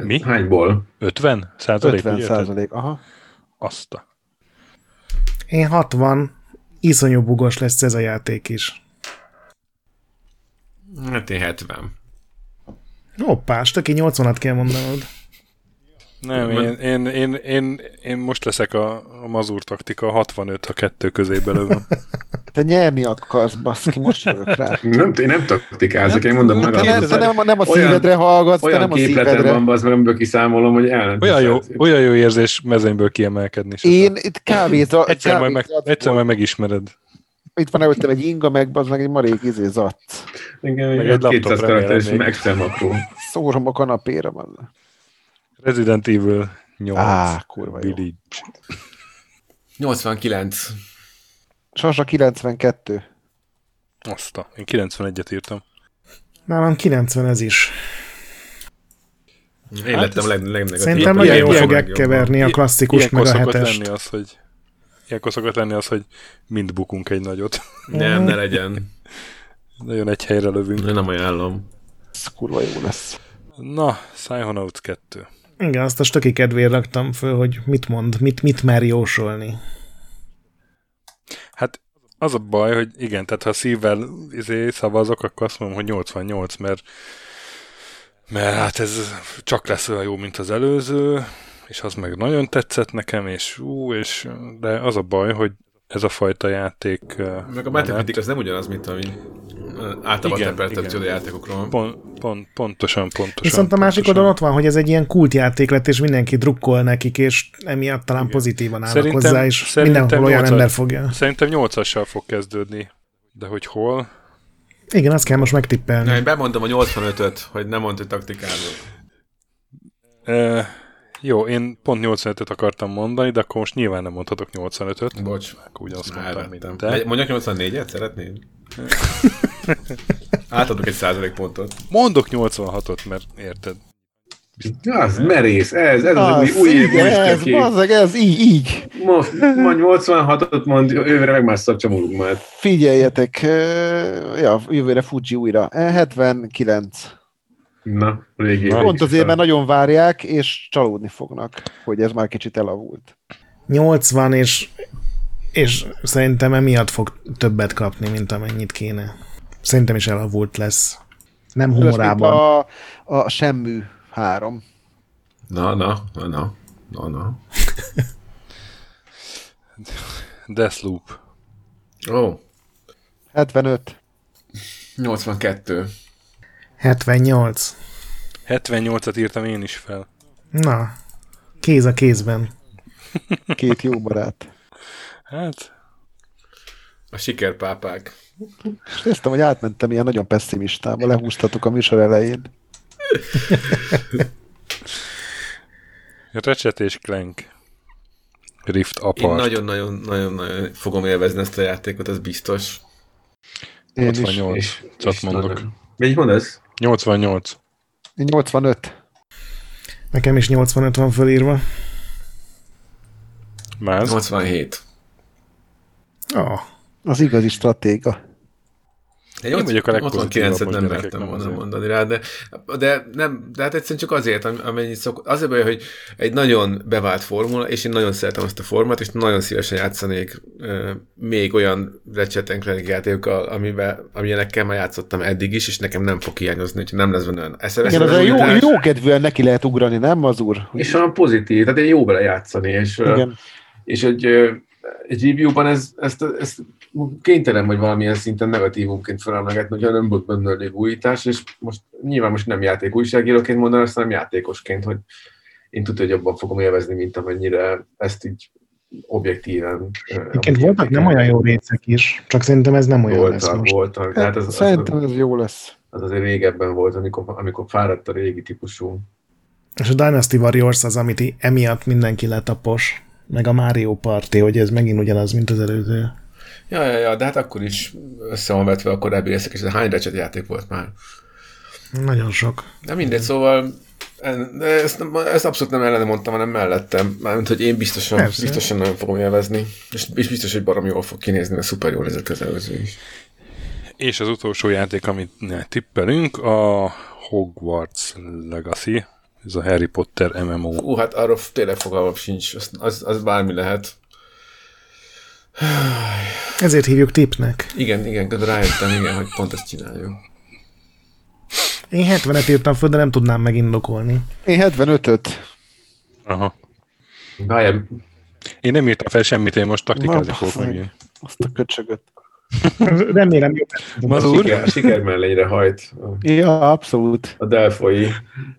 Mi? Hányból? 50 százalék? 50 úgy érted? százalék, aha. Azt a... Én 60, iszonyú bugos lesz ez a játék is. Hát én 70. Hoppá, stöki 80-at kell mondanod. Nem, én, én, én, én, én most leszek a, a mazur taktika, 65 a kettő közé belőlem. Te nyerni akarsz, baszki, most jövök rá. Nem, én nem taktikázok, én mondom meg Te, nem, te nem, nem a olyan- szívedre hallgatsz, te olyan nem a képletem szívedre. van, az meg, amiből kiszámolom, hogy el Olyan jó, olyan jó érzés mezőnyből kiemelkedni. Én itt kávéza, egyszer, majd meg, kávézat egyszer majd megismered. Itt van előttem egy inga, meg az meg egy marék izé zatsz. Igen, Meg meg egy laptop 200 remélem karakteres még. Excel makró. Szórom a kanapéra, van. Resident Evil 8. Á, kurva jó. Village. 89. Sasa 92. Azt a, én 91-et írtam. Nálam 90 ez is. Én Hát lettem a leg, legnegatívabb. Szerintem nagyon ilyen jól fog fogják keverni a klasszikust meg a hetest. lenni az, hogy Ilyenkor szokott lenni az, hogy mind bukunk egy nagyot. Nem, ne legyen. Nagyon egy helyre lövünk. Én nem ajánlom. Ez kurva jó lesz. Na, Psychonauts 2. Igen, azt a stöki kedvéért raktam föl, hogy mit mond, mit, mit mer jósolni. Hát az a baj, hogy igen, tehát ha szívvel izé, szavazok, akkor azt mondom, hogy 88, mert mert hát ez csak lesz olyan jó, mint az előző, és az meg nagyon tetszett nekem, és ú, és de az a baj, hogy ez a fajta játék... Meg a Metacritic az nem ugyanaz, mint ami általában Igen, igen. játékokról. Pont, pont, pontosan, pontosan. Viszont a másik oldalon ott van, hogy ez egy ilyen kultjáték lett, és mindenki drukkol nekik, és emiatt talán pozitívan állnak Szerintem- hozzá, és szerintem mindenhol olyan ember fogja. Szerintem 8-assal fog kezdődni. De hogy hol? Igen, azt kell most megtippelni. Na, én bemondom a 85-öt, hogy nem mondta, hogy taktikázok. Jó, én pont 85-öt akartam mondani, de akkor most nyilván nem mondhatok 85-öt. Bocs. Akkor ugyanazt mondtam, mint te. Mondjak 84-et, szeretnéd? Átadok egy százalék pontot. Mondok 86-ot, mert érted. Az merész, ez, ez az, Ah, új, új év ez, bazzeg, ez így, így. Most, majd 86-ot mond, jövőre meg már szakcsomolunk már. Figyeljetek, ja, jövőre Fuji újra. E, 79. Na, régi Na. év Pont azért, mert nagyon várják, és csalódni fognak, hogy ez már kicsit elavult. 80, és, és szerintem emiatt fog többet kapni, mint amennyit kéne. Szerintem is elavult lesz. Nem humorában. a, a Semmű 3. Na, na, na, na, na, na. Deathloop. Ó, oh, 75. 82. 78. 78-at írtam én is fel. Na, kéz a kézben. Két jó barát. Hát, A sikerpápák. És néztem, hogy átmentem ilyen nagyon pessimistába, lehúztatok a műsor elején. Ratchet és Clank. Rift Én Apart. nagyon-nagyon-nagyon fogom élvezni ezt a játékot, ez biztos. Én is. 88. És, Csak és mondok. Melyik mondasz? 88. Én 85. Nekem is 85 van fölírva. Máz. 87. Oh, Az igazi stratéga. Egy Én vagyok a legpozitívabb 89-et most nem mertem nem volna azért. mondani rá, de, de, nem, de hát egyszerűen csak azért, am- amennyit szok. Az a baj, hogy egy nagyon bevált formula, és én nagyon szeretem azt a formát, és nagyon szívesen játszanék uh, még olyan Ratchet Clank játékokkal, amivel, amilyenekkel már játszottam eddig is, és nekem nem fog hiányozni, hogy nem lesz benne olyan eszeveszett Igen, az jó, jó kedvűen neki lehet ugrani, nem az úr? És olyan pozitív, tehát én jó vele játszani, és, Igen. és egy, egy review-ban ez, ezt, ezt kénytelen vagy valamilyen szinten negatívumként felemlegetni, hogyha nem volt benne elég újítás, és most nyilván most nem játék újságíróként mondanom, ezt hanem játékosként, hogy én tudja, hogy jobban fogom élvezni, mint amennyire ezt így objektíven. Egyébként voltak nem olyan jó részek is, csak szerintem ez nem olyan lesz voltak, most. voltak. Tehát az, az, Szerintem ez jó lesz. az azért régebben volt, amikor, amikor fáradt a régi típusú. És a Dynasty Warriors az, amit emiatt mindenki letapos, meg a Mario Party, hogy ez megint ugyanaz, mint az előző. Ja, ja, ja, de hát akkor is össze van vetve a korábbi részek, és ez hány Ratchet játék volt már. Nagyon sok. De mindegy, szóval en- de ezt, nem- ezt abszolút nem ellene mondtam, hanem mellettem. Mármint, hogy én biztosan, Persze. biztosan nagyon fogom élvezni. És, és biztos, hogy barom jól fog kinézni, mert szuper jól nézett az előző is. És az utolsó játék, amit tippelünk, a Hogwarts Legacy. Ez a Harry Potter MMO. Hú, hát arról tényleg fogalmam sincs, az, az, az bármi lehet. Ezért hívjuk tipnek. Igen, igen, rájöttem, igen, hogy pont ezt csináljuk. Én 70-et írtam föl, de nem tudnám megindokolni. Én 75-öt. Aha. Várjál, Én nem írtam fel semmit, én most taktikázni fogok megint. Azt a köcsögöt. Remélem. Mazur? siker, siker mellényre hajt Ja, abszolút. a Delfoi.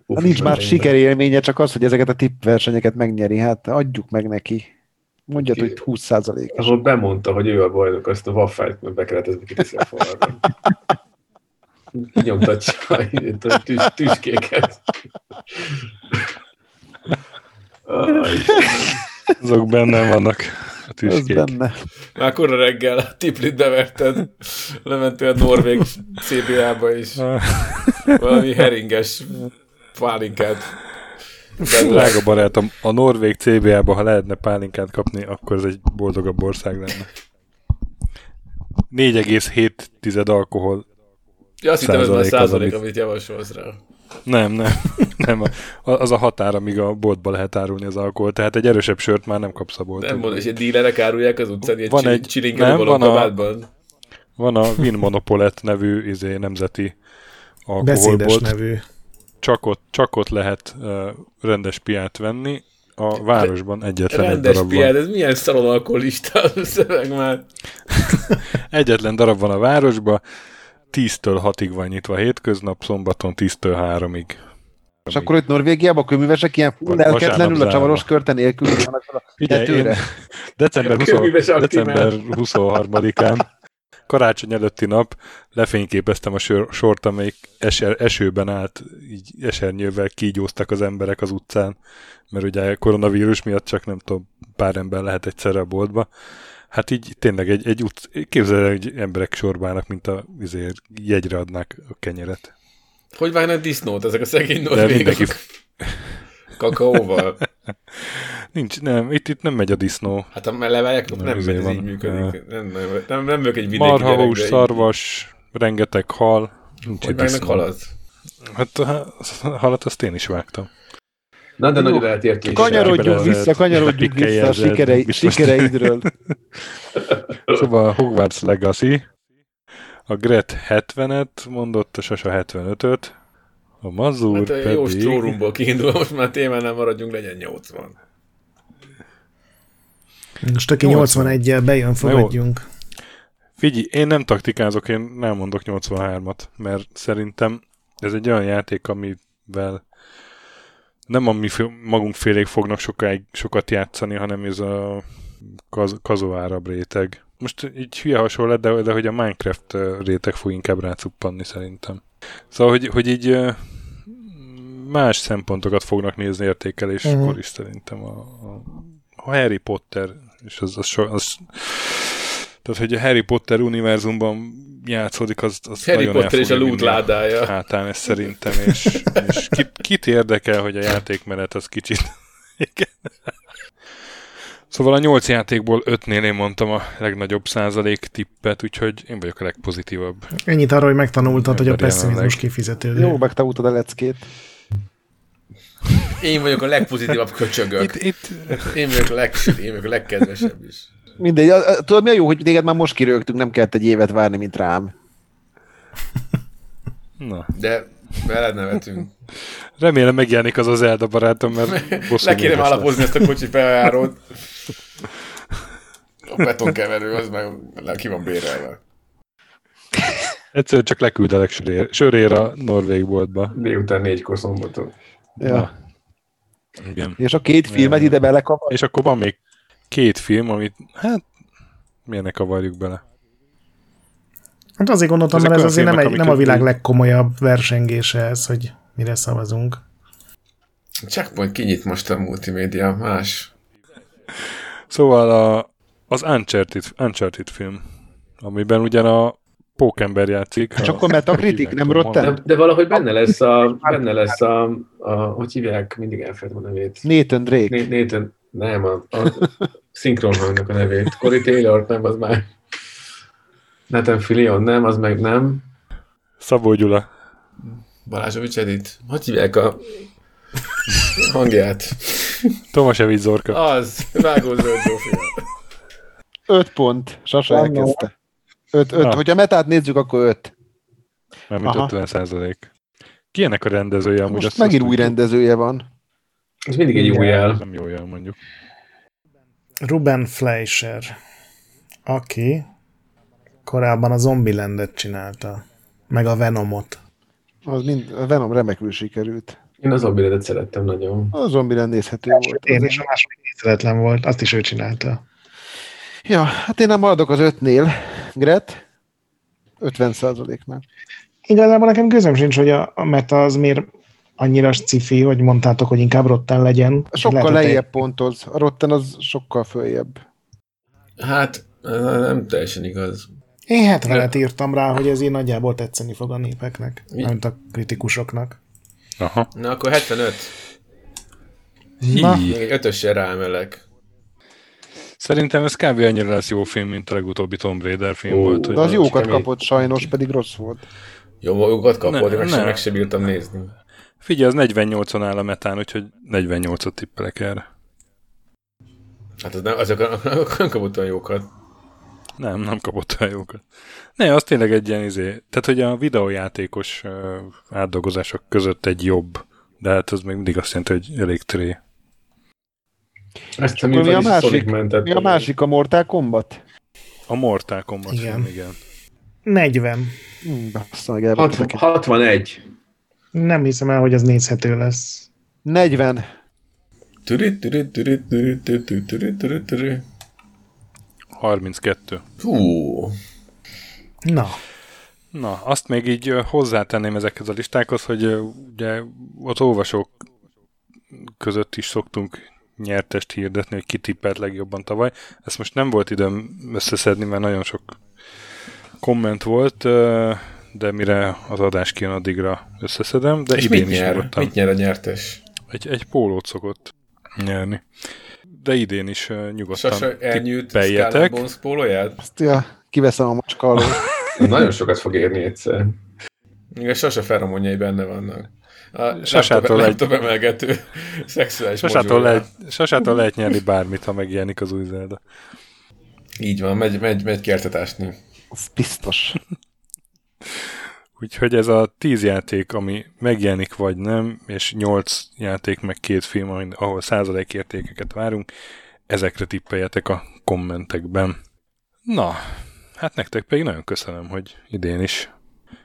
Nincs már sikerélménye, csak az, hogy ezeket a tippversenyeket megnyeri. Hát adjuk meg neki. Mondjad, hogy 20%-os. Ahol bemondta, hogy ő a bajnok, azt a waffát meg bekeretezve kiteszi a falra. Nyomtatja a tüs, tüskéket. Aj, Azok bennem vannak a Ez tüskék. benne. Már korra reggel a tiplit beverted, lementél a Norvég CBA-ba is. Valami heringes pálinkát. Drága barátom, a Norvég CBA-ba, ha lehetne pálinkát kapni, akkor ez egy boldogabb ország lenne. 4,7 alkohol. Ja, azt hittem, ez már Százalék amit- amit javasolsz rá. Nem, nem. nem. Az a határ, amíg a boltba lehet árulni az alkohol. Tehát egy erősebb sört már nem kapsz a boltban. Nem mondom, és egy dílerek árulják az utcán, ilyen Van egy- nem, van a-. Van a Vin Monopolet nevű izé, nemzeti Beszédes alkoholbolt. nevű. Csak ott, csak ott lehet uh, rendes piát venni. A városban egyetlen egy Rendes darab piád, van. ez milyen szaron alkoholista a szöveg már. Egyetlen darab van a városban. 10-től 6-ig van nyitva hétköznap, szombaton 10-től 3-ig. És akkor itt Norvégiában köművesek ilyen lelketlenül a csavaros körten nélkül vannak a Figyelj, tetőre. december, 20, Kőműves aktimál. december 23-án karácsony előtti nap lefényképeztem a sor, sort, amelyik eser, esőben állt, így esernyővel kígyóztak az emberek az utcán, mert ugye koronavírus miatt csak nem tudom, pár ember lehet egyszerre a boltba. Hát így tényleg egy, egy utc, képzelj el, hogy emberek sorba állnak, mint a izért, jegyre adnák a kenyeret. Hogy vágnak disznót ezek a szegény norvégok? mindenki, Kakaóval? Nincs, nem, itt, itt nem megy a disznó. Hát levágják, akkor Nem, nem, megy, ez van. így működik. Nem, nem, nem, nem vagyok egy vidéki Marhahús, gyerek, szarvas, rengeteg hal. Nincs Hogy disznó. halat? Hát a halat azt én is vágtam. Na, de nagyon eltértés. Kanyarodjunk vissza, kanyarodjunk vissza a sikerei, sikereidről. Szóval a Hogwarts Legacy, a Gret 70-et mondott, a Sasa 75-öt, a Mazur Hát a pedig... jó stórumból kiindulva, most már témánál maradjunk, legyen 80. Most aki 80. 81-jel bejön, fogadjunk. Figyelj, én nem taktikázok, én nem mondok 83-at, mert szerintem ez egy olyan játék, amivel nem a mi magunk félék fognak sokáig, sokat játszani, hanem ez a kaz, kazuárabb réteg. Most így hülye hasonló, de, de hogy a Minecraft réteg fog inkább rácuppanni szerintem. Szóval, hogy, hogy így más szempontokat fognak nézni értékeléskor Mhm. is szerintem. A, a, Harry Potter, és az, az, az tehát, hogy a Harry Potter univerzumban játszódik, az, az Harry nagyon Potter és a loot ládája. hátán ez szerintem, és, és kit, kit érdekel, hogy a játékmenet az kicsit... Igen. Szóval a nyolc játékból ötnél én mondtam a legnagyobb százalék tippet, úgyhogy én vagyok a legpozitívabb. Ennyit arról, hogy megtanultad, hogy a pessimizmus kifizetődő. Jó, megtanultad a leckét. Én vagyok a legpozitívabb köcsögök. Itt, itt Én vagyok a, leg, én vagyok a legkedvesebb is. Mindegy, tudod mi a jó, hogy téged már most kirögtünk, nem kellett egy évet várni, mint rám. na, De veled nevetünk. remélem megjelenik az az Elda barátom, mert Le lesz. állapozni ezt a kocsi feljárót. A betonkeverő az meg ki van bérelve. Egyszerűen csak leküldelek sörér, sörér a Norvég boltba. Délután négykor szombaton. Ja. Igen. És a két filmet ide belekavar. És akkor van még két film, amit, hát, milyenek kavarjuk bele. Hát azért gondoltam, Ezek mert ez azért nem, filmek, egy, nem a világ úgy- legkomolyabb versengése ez, hogy mire szavazunk. Checkpoint kinyit most a multimédia, más. Szóval a, az Uncharted, Uncharted film, amiben ugyan a pókember játszik. És a- akkor Metacritic, hívják, nem tudom, Rotten? De, de valahogy benne lesz a, benne lesz a, a hogy hívják, mindig elfelejtem a nevét. Nathan Drake. Nathan, nem, a, a szinkron hangnak a nevét. Cory Taylor, nem, az már. Nathan Fillion, nem, az meg nem. Szabó Gyula. Balázsovics Edith. Hogy hívják a hangját? Tomasevic Zorka. Az, Vágó Zöld Zsófia. Öt pont. Sasa elkezdte. Öt, öt. Na. Hogyha metát nézzük, akkor öt. Mármint Aha. 50 százalék. Ki ennek a rendezője? Amúgy Most azt- megint azt új rendezője van. Ez mindig egy jó jel. Nem jó jel, mondjuk. Ruben Fleischer, aki korábban a Zombielandet csinálta, meg a Venomot. Az mind, a Venom remekül sikerült. Én az Zombielandet szerettem nagyon. A Zombie nézhető volt. Én is a második nézeletlen volt, azt is ő csinálta. Ja, hát én nem maradok az ötnél. Gret? 50 százaléknál. Igazából nekem közöm sincs, hogy a, a meta az miért annyira cifi, hogy mondtátok, hogy inkább rotten legyen. Sokkal Lehet, lejjebb pontoz. A Rotten az sokkal följebb. Hát, nem teljesen igaz. Én 70-et írtam rá, hogy ez így nagyjából tetszeni fog a népeknek, Mi? mint a kritikusoknak. Aha. Na, akkor 75. Na. Még egy ötössel ráemelek. Szerintem ez kb. annyira lesz jó film, mint a legutóbbi Tomb Raider film Ó, volt. De az jókat kemény. kapott sajnos, pedig rossz volt. Jó magukat kapod, Ne- meg, sem, ne. meg sem bírtam nézni. Figyelj, az 48-on áll a metán, úgyhogy 48-ot tippelek erre. Hát az nem, azok azok nem kapott olyan jókat. Nem, nem kapott olyan jókat. Ne, az tényleg egy ilyen izé. Tehát, hogy a videójátékos átdolgozások között egy jobb. De hát az még mindig azt jelenti, hogy elég tré. Ezt Csak mi a, másik, mi a másik a Mortal Kombat? A Mortal Kombat igen. Film, igen. 40. Basszal, 60, 61. Nem hiszem el, hogy ez nézhető lesz. 40. Türi, türi, türi, türi, türi, türi, türi, türi. 32. Hú. Na. Na, azt még így hozzátenném ezekhez a listákhoz, hogy ugye az olvasók között is szoktunk nyertest hirdetni, hogy ki tippelt legjobban tavaly. Ezt most nem volt időm összeszedni, mert nagyon sok komment volt, de mire az adás kijön, addigra összeszedem, de és idén mit is nyer? nyugodtan. Mit nyer a nyertes? Egy, egy pólót szokott nyerni. De idén is nyugodtan Sasa elnyűjt tippeljetek. Bones pólóját? Azt ja, kiveszem a macska alól. Nagyon sokat fog érni egyszer. Még a Sasa feromonjai benne vannak. A Sasától laptop, egy- emelgető szexuális Sasától lehet, sasától lehet nyerni bármit, ha megjelenik az új Zelda. Így van, megy, megy, megy kertetásni. Az biztos. Úgyhogy ez a 10 játék, ami megjelenik vagy nem, és 8 játék meg két film, ahol százalékértékeket várunk, ezekre tippeljetek a kommentekben. Na, hát nektek pedig nagyon köszönöm, hogy idén is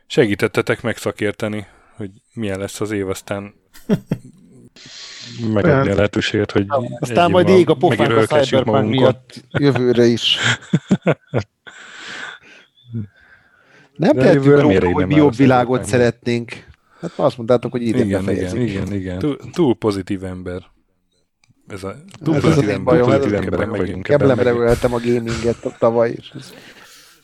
segítettetek megszakérteni, hogy milyen lesz az év, aztán megadni a lehetőséget, hogy Aztán majd ég a pofánk a Cyberpunk miatt jövőre is. Nem jövőre róla, hogy mi jobb világot szeretnénk. Hát azt mondtátok, hogy idén Igen, igen, befejezik. igen, igen. Túl, túl pozitív ember. Ez a túl ez az pozitív, én ember, bajom, pozitív ez az én emberek vagyunk. Keblemre öltem a gaminget tavaly is.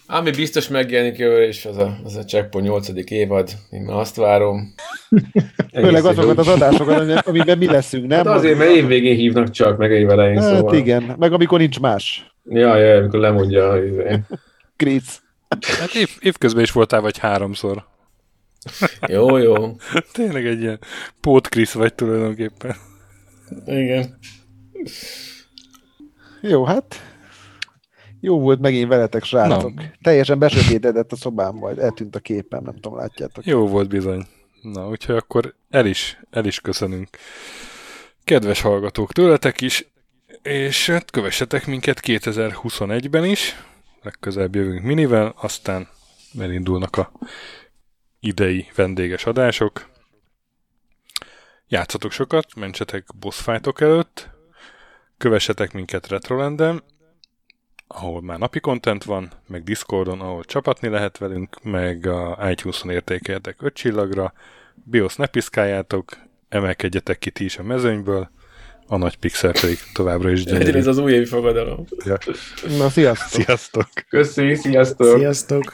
Ami biztos megjelenik jövőre is, az a, az a Checkpoint 8. évad. Én már azt várom. Főleg azokat az adásokat, amiben mi leszünk, nem? Hát azért, mert évvégén hívnak csak, meg évelején, Hát szóval. igen, meg amikor nincs más. Ja, ja, amikor lemondja a. Krisz. Hát év, évközben is voltál vagy háromszor. Jó, jó. Tényleg egy ilyen pótkrisz vagy tulajdonképpen. Igen. Jó, hát jó volt megint veletek, srácok. Na. Teljesen besötétedett a szobám, majd eltűnt a képen, nem tudom, látjátok. Jó volt bizony. Na, úgyhogy akkor el is, el is köszönünk. Kedves hallgatók tőletek is, és hát kövessetek minket 2021-ben is, legközelebb jövünk minivel, aztán elindulnak a idei vendéges adások. Játszatok sokat, mentsetek boss előtt, kövessetek minket Retrolanden, ahol már napi content van, meg Discordon, ahol csapatni lehet velünk, meg a iTunes-on értékeljetek 5 csillagra, BIOS ne piszkáljátok, emelkedjetek ki ti is a mezőnyből, a nagy pixel pedig továbbra is gyönyörű. az újévi fogadalom. Na, sziasztok! Sziasztok! Köszi, sziasztok! Sziasztok!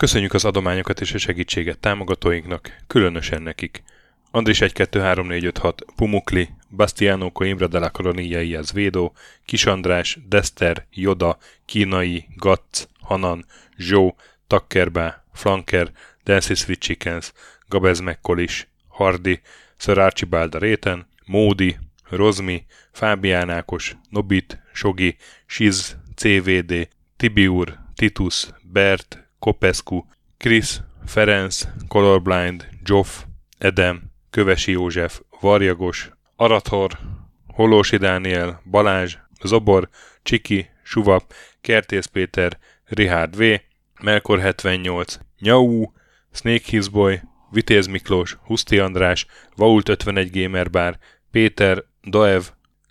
Köszönjük az adományokat és a segítséget támogatóinknak, különösen nekik. Andris 1 2 3 4 5 6 Pumukli, Bastiano Coimbra de la Coronia Védó, Kis András, Dester, Joda, Kínai, Gatz, Hanan, Zsó, Takkerbá, Flanker, Dancy Sweet Chickens, Gabez Mekkolis, Hardi, Sir Archibald Réten, Módi, Rozmi, Fábián Ákos, Nobit, Sogi, Siz, CVD, Tibiur, Titus, Bert, Kopescu, Krisz, Ferenc, Colorblind, Joff, Edem, Kövesi József, Varjagos, Arathor, Holósi Dániel, Balázs, Zobor, Csiki, Suvap, Kertész Péter, Richard V, Melkor 78, Nyau, Snake Hizboy, Vitéz Miklós, Huszti András, Vault 51 Gamer Bar, Péter, Daev,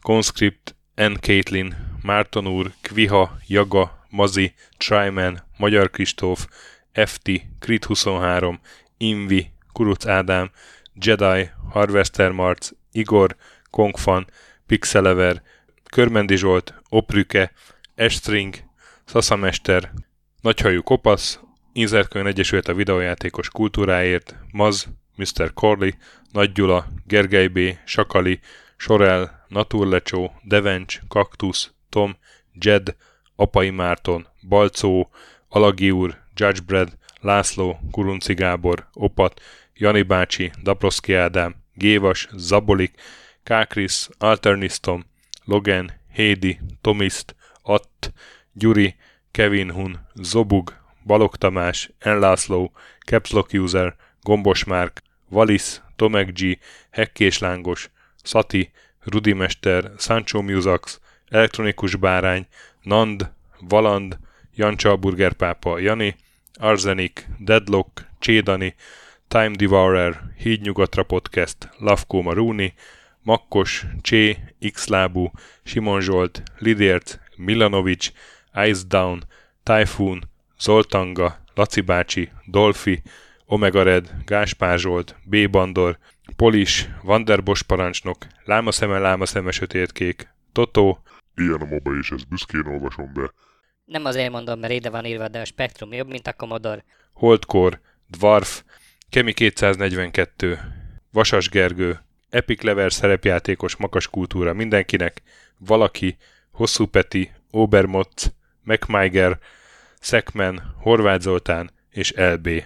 Conscript, N. Caitlin, Márton úr, Kviha, Jaga, Mazi, Tryman, Magyar Kristóf, FT, Crit 23, Invi, Kuruc Ádám, Jedi, Harvester Marc, Igor, Kongfan, Pixelever, Körmendi Zsolt, Oprüke, Estring, Szaszamester, Nagyhajú Kopasz, Inzerkön Egyesült a videójátékos kultúráért, Maz, Mr. Corley, Nagy Gyula, Gergely B., Sakali, Sorel, Naturlecsó, Devencs, Kaktusz, Tom, Jed, Apai Márton, Balcó, Alagi úr, Judgebred, László, Kurunci Gábor, Opat, Jani bácsi, Daproszki Ádám, Gévas, Zabolik, Kákris, Alternisztom, Logan, Hédi, Tomiszt, Att, Gyuri, Kevin Hun, Zobug, Balog Tamás, Enlászló, Capslock User, Gombos Márk, Valisz, Tomek G, Hekkés Lángos, Szati, Rudimester, Sancho Musax, Elektronikus Bárány, Nand, Valand, Jancsa Burgerpápa, Jani, Arzenik, Deadlock, Csédani, Time Devourer, Hídnyugatra Podcast, Lavkó Maruni, Makkos, Csé, Xlábú, Simon Zsolt, Lidért, Milanovic, Ice Down, Typhoon, Zoltanga, Laci bácsi, Dolfi, Omega Red, Gáspár Zsolt, B. Bandor, Polis, Vanderbos parancsnok, Lámaszeme, Lámaszeme sötétkék, Totó, Ilyen a moba, és ezt büszkén olvasom be. Nem azért mondom, mert ide van írva, de a Spektrum jobb, mint a Commodore. Holdkor, Dwarf, Kemi 242, Vasas Gergő, Epic Level szerepjátékos makas kultúra mindenkinek, Valaki, Hosszú Peti, Obermotz, MacMiger, Szekmen, Horváth Zoltán és LB.